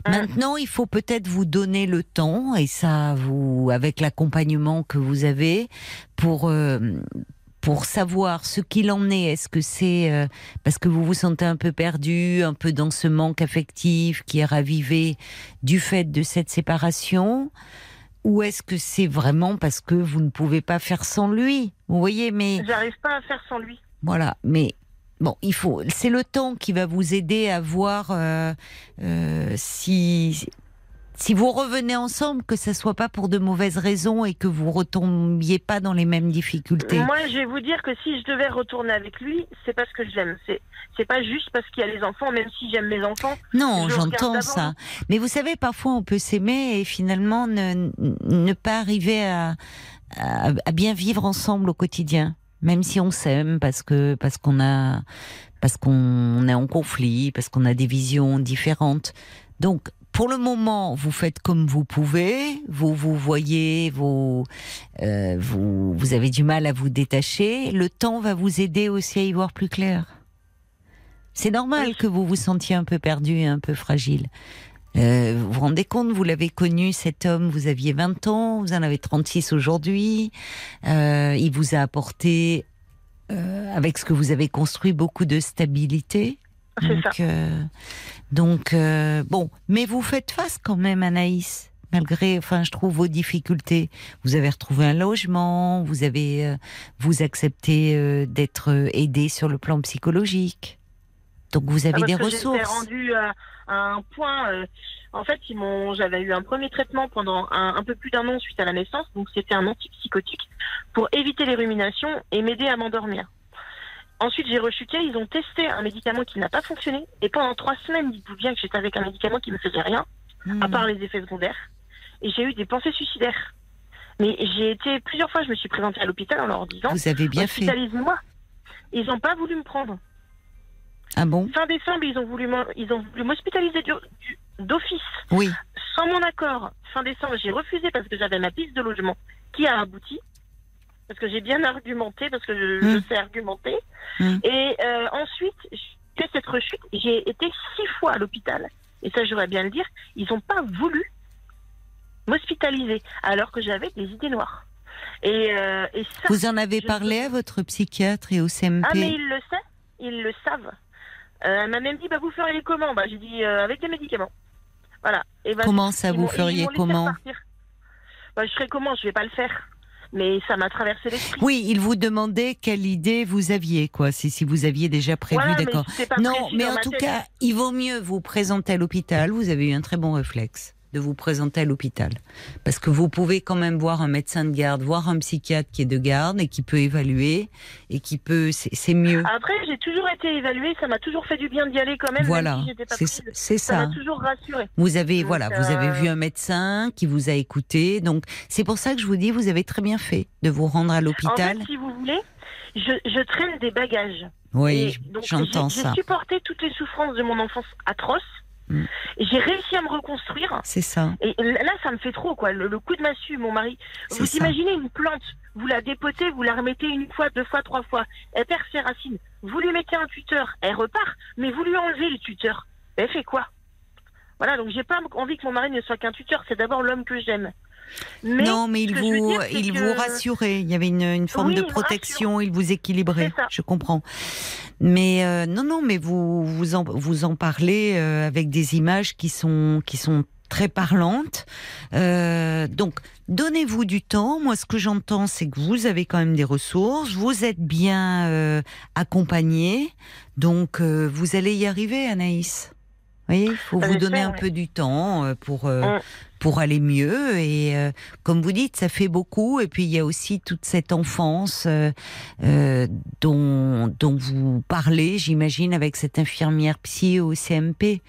Mm. Maintenant, il faut peut-être vous donner le temps, et ça, vous, avec l'accompagnement que vous avez, pour euh, pour savoir ce qu'il en est. Est-ce que c'est euh, parce que vous vous sentez un peu perdu, un peu dans ce manque affectif qui est ravivé du fait de cette séparation, ou est-ce que c'est vraiment parce que vous ne pouvez pas faire sans lui? Vous voyez, mais J'arrive pas à faire sans lui. voilà, mais bon, il faut. C'est le temps qui va vous aider à voir euh, euh, si si vous revenez ensemble, que ça soit pas pour de mauvaises raisons et que vous retombiez pas dans les mêmes difficultés. Moi je vais vous dire que si je devais retourner avec lui c'est parce que je l'aime. C'est c'est pas juste parce qu'il y a les enfants même si j'aime mes enfants. Non, j'entends ça. Mais vous savez, parfois on peut s'aimer et finalement ne, ne pas arriver à, à, à bien vivre ensemble au quotidien, même si on s'aime parce que parce qu'on a parce qu'on est en conflit, parce qu'on a des visions différentes. Donc pour le moment, vous faites comme vous pouvez. Vous vous voyez, vous euh, vous vous avez du mal à vous détacher. Le temps va vous aider aussi à y voir plus clair. C'est normal que vous vous sentiez un peu perdu et un peu fragile. Euh, vous vous rendez compte, vous l'avez connu, cet homme, vous aviez 20 ans, vous en avez 36 aujourd'hui. Euh, il vous a apporté, euh, avec ce que vous avez construit, beaucoup de stabilité. Ça. Donc, euh, donc euh, bon, mais vous faites face quand même, Anaïs, malgré, enfin, je trouve vos difficultés. Vous avez retrouvé un logement, vous avez, euh, vous acceptez euh, d'être euh, aidé sur le plan psychologique. Donc vous avez Ah, des ressources. rendue à, à un point. euh, en fait, ils m'ont. J'avais eu un premier traitement pendant un, un peu plus d'un an suite à la naissance, donc c'était un antipsychotique pour éviter les ruminations et m'aider à m'endormir. Ensuite, j'ai rechuté. Ils ont testé un médicament qui n'a pas fonctionné, et pendant trois semaines, dites-vous bien que j'étais avec un médicament qui me faisait rien, Hmm. à part les effets secondaires, et j'ai eu des pensées suicidaires. Mais j'ai été plusieurs fois, je me suis présentée à l'hôpital en leur disant Vous avez bien fait. hospitalise-moi. Ils n'ont pas voulu me prendre. Ah bon? Fin décembre, ils ont voulu m'hospitaliser d'office Oui. sans mon accord. Fin décembre, j'ai refusé parce que j'avais ma piste de logement qui a abouti. Parce que j'ai bien argumenté, parce que je, Mm. je sais argumenter. Mm. Et euh, ensuite, j'ai cette rechute. J'ai été six fois à l'hôpital. Et ça, j'aurais bien le dire. Ils n'ont pas voulu m'hospitaliser alors que j'avais des idées noires. Et, euh, et ça, Vous en avez parlé à votre psychiatre et au CMP ah, mais ils le savent, ils le savent. Euh, elle m'a même dit, bah, vous feriez comment? Bah, J'ai dit, euh, avec des médicaments. Voilà. Et bah, Comment ça vous feriez laissé comment? bah, Je ferais comment? Je vais pas le faire. Mais ça m'a traversé l'esprit. Oui, il vous demandait quelle idée vous aviez, quoi, si, si vous aviez déjà prévu, Voilà, d'accord. Non, mais en tout tête. cas, il vaut mieux vous présenter à l'hôpital. Vous avez eu un très bon réflexe de vous présenter à l'hôpital. Parce que vous pouvez quand même voir un médecin de garde, voir un psychiatre qui est de garde et qui peut évaluer et qui peut, c'est mieux. Après, j'ai toujours été évaluée, ça m'a toujours fait du bien d'y aller quand même, voilà, si c'est Ça ça. m'a toujours rassurée. Vous avez, Donc, voilà, vous avez euh, vu un médecin qui vous a écouté. Donc, c'est pour ça que je vous dis, vous avez très bien fait de vous rendre à En l'hôpital. fait, si vous voulez, je, je traîne des bagages. Oui, j'entends ça. J'ai supporté toutes les souffrances de mon enfance atroce. Mm. Et J'ai réussi à me reconstruire. C'est ça. Et là, ça me fait trop, quoi. Le, le coup de massue, mon mari. Vous ça. imaginez une plante, vous la dépotez, vous la remettez une fois, deux fois, trois fois. Elle perd ses racines. Vous lui mettez un tuteur, elle repart, mais vous lui enlevez le tuteur. Elle fait quoi? Voilà, donc j'ai pas envie que mon mari ne soit qu'un tuteur, c'est d'abord l'homme que j'aime. Mais non, mais il vous, dire, il que- vous rassurait. Il y avait une, une forme Oui, de protection. Il vous équilibrait. Je comprends. Mais euh, non, non, mais vous vous en, vous en parlez euh, avec des images qui sont qui sont très parlantes. Euh, donc, donnez-vous du temps. Moi, ce que j'entends, c'est que vous avez quand même des ressources. Vous êtes bien accompagné. Donc, vous allez y arriver, Anaïs. Voyez, il faut Ça vous donner un peu du temps euh, pour euh, Mm. pour aller mieux. Et euh, comme vous dites, ça fait beaucoup. Et puis il y a aussi toute cette enfance euh, dont dont vous parlez, j'imagine, avec cette infirmière psy au CMP.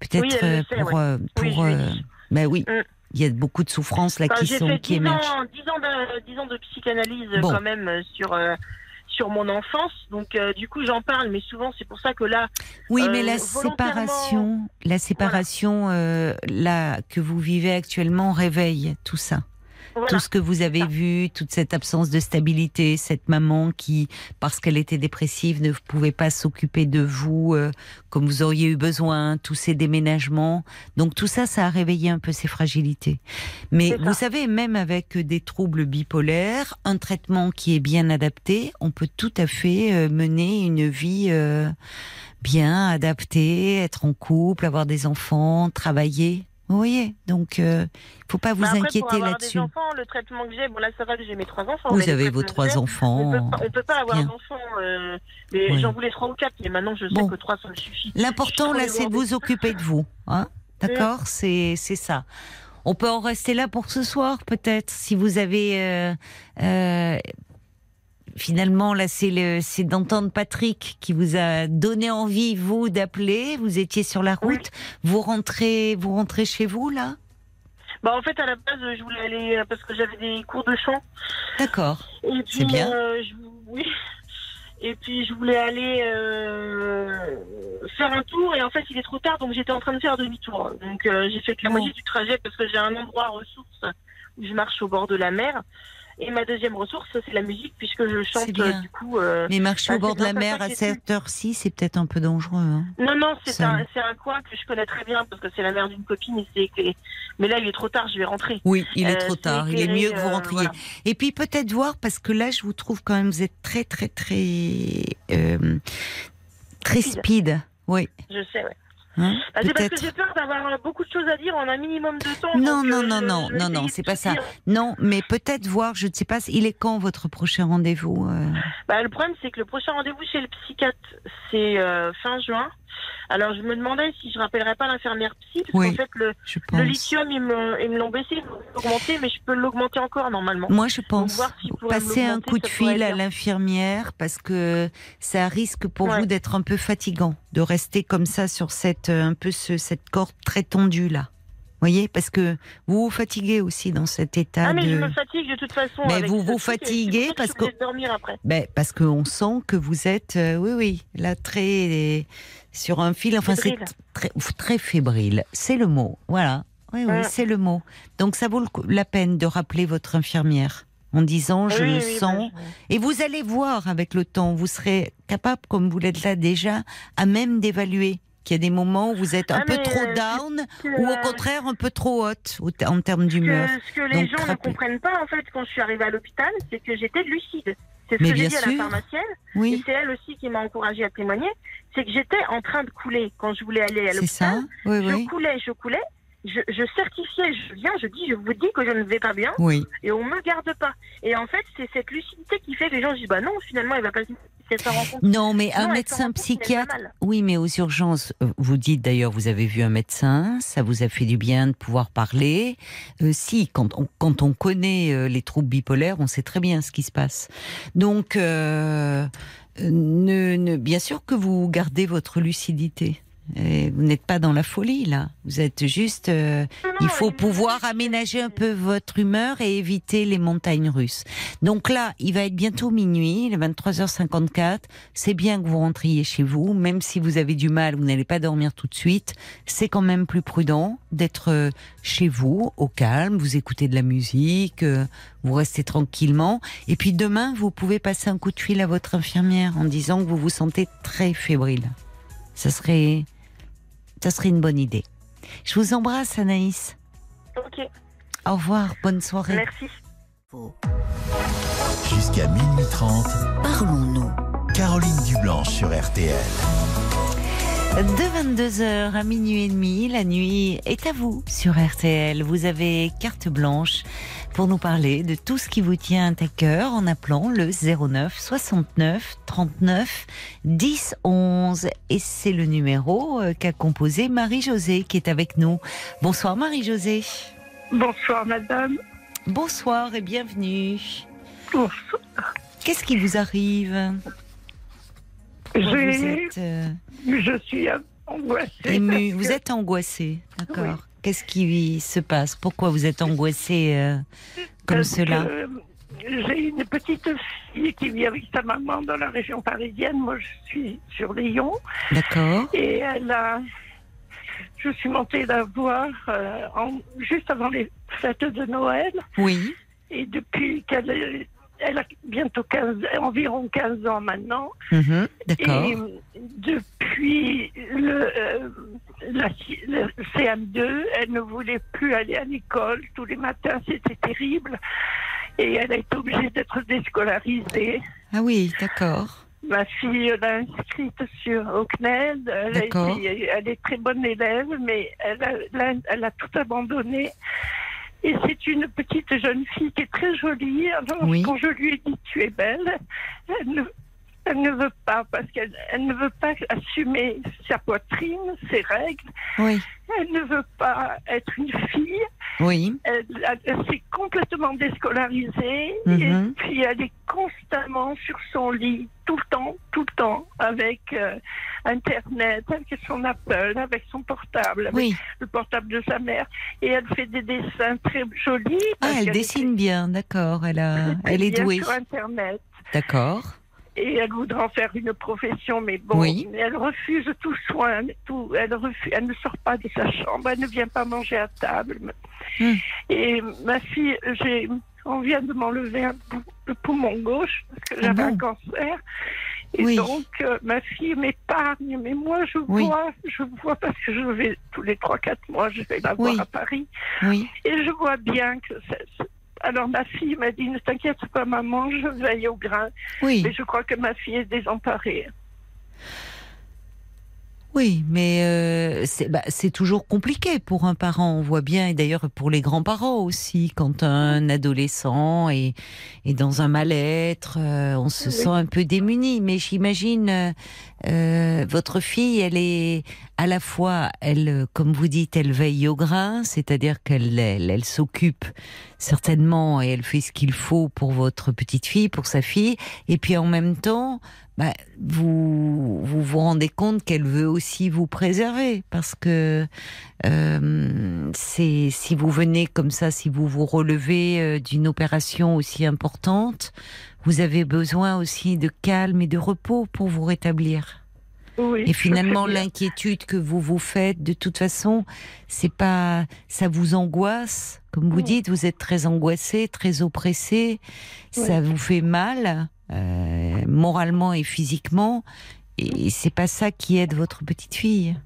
Peut-être Oui, pour ouais. Oui, pour ai euh, oui. Mm. Il y a beaucoup de souffrances là Enfin, qui sont fait qui 10 émergent. ans, 10 ans de, 10 ans de psychanalyse Bon. quand même sur, euh, sur mon enfance. Donc, euh, du coup, j'en parle, mais souvent, c'est pour ça que là, Oui, Euh, mais la volontairement- séparation, la séparation euh, là que vous vivez actuellement réveille tout ça. Voilà. Tout ce que vous avez vu, toute cette absence de stabilité, cette maman qui, parce qu'elle était dépressive, ne pouvait pas s'occuper de vous euh, comme vous auriez eu besoin, tous ces déménagements. Donc tout ça, ça a réveillé un peu ces fragilités. Mais vous savez, même avec des troubles bipolaires, un traitement qui est bien adapté, on peut tout à fait euh, mener une vie euh, bien adaptée, être en couple, avoir des enfants, travailler. Vous voyez, donc euh, il faut pas vous Bah, après, inquiéter là-dessus. Le traitement que j'ai, bon là ça va que j'ai mes trois enfants. Vous avez vos trois enfants. On peut, pas, on peut pas avoir d'enfants. euh, Oui. J'en voulais trois ou quatre, mais maintenant je sais Bon. que trois ça me suffit. L'important là, c'est de vous occuper de vous, hein D'accord, c'est c'est ça. On peut en rester là pour ce soir, peut-être, si vous avez. euh, euh, finalement, là, c'est d'entendre Patrick qui vous a donné envie, vous, d'appeler. Vous étiez sur la route. Oui. Vous rentrez, vous rentrez chez vous là? Bah en fait à la base je voulais aller euh, parce que j'avais des cours de chant. D'accord. Et puis, C'est bien. euh, je, oui. Et puis je voulais aller euh, faire un tour et en fait il est trop tard donc j'étais en train de faire demi-tour. Donc euh, j'ai fait que la moitié du trajet parce que j'ai un endroit ressource où je marche au bord de la mer. Et ma deuxième ressource c'est la musique puisque je chante du coup. euh, Mais marcher au Bah, bord c'est de la mer à cette heure-ci, c'est peut-être un peu dangereux. Hein Non, non, c'est un, un coin que je connais très bien parce que c'est la mère d'une copine et. Mais là, il est trop tard, je vais rentrer. oui, il est Euh, trop tard. Il est mieux que vous euh, rentriez. voilà. Et puis peut-être voir, parce que là, je vous trouve quand même, vous êtes très, très, très, très Speed. speed. Oui. Je sais, ouais. Hein Bah, c'est parce que j'ai peur d'avoir euh, beaucoup de choses à dire en un minimum de temps. Non, non, euh, non, je- non, je non, non, essayer c'est pas ça. dire. Non, mais peut-être voir, je ne sais pas, il est quand votre prochain rendez-vous euh Bah, le problème, c'est que le prochain rendez-vous chez le psychiatre, c'est euh, fin juin. Alors, je me demandais si je rappellerais pas l'infirmière psy, parce Oui, qu'en fait, le, le lithium, ils me, l'ont baissé, ils m'ont augmenté, mais je peux l'augmenter encore normalement. Moi, je pense. Passer un coup de fil à l'infirmière parce que ça risque pour Ouais. vous d'être un peu fatigant, de rester comme ça sur cette euh, un peu ce, cette corde très tendue là. voyez, parce que vous vous fatiguez aussi dans cet état Ah, mais de. je me fatigue de toute façon. Mais avec vous vous fatiguez parce que- dormir après. Ben, parce qu'on sent que vous êtes, euh, oui, oui, là, très sur un fil. Enfin, c'est très, très fébrile. C'est le mot. Voilà. Oui, oui, Ouais. c'est le mot. Donc, ça vaut la peine de rappeler votre infirmière en disant je Oui, le oui, sens. bah, Et vous allez voir avec le temps, vous serez capable, comme vous l'êtes là déjà, à même d'évaluer qu'il y a des moments où vous êtes un Ah, peu trop euh, down ou au contraire un peu trop haute au- en termes d'humeur. ce que les Donc, gens ne comprennent pas, en fait, quand je suis arrivée à l'hôpital, c'est que j'étais lucide. C'est ce Mais que j'ai dit à la pharmacienne. Et c'est elle aussi qui m'a encouragée à témoigner. C'est que j'étais en train de couler quand je voulais aller à l'hôpital. Oui, Je oui. coulais, je coulais. je, je certifiais, je viens, je dis, je vous dis que je ne vais pas bien, Oui. et on me garde pas. Et en fait, c'est cette lucidité qui fait que les gens disent, bah non, finalement, il va pas Non, mais un médecin psychiatre. Oui, mais aux urgences, euh, vous dites d'ailleurs, vous avez vu un médecin, ça vous a fait du bien de pouvoir parler. Euh, si, quand on, quand on connaît euh, les troubles bipolaires, on sait très bien ce qui se passe. Donc, euh, ne, ne- bien sûr que vous gardez votre lucidité. Et vous n'êtes pas dans la folie là. Vous êtes juste. euh, il faut pouvoir aménager un peu votre humeur et éviter les montagnes russes. Donc là, il va être bientôt minuit, il est 23h54. C'est bien que vous rentriez chez vous, même si vous avez du mal, vous n'allez pas dormir tout de suite. C'est quand même plus prudent d'être euh, chez vous, au calme, vous écoutez de la musique, euh, vous restez tranquillement. Et puis demain, vous pouvez passer un coup de fil à votre infirmière en disant que vous vous sentez très fébrile. Ça serait, ça serait une bonne idée. Je vous embrasse, Anaïs. Ok, Au revoir, bonne soirée. merci. Jusqu'à minuit 30, Parlons-nous. Caroline Dublanche sur RTL. De 22h à minuit et demi, la nuit est à vous sur RTL. Vous avez carte blanche pour nous parler de tout ce qui vous tient à cœur en appelant le 09 69 39 10 11. Et c'est le numéro euh, qu'a composé Marie-Josée qui est avec nous. Bonsoir Marie-Josée. Bonsoir madame. Bonsoir et bienvenue. Bonsoir. Qu'est-ce qui vous arrive? Êtes euh, Je suis angoissée. ému, parce vous que êtes angoissée, d'accord. Oui. Qu'est-ce qui se passe? Pourquoi vous êtes angoissée euh, comme parce cela? que J'ai une petite fille qui vit avec sa maman dans la région parisienne. Moi, je suis sur Lyon. D'accord. Et elle a. Je suis montée la voir euh, en- juste avant les fêtes de Noël. Oui. Et depuis qu'elle est- elle a bientôt 15, environ 15 ans maintenant. Mhm, D'accord. Et euh, depuis le, euh, la- le CM2, elle ne voulait plus aller à l'école. Tous les matins, c'était terrible. Et elle a été obligée d'être déscolarisée. Ah oui, d'accord. Ma fille l'a inscrite sur au CNED. Elle, a D'accord. été- elle est très bonne élève, mais elle a, elle a- elle a tout abandonné. Et c'est une petite jeune fille qui est très jolie. Alors, Oui. quand je lui ai dit tu es belle, elle elle ne veut pas parce qu'elle elle ne veut pas assumer sa poitrine, ses règles. Oui. Elle ne veut pas être une fille. Oui. Elle, elle- elle s'est complètement déscolarisée Mhm. et puis elle est constamment sur son lit, tout le temps, tout le temps, avec euh, Internet, avec son Apple, avec son portable, avec Oui. le portable de sa mère. Et elle fait des dessins très jolis. Ah, elle dessine bien, d'accord. Elle, a... elle est bien douée. sur Internet. D'accord. Et elle voudrait en faire une profession, mais bon, Oui. elle refuse tout soin, tout. Elle, refuse, elle ne sort pas de sa chambre, elle ne vient pas manger à table. Hmm. Et ma fille, j'ai, on vient de m'enlever pou- le poumon gauche parce que Ah j'avais bon un cancer. Et Oui. donc, euh, ma fille m'épargne, mais moi, je Oui. vois, je vois parce que je vais tous les 3-4 mois, je vais la voir à Paris. Et je vois bien que c'est- alors ma fille m'a dit ne t'inquiète pas maman, je veille au grain. Oui. Mais je crois que ma fille est désemparée. Oui, mais euh, c'est bah, c'est toujours compliqué pour un parent, on voit bien, et d'ailleurs pour les grands-parents aussi, quand un adolescent est, est dans un mal-être, euh, on se Oui. sent un peu démuni. Mais j'imagine, euh, votre fille, elle est à la fois, elle, comme vous dites, elle veille au grain, c'est-à-dire qu'elle elle, elle s'occupe certainement et elle fait ce qu'il faut pour votre petite fille, pour sa fille, et puis en même temps, bah, vous, vous vous rendez compte qu'elle veut aussi vous préserver parce que euh, c'est si vous venez comme ça, si vous vous relevez euh, d'une opération aussi importante, vous avez besoin aussi de calme et de repos pour vous rétablir. Oui, Et finalement, l'inquiétude que vous vous faites, de toute façon, c'est pas, ça vous angoisse. Comme vous Oui. dites, vous êtes très angoissé, très oppressé. Ça vous fait mal, euh, moralement et physiquement. Et c'est pas ça qui aide votre petite fille.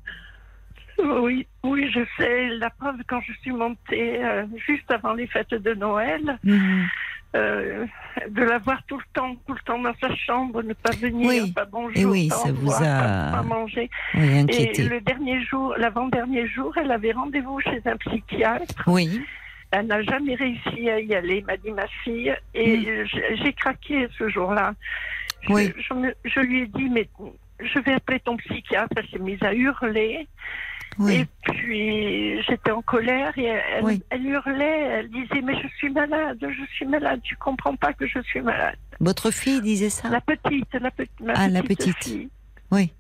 Oui, oui, je sais. La preuve, quand je suis montée euh, juste avant les fêtes de Noël, Mhm. Euh, de la voir tout le temps, tout le temps dans sa chambre, ne pas venir, Oui. pas bonjour, Et oui, pas ça vous a- pas, manger. Oui, Et le dernier jour, l'avant-dernier jour, elle avait rendez-vous chez un psychiatre. Oui, Elle n'a jamais réussi à y aller, m'a dit ma fille. Et Mm. j'ai craqué ce jour-là. Oui. je lui ai dit, mais je vais appeler ton psychiatre. Elle s'est mise à hurler. Oui. Et puis j'étais en colère et elle, Oui. elle hurlait. Elle disait, mais je suis malade, je suis malade. Tu comprends pas que je suis malade. Votre fille disait ça La petite, la, pe- ma Ah, la petite fille. Oui.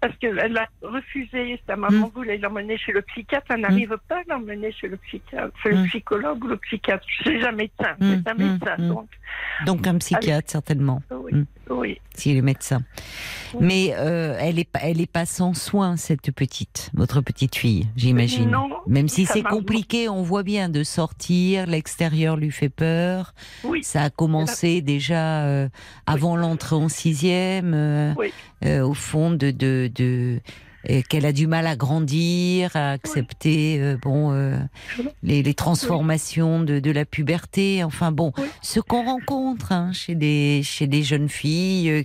Parce qu'elle a refusé, sa maman Mm. voulait l'emmener chez le psychiatre, elle n'arrive pas à l'emmener chez le psychiatre, chez Mm. le psychologue ou le psychiatre. C'est un médecin, Mm, c'est un médecin. Donc, Donc un psychiatre, certainement, oui, Mm. Oui. s'il est médecin. Oui. Mais euh, elle est pas, elle est pas sans soin cette petite, votre petite fille, j'imagine. Non, Même si c'est compliqué, on voit bien de sortir, l'extérieur lui fait peur. Oui. Ça a commencé déjà euh, avant l'entrée en sixième, euh, Oui. au fond de de, de euh, qu'elle a du mal à grandir, à accepter euh, bon euh, les, les transformations de, de la puberté. Enfin bon, Oui. ce qu'on rencontre hein, chez des chez des jeunes filles euh,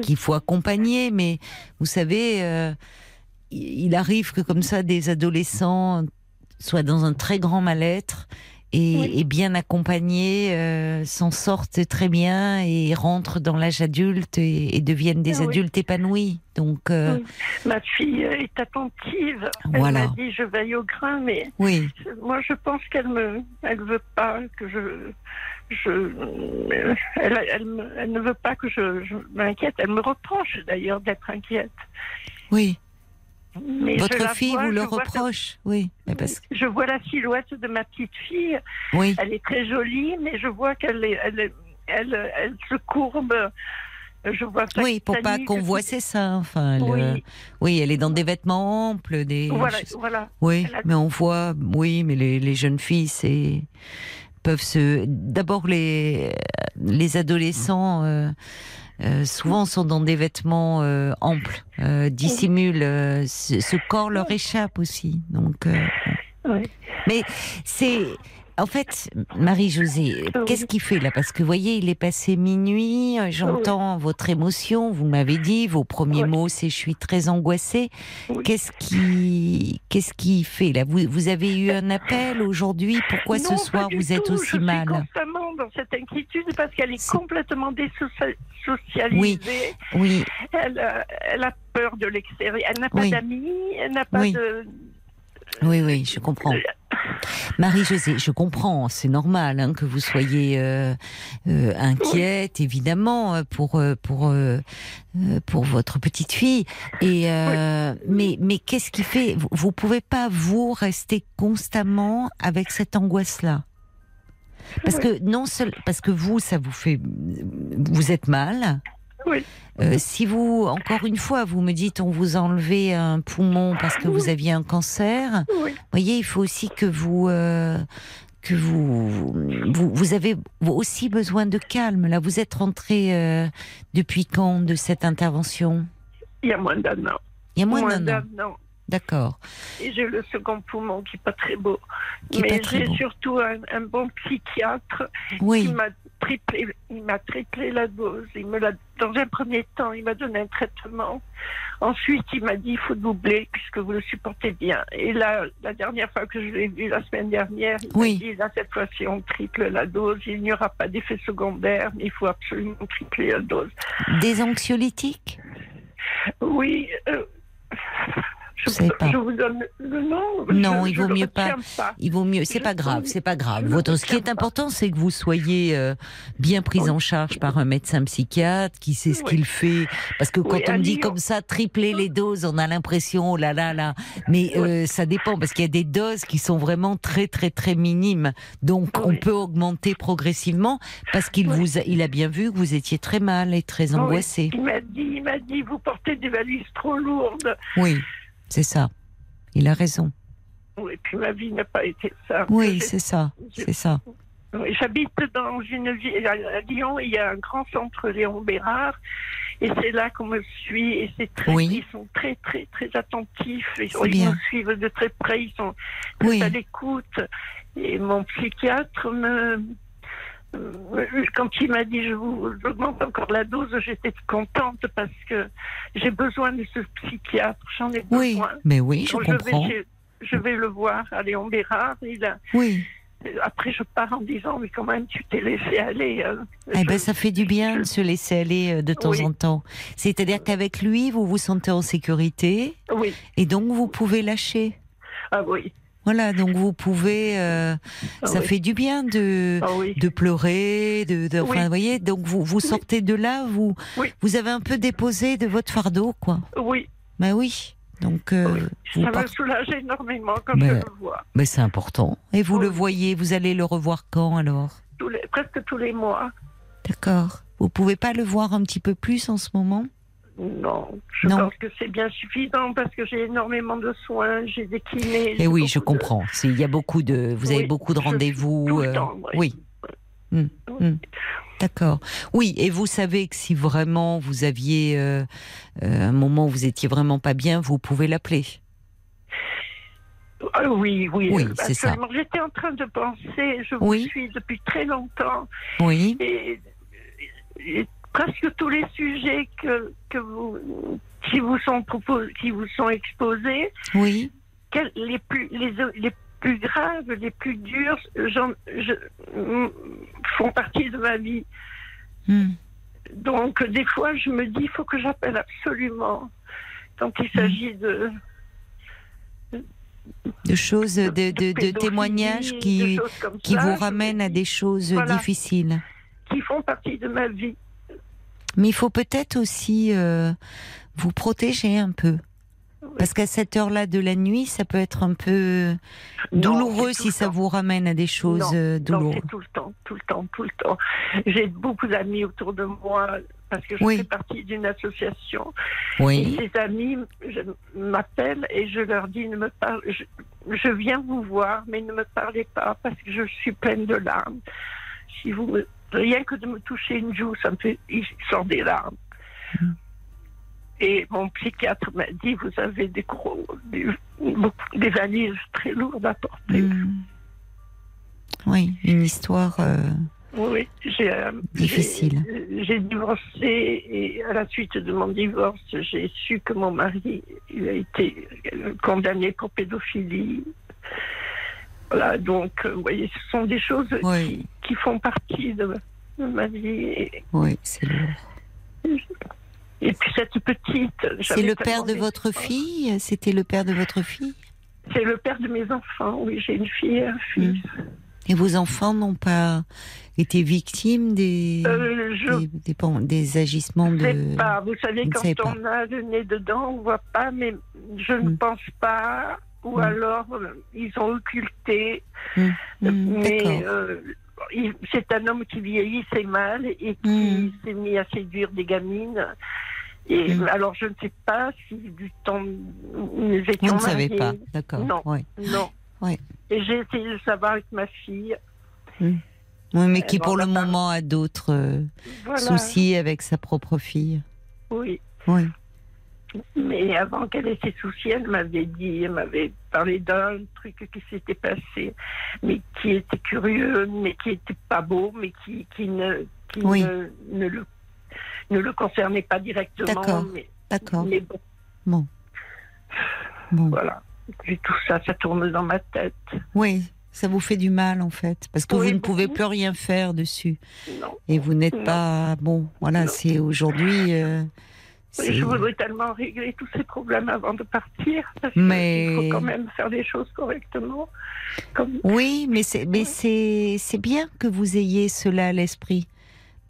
qu'il faut accompagner, mais vous savez, euh, il il arrive que comme ça des adolescents soient dans un très grand mal-être et, Oui. et bien accompagnés euh, s'en sortent très bien et rentrent dans l'âge adulte et, et deviennent des Oui. adultes épanouis. Donc euh, Oui. Ma fille est attentive. Voilà. Elle m'a dit, je veille au grain, mais moi, je pense qu'elle me, elle veut pas que je, je, elle, elle, ne veut pas que je, je m'inquiète. Elle me reproche d'ailleurs d'être inquiète. oui. Mais Votre fille vois, vous le reproche, oui. Mais parce- que- Je vois la silhouette de ma petite fille. oui. Elle est très jolie, mais je vois qu'elle est, elle, est- elle, elle se courbe. Je vois pas Oui, pour pas qu'on voit ses seins. Enfin, Oui. euh, oui, elle est dans des vêtements amples, des. Voilà. Oui, a- mais on voit, oui, mais les, les jeunes filles, c'est peuvent se. D'abord, les les adolescents euh, euh, souvent sont dans des vêtements euh, amples, euh, dissimulent. euh, ce, ce corps leur échappe aussi. Donc, euh, Oui. mais c'est. En fait, Marie-Josée, Oui. qu'est-ce qu'il fait là? Parce que vous voyez, il est passé minuit, euh, j'entends votre émotion, vous m'avez dit, vos premiers Oui. mots, c'est je suis très angoissée. Oui. Qu'est-ce qui, qu'est-ce qui fait là? Vous, vous avez eu un appel aujourd'hui? Pourquoi Non, ce soir vous êtes tout. aussi je mal? suis constamment dans cette inquiétude parce qu'elle est complètement désocialisée. Oui, Elle, euh, elle a peur de l'extérieur. Elle n'a pas Oui. d'amis. Elle n'a pas Oui. de. Oui, oui, je comprends. Marie-Josée, je comprends, c'est normal hein, que vous soyez euh, euh, inquiète, évidemment, euh, pour euh, pour euh, pour votre petite fille. Et euh, mais mais qu'est-ce qui fait vous, vous pouvez pas vous rester constamment avec cette angoisse-là? Parce Oui. que non seul parce que vous, ça vous fait vous êtes mal. Oui. Euh, si vous, encore une fois, vous me dites on vous a enlevé un poumon parce que vous aviez un cancer, Oui. voyez, il faut aussi que vous euh, que vous, vous vous avez aussi besoin de calme. Là, vous êtes rentré euh, depuis quand de cette intervention? Il y a moins d'un an. Il y a moins d'un an. d'un an. D'accord. Et j'ai le second poumon qui n'est pas très beau. Qui Mais j'ai surtout un, un bon psychiatre Oui. qui m'a triplé, il m'a triplé la dose. Il me l'a, dans un premier temps, il m'a donné un traitement. Ensuite, il m'a dit il faut doubler puisque vous le supportez bien. Et là, la dernière fois que je l'ai vu, la semaine dernière, il Oui. m'a dit là, cette fois-ci, on triple la dose. Il n'y aura pas d'effet secondaire, mais il faut absolument tripler la dose. Des anxiolytiques? Oui. euh, Je sais pas. je vous donne le nom. Non, je- il vaut mieux pas. pas. Il vaut mieux. C'est pas grave. C'est pas grave. Votre, ce qui est important, c'est que vous soyez euh, bien prise Oui. en charge par un médecin psychiatre qui sait ce Oui. qu'il fait. Parce que quand Oui, on me dit Lyon. comme ça, tripler les doses, on a l'impression, oh là là là. Mais euh, ça dépend parce qu'il y a des doses qui sont vraiment très très très minimes. Donc on peut augmenter progressivement parce qu'il vous, a, il a bien vu que vous étiez très mal et très angoissé. Il m'a dit, il m'a dit, vous portez des valises trop lourdes. Oui, c'est ça. Il a raison. Oui, puis ma vie n'a pas été ça. Oui, c'est ça. C'est ça. J'habite dans une ville à Lyon. Il y a un grand centre Léon Bérard, et c'est là qu'on me suit. Et c'est très, Oui. ils sont très, très, très attentifs. Ils, bien. me suivent de très près. Ils sont Oui. à l'écoute. Et mon psychiatre me quand il m'a dit je vous augmente encore la dose, j'étais contente parce que j'ai besoin de ce psychiatre. J'en ai Oui, besoin. mais oui, je Donc, comprends. vais, je, je vais le voir. Allez, on verra. Il a- Oui. après, je pars en disant mais quand même, tu t'es laissé aller. euh. Eh ben, Je- ça fait du bien de se laisser aller euh, de temps Oui. en temps. C'est-à-dire qu'avec lui, vous vous sentez en sécurité Oui. et donc vous pouvez lâcher. Ah oui. Voilà, donc vous pouvez. euh, Ah ça oui. fait du bien de Ah oui. de pleurer, de, de- enfin, Oui. vous voyez. Donc vous vous sortez de là, vous vous avez un peu déposé de votre fardeau, quoi. Oui. Ben oui. Donc euh, Oui. Ça me soulage énormément quand Mais- je le vois. ben, c'est important. Et vous Oui. le voyez, vous allez le revoir quand alors? Tous les, presque tous les mois. D'accord. Vous pouvez pas le voir un petit peu plus en ce moment? Non, je Non. pense que c'est bien suffisant parce que j'ai énormément de soins, j'ai des kinés. Eh j'ai oui, je de- comprends. Il y a beaucoup de, vous avez beaucoup de rendez-vous. euh, oui. oui. Hmm, hmm. D'accord. Oui, et vous savez que si vraiment vous aviez euh, euh, un moment où vous étiez vraiment pas bien, vous pouvez l'appeler. Ah oui, oui, Oui, c'est ça. J'étais en train de penser, je Oui. vous suis depuis très longtemps, Oui. et, et presque tous les sujets que, que vous, qui vous sont proposés, qui vous sont exposés, Oui. quels- les plus, les, les plus graves, les plus durs, je, mm, font partie de ma vie. Hmm. Donc, des fois, je me dis, il faut que j'appelle absolument. Quand il s'agit de, De choses, de, de, témoignages qui, qui ça, vous ramènent à des choses Voilà. difficiles. Qui font partie de ma vie. Mais il faut peut-être aussi euh, vous protéger un peu. Parce qu'à cette heure-là de la nuit, ça peut être un peu douloureux c'est tout si ça temps. vous ramène à des choses Non, euh, Non, douloureuses. c'est tout le temps, tout le temps, tout le temps. J'ai beaucoup d'amis autour de moi parce que je Oui. fais partie d'une association. Oui. Et ces amis m'appellent et je leur dis ne me parle, je, je viens vous voir, mais ne me parlez pas parce que je suis pleine de larmes. Si vous me- rien que de me toucher une joue, ça me fait, il sort des larmes. Mm. Et mon psychiatre m'a dit vous avez des gros, des, beaucoup- des valises très lourdes à porter. Hmm. Oui, une histoire. euh, Oui, j'ai euh, Difficile. j'ai- J'ai divorcé et à la suite de mon divorce, j'ai su que mon mari il a été euh, condamné pour pédophilie. Voilà, donc euh, vous voyez, ce sont des choses Oui. qui, qui font partie de, de ma vie. Et, Oui, c'est lourd. et puis cette petite. C'est le père de votre fille? C'était le père de votre fille? C'est le père de mes enfants. Oui, j'ai une fille et un fils. Et vos enfants n'ont pas été victimes des, Euh, je des, des des agissements ne sais de. pas. Vous savez, vous ne quand pas. on a le nez dedans, on voit pas, mais je ne Mm. pense pas. Ou Mm. alors, euh, ils ont occulté. Mais D'accord. euh, il- c'est un homme qui vieillissait mal et qui Mm. s'est mis à séduire des gamines. Et Mm. alors, je ne sais pas si du temps nous étions Vous ne savez pas, d'accord. Non. ouais. Non. Ouais. Et j'ai essayé de savoir avec ma fille. Oui, mais qui pour le moment a d'autres euh, Voilà. soucis avec sa propre fille. Oui. Oui. Mais avant qu'elle ait ses soucis, elle m'avait dit, elle m'avait parlé d'un truc qui s'était passé, mais qui était curieux, mais qui était pas beau, mais qui, qui ne, qui Oui. ne, ne le, ne le concernait pas directement. D'accord. Mais, D'accord. mais bon, Bon. Bon. voilà. Et tout ça, ça tourne dans ma tête. Oui, ça vous fait du mal en fait, parce que Oui, vous ne pouvez beaucoup. plus rien faire dessus. Non. Et vous n'êtes Non. pas. Bon, voilà, Non. c'est aujourd'hui. euh, Oui, Je voudrais tellement régler tous ces problèmes avant de partir, parce Mais- qu'il faut quand même faire des choses correctement. Comme... Oui, mais c'est mais c'est bien que vous ayez cela à l'esprit,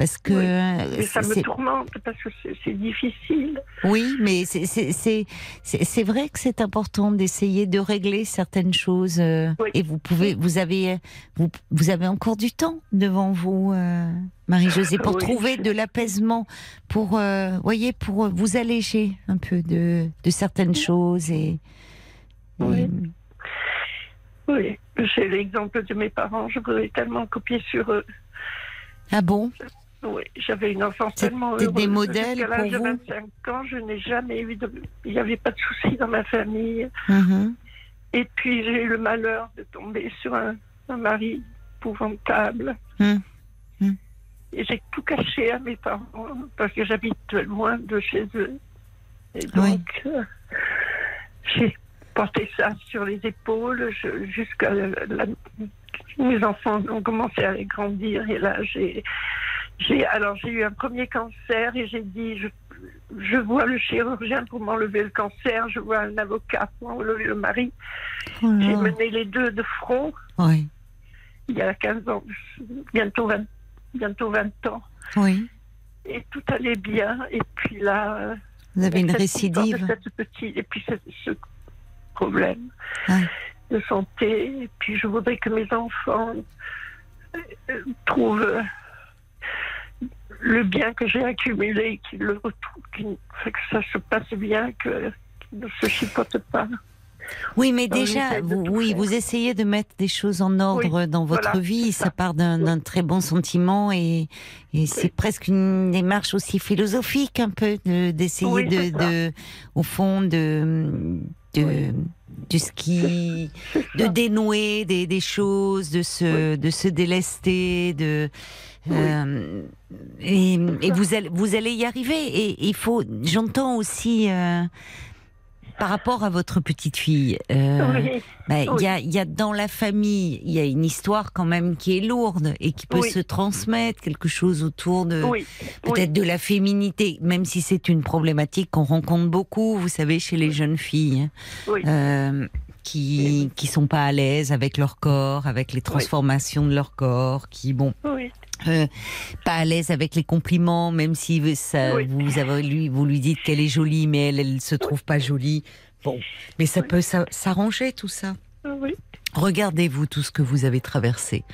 parce que Oui. ça me tourmente parce que c'est- difficile. oui, mais c'est vrai que c'est important d'essayer de régler certaines choses. euh, Oui. Et vous pouvez, vous avez vous vous avez encore du temps devant vous, euh, Marie-Josée, pour Oui. trouver de l'apaisement, pour euh, voyez, pour vous alléger un peu de de certaines choses et. Oui, j'ai l'exemple de mes parents, je voudrais tellement copier sur eux. Ah bon? Oui, j'avais une enfance tellement des heureuse. modèles Jusqu'à l'âge pour de vous 25 ans, je n'ai jamais eu de... Il n'y avait pas de soucis dans ma famille. Mhm. Et puis j'ai eu le malheur de tomber sur un, un mari épouvantable. Hmm. Et j'ai tout caché à mes parents parce que j'habite loin de chez eux. Et Oui. donc, euh, j'ai porté ça sur les épaules je- jusqu'à la, la- mes enfants ont commencé à grandir et là j'ai j'ai alors j'ai eu un premier cancer et j'ai dit je, je vois le chirurgien pour m'enlever le cancer, je vois un avocat pour enlever le mari. Oh J'ai mené les deux de front Oui, il y a 15 ans, bientôt 20, bientôt 20 ans. oui. Et tout allait bien. Et puis là, Vous avez une récidive. cette petite, et puis ce, ce problème Ouais. de santé. Et puis je voudrais que mes enfants euh, trouvent le bien que j'ai accumulé, qu'ils le retrouvent, qu'ils- que ça se passe bien, que- ne se chipotent pas. Oui, mais déjà, vous, oui, faire. vous essayez de mettre des choses en ordre dans votre voilà, vie. Ça. ça. part d'un Oui. très bon sentiment et, et c'est presque une démarche aussi philosophique un peu de- d'essayer de, au fond, de, de, ce qui, de dénouer des, des choses, de se, de se délester, de. Oui. euh, et, et vous allez, vous allez y arriver. Et il faut, j'entends aussi. euh, par rapport à votre petite fille, euh, Oui, bah, il Oui. y, a, il y a dans la famille, il y a une histoire quand même qui est lourde et qui peut Oui. se transmettre, quelque chose autour de peut-être de la féminité, même si c'est une problématique qu'on rencontre beaucoup, vous savez, chez les jeunes filles, euh, qui qui sont pas à l'aise avec leur corps, avec les transformations de leur corps, qui bon, euh, pas à l'aise avec les compliments, même si ça, Oui. vous avez lui, vous lui dites qu'elle est jolie, mais elle, elle se trouve pas jolie. Bon, mais ça peut s'a- s'arranger tout ça. oui. Regardez-vous tout ce que vous avez traversé.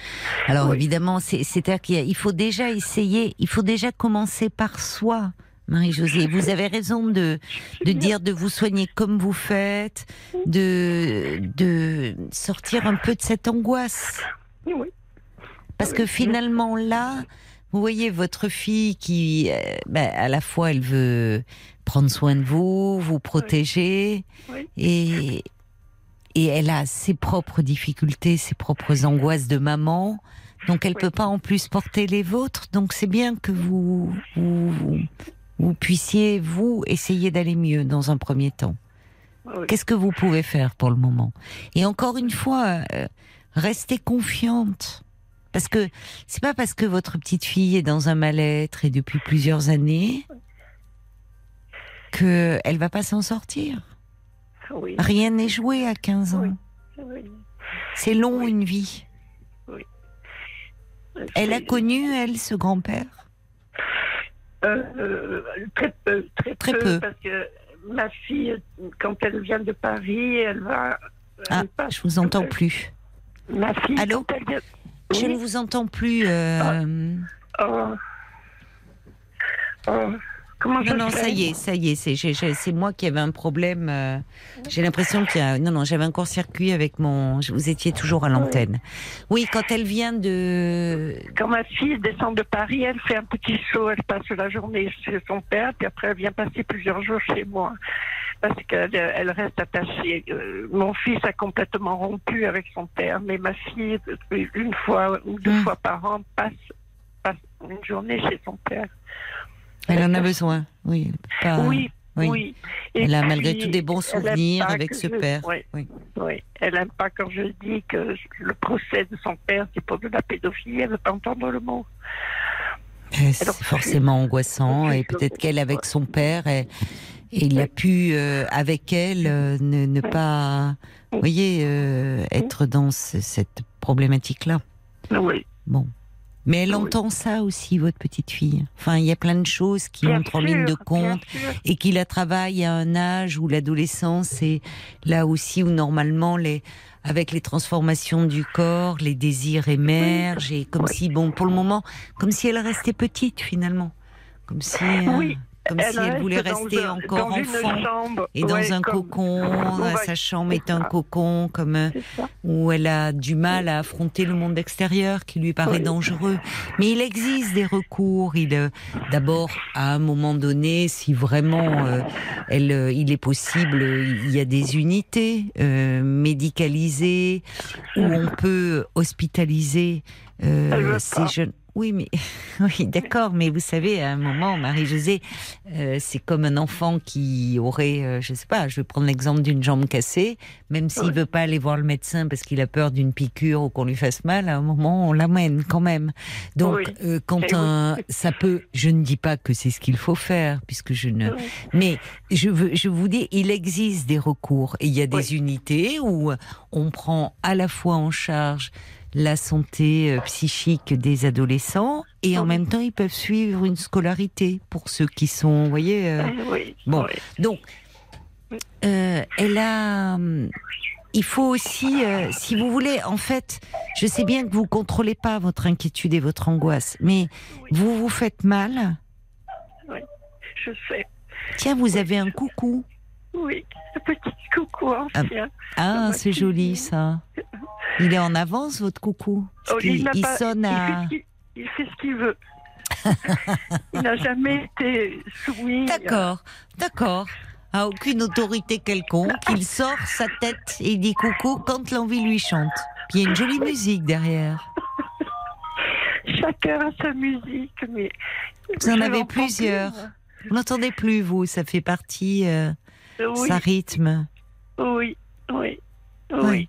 Alors Oui. évidemment, c'est- c'est-à-dire qu'il faut déjà essayer, il faut déjà commencer par soi. Marie-Josée, vous avez raison de, de dire de vous soigner comme vous faites, de, de sortir un peu de cette angoisse. oui. Parce que finalement là, vous voyez votre fille qui, euh, ben, à la fois elle veut prendre soin de vous, vous protéger, Oui. et et elle a ses propres difficultés, ses propres angoisses de maman. Donc elle Oui. peut pas en plus porter les vôtres. Donc c'est bien que vous vous, vous puissiez vous essayer d'aller mieux dans un premier temps. oui. Qu'est-ce que vous pouvez faire pour le moment? Et encore une fois, euh, restez confiante. Parce que c'est pas parce que votre petite fille est dans un mal-être et depuis plusieurs années que elle va pas s'en sortir. oui. Rien n'est joué à 15 ans. Oui. oui. C'est long une vie. Elle a connu elle ce grand-père? Euh, euh, très peu, très, Très peu, peu. parce que ma fille, quand elle vient de Paris, elle va. Ah, passe- je vous entends plus. Ma fille, Allô? quand elle Je Oui. ne vous entends plus. euh, Oh. Oh. Comment je Non, non, ça y est, ça y est, c'est moi qui avais un problème. euh, J'ai l'impression qu'il y a. Non, non, j'avais un court-circuit avec mon. Vous étiez toujours à l'antenne. Oui, quand elle vient de. Quand ma fille descend de Paris, elle fait un petit saut, elle passe la journée chez son père, puis après elle vient passer plusieurs jours chez moi. Parce qu'elle elle reste attachée. Euh, mon fils a complètement rompu avec son père, mais ma fille, une fois ou deux Hmm. fois par an, passe, passe une journée chez son père. Elle en a besoin. Oui. pas- oui, oui. oui. Et Elle a malgré tout des bons souvenirs avec ce je- père. Oui, Oui. oui. Elle n'aime pas quand je dis que le procès de son père, c'est pour de la pédophilie. Elle ne veut pas entendre le mot. Euh, C'est forcément angoissant et peut-être qu'elle avec son père et il a pu euh, avec elle euh, ne, ne pas, vous voyez, euh, être dans ce- cette problématique-là. Oui. Bon. Mais elle Oui. entend ça aussi, votre petite fille. Enfin, il y a plein de choses qui Bien entrent en ligne de compte et qui la travaillent à un âge où l'adolescence est là aussi où normalement les avec les transformations du corps, les désirs émergent et comme si bon pour le moment comme si elle restait petite finalement, comme si Oui, comme si elle voulait rester un- encore enfant chambre, et dans ouais, un comme- cocon, euh, Ouais, sa chambre est un ça. cocon comme euh, où elle a du mal à affronter le monde extérieur qui lui paraît Oui. dangereux. Mais il existe des recours. Il, euh, d'abord, à un moment donné, si vraiment euh, elle, il est possible, il y a des unités euh, médicalisées où on peut hospitaliser euh, ces jeunes. Oui, mais oui, d'accord, mais vous savez, à un moment, Marie-Josée, euh, c'est comme un enfant qui aurait, euh, je sais pas, je vais prendre l'exemple d'une jambe cassée, même s'il Ouais. veut pas aller voir le médecin parce qu'il a peur d'une piqûre ou qu'on lui fasse mal, à un moment, on l'amène quand même. Donc, Oui. euh, quand Eh un, ça peut, je ne dis pas que c'est ce qu'il faut faire, puisque je ne, Oui. mais je veux, je vous dis, il existe des recours et il y a des Oui. unités où on prend à la fois en charge la santé euh, psychique des adolescents et en Oui. même temps ils peuvent suivre une scolarité pour ceux qui sont, vous voyez. euh, oui, bon. oui. donc, euh, elle a. Il faut aussi, euh, si vous voulez, en fait, je sais bien que vous contrôlez pas votre inquiétude et votre angoisse, mais vous vous faites mal. Je sais. Tiens, vous avez un coucou. Oui, un petit coucou ancien. Ah, ma c'est joli ça. Il est en avance votre coucou? Oh, il pas- sonne il à. fait ce qu'il- Il fait ce qu'il veut. il n'a jamais été soumis. à- D'accord, d'accord. À aucune autorité quelconque, il sort sa tête et dit coucou quand l'envie lui chante. Puis il y a une jolie musique derrière. Chacun a sa musique, mais. Vous en avez plusieurs. Vous n'entendez plus, vous, ça fait partie, euh. Oui, ça rythme. oui, oui, Oui. oui.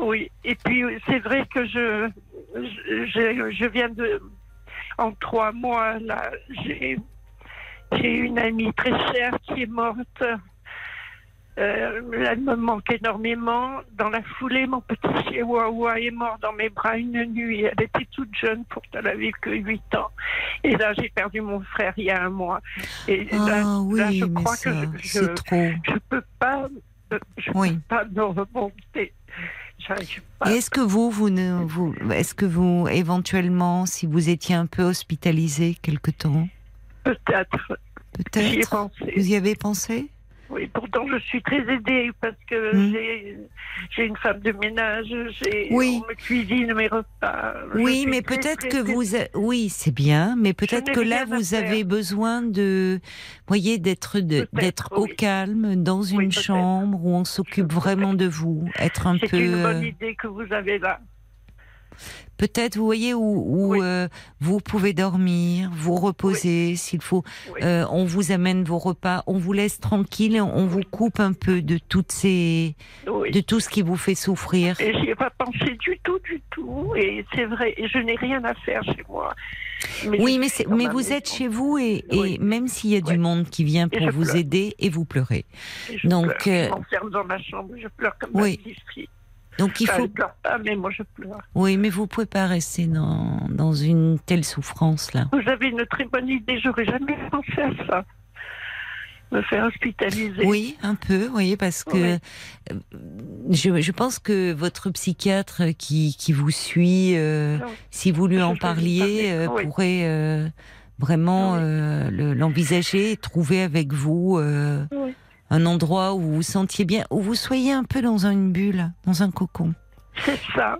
Oui, et puis c'est vrai que je, je, je- je viens de, en trois mois, là, j'ai, j'ai une amie très chère qui est morte. Euh, elle me manque énormément. Dans la foulée, mon petit chihuahua est mort dans mes bras une nuit. Elle était toute jeune, pourtant elle avait que 8 ans. Et là, j'ai perdu mon frère il y a un mois. Et là, Ah oui, là, je crois ça, que je, je peux pas, euh, je Oui. peux pas me remonter. Est-ce que vous, vous ne, vous, est-ce que vous, éventuellement, si vous étiez un peu hospitalisé quelque temps, Peut-être. Peut-être, vous y avez pensé? Oui, pourtant je suis très aidée parce que Hmm. j'ai, j'ai une femme de ménage, j'ai, Oui. on me cuisine mes repas. Oui, mais peut-être que vous, a- oui, c'est bien, mais peut-être que là vous faire. avez besoin de, voyez, d'être d'être au calme dans une chambre où on s'occupe vraiment de vous, être un C'est peu, une bonne euh, idée que vous avez là. Peut-être, vous voyez, où, où Oui. euh, vous pouvez dormir, vous reposer s'il faut. Oui. Euh, on vous amène vos repas, on vous laisse tranquille, on vous coupe un peu de toutes ces, de tout ce qui vous fait souffrir. Et j'y ai pas pensé du tout, du tout. Et c'est vrai, et je n'ai rien à faire chez moi. Mais Oui, mais, vous maison. êtes chez vous et, et Oui. même s'il y a du monde qui vient pour vous pleure. aider et vous pleurez. Et je donc, pleure. euh, Je dans ma chambre, je pleure comme Oui. ma. Donc il Enfin, faut. Elle pleure pas, mais moi je pleure. Oui, mais vous pouvez pas rester dans, dans une telle souffrance là. Vous avez une très bonne idée, j'aurais jamais pensé à ça. Me faire hospitaliser. Oui, un peu, vous voyez, parce que Oui. euh, je, je pense que votre psychiatre qui, qui vous suit, euh, Ah si vous lui Je en parliez, euh, oui. pourrait euh, vraiment Oui. l'envisager et trouver avec vous Oui. Un endroit où vous vous sentiez bien, où vous soyez un peu dans une bulle, dans un cocon. C'est ça.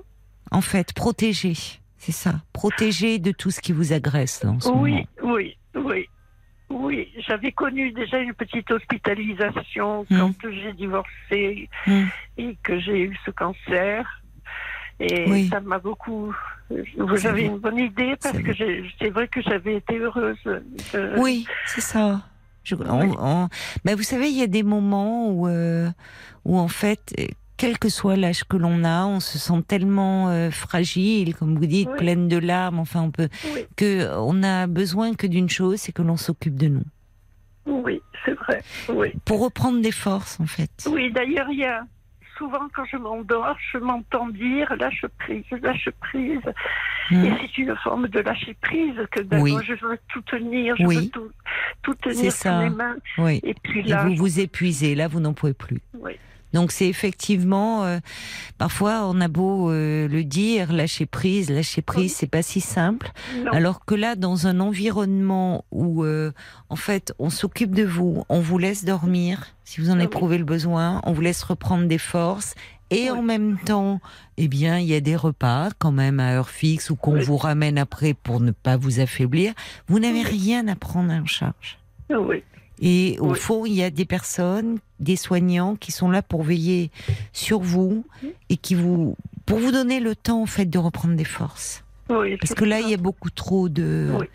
En fait, protégé, c'est ça, protégé de tout ce qui vous agresse en ce Oui, moment. oui, oui. Oui, j'avais connu déjà une petite hospitalisation Hmm. quand j'ai divorcé Hmm. et que j'ai eu ce cancer. Et Oui. ça m'a beaucoup. Vous avez une bonne idée parce que c'est vrai que j'avais été heureuse. de- Oui, c'est ça. Je- on- on- ben, vous savez, il y a des moments où, euh, où en fait, quel que soit l'âge que l'on a, on se sent tellement euh, fragile, comme vous dites, Oui. pleine de larmes. Enfin, on peut Oui, que on a besoin que d'une chose, c'est que l'on s'occupe de nous oui, c'est vrai. Oui. pour reprendre des forces, en fait. Oui, d'ailleurs, il y a souvent quand je m'endors, je m'entends dire lâche prise, lâche prise. Hmm. Et c'est une forme de lâcher prise que ben, Oui. moi, je veux tout tenir, je Oui. veux tout, tenir ça. sur mes mains. Oui. Et puis Et là, vous vous épuisez, là, vous n'en pouvez plus. oui, Donc c'est effectivement, euh, parfois on a beau euh, le dire, lâcher prise, lâcher prise, c'est pas si simple. non, Alors que là, dans un environnement où, euh, en fait, on s'occupe de vous, on vous laisse dormir, si vous en Ah éprouvez le besoin, on vous laisse reprendre des forces, et en même temps, eh bien, il y a des repas quand même à heure fixe ou qu'on vous ramène après pour ne pas vous affaiblir. Vous n'avez rien à prendre en charge. oui, Et au Oui. fond, il y a des personnes, des soignants qui sont là pour veiller sur vous et qui vous, pour vous donner le temps, en fait, de reprendre des forces. Oui, Parce que là, il y a beaucoup trop de Oui.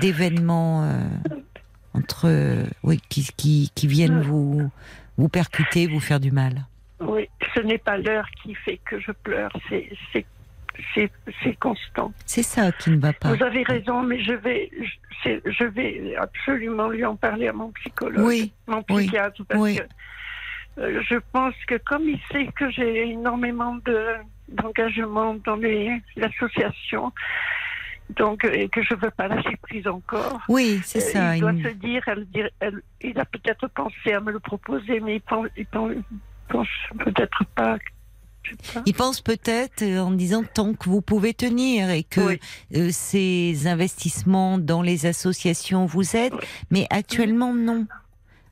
d'événements euh, entre euh, oui qui, qui, qui viennent vous vous percuter, vous faire du mal. Oui, ce n'est pas l'heure qui fait que je pleure, c'est c'est constant. C'est ça qui ne va pas. Vous avez raison, mais je vais je, vais absolument lui en parler à mon psychologue, Oui, mon oui, psychiatre, parce oui. que euh, je pense que comme il sait que j'ai énormément de d'engagement dans l'association, donc et que je veux pas lâcher prise encore. Oui, c'est Euh, ça. Il doit se dire, elle, dir- elle- il a peut-être pensé à me le proposer, mais il pense, pense peut-être pas. Je sais pas. Il pense peut-être euh, en disant tant que vous pouvez tenir et que Oui. euh, ces investissements dans les associations vous aident, Oui. mais actuellement non.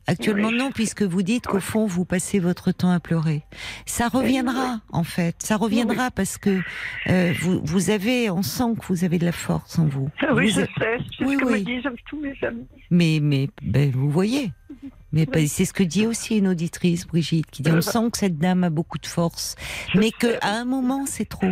Actuellement Oui. non, puisque vous dites qu'au fond vous passez votre temps à pleurer. Ça reviendra en fait, ça reviendra parce que euh, vous vous avez, on sent que vous avez de la force en vous. Ah oui, Vous je sais, c'est Oui, ce que oui. me disent tous mes amis. mais mais ben, vous voyez. Mais Oui. c'est ce que dit aussi une auditrice, Brigitte, qui dit on sent que cette dame a beaucoup de force, mais que sais. à un moment c'est trop.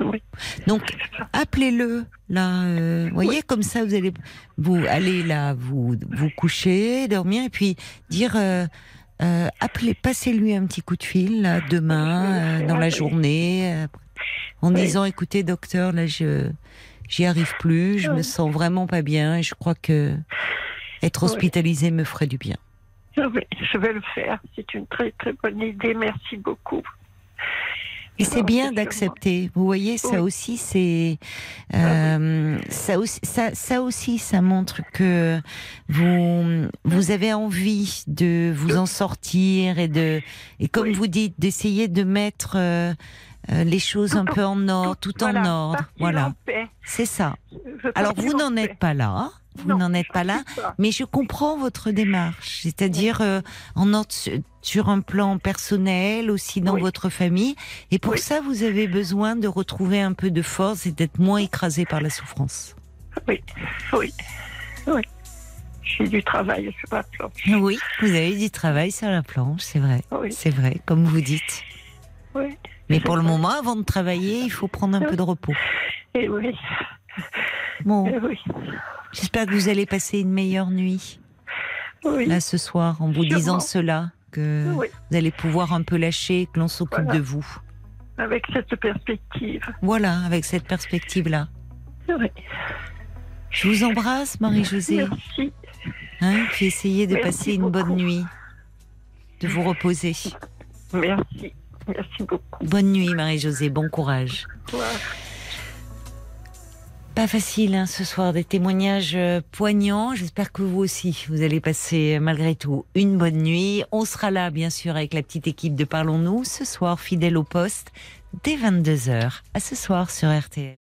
Oui. Donc appelez-le là, euh, voyez comme ça vous allez vous allez là vous vous coucher, dormir et puis dire euh, euh, appelez, passez-lui un petit coup de fil là, demain dans la journée en disant écoutez docteur là je j'y arrive plus, je me sens vraiment pas bien et je crois que être Oui. hospitalisé me ferait du bien. Je vais le faire. C'est une très très bonne idée. Merci beaucoup. Et c'est bien d'accepter. Vous voyez, ça Oui. aussi, c'est Ah euh, ça aussi, ça, ça aussi, ça montre que vous vous avez envie de vous en sortir et de et comme Oui. vous dites, d'essayer de mettre euh, euh, les choses un peu en ordre, tout, Voilà, en ordre. Voilà, c'est ça. Alors vous en n'en êtes pas là. Vous n'en êtes pas là. pas. Mais je comprends votre démarche, c'est-à-dire euh, en ordre sur un plan personnel, aussi dans Oui. votre famille. Et pour Oui. ça, vous avez besoin de retrouver un peu de force et d'être moins écrasé par la souffrance. Oui, oui, oui. J'ai du travail sur la planche. Oui, vous avez du travail sur la planche, c'est vrai. C'est vrai, comme vous dites. oui. Mais pour le moment, avant de travailler, il faut prendre un peu de repos. Et oui, Bon, et oui, j'espère que vous allez passer une meilleure nuit oui. là ce soir en vous Sûrement. disant cela, que Oui, vous allez pouvoir un peu lâcher, que l'on s'occupe Voilà. de vous. avec cette perspective. Voilà, avec cette perspective-là. Oui. Je vous embrasse, Marie-Josée. Merci. Hein, puis essayez de Merci passer une bonne nuit, de vous reposer. Merci. Merci beaucoup. Bonne nuit, Marie-Josée. Bon courage. Au revoir. Pas facile hein, ce soir, des témoignages euh, poignants. J'espère que vous aussi, vous allez passer euh, malgré tout une bonne nuit. On sera là, bien sûr, avec la petite équipe de Parlons-nous ce soir, fidèle au poste, dès 22h. À ce soir sur RTL.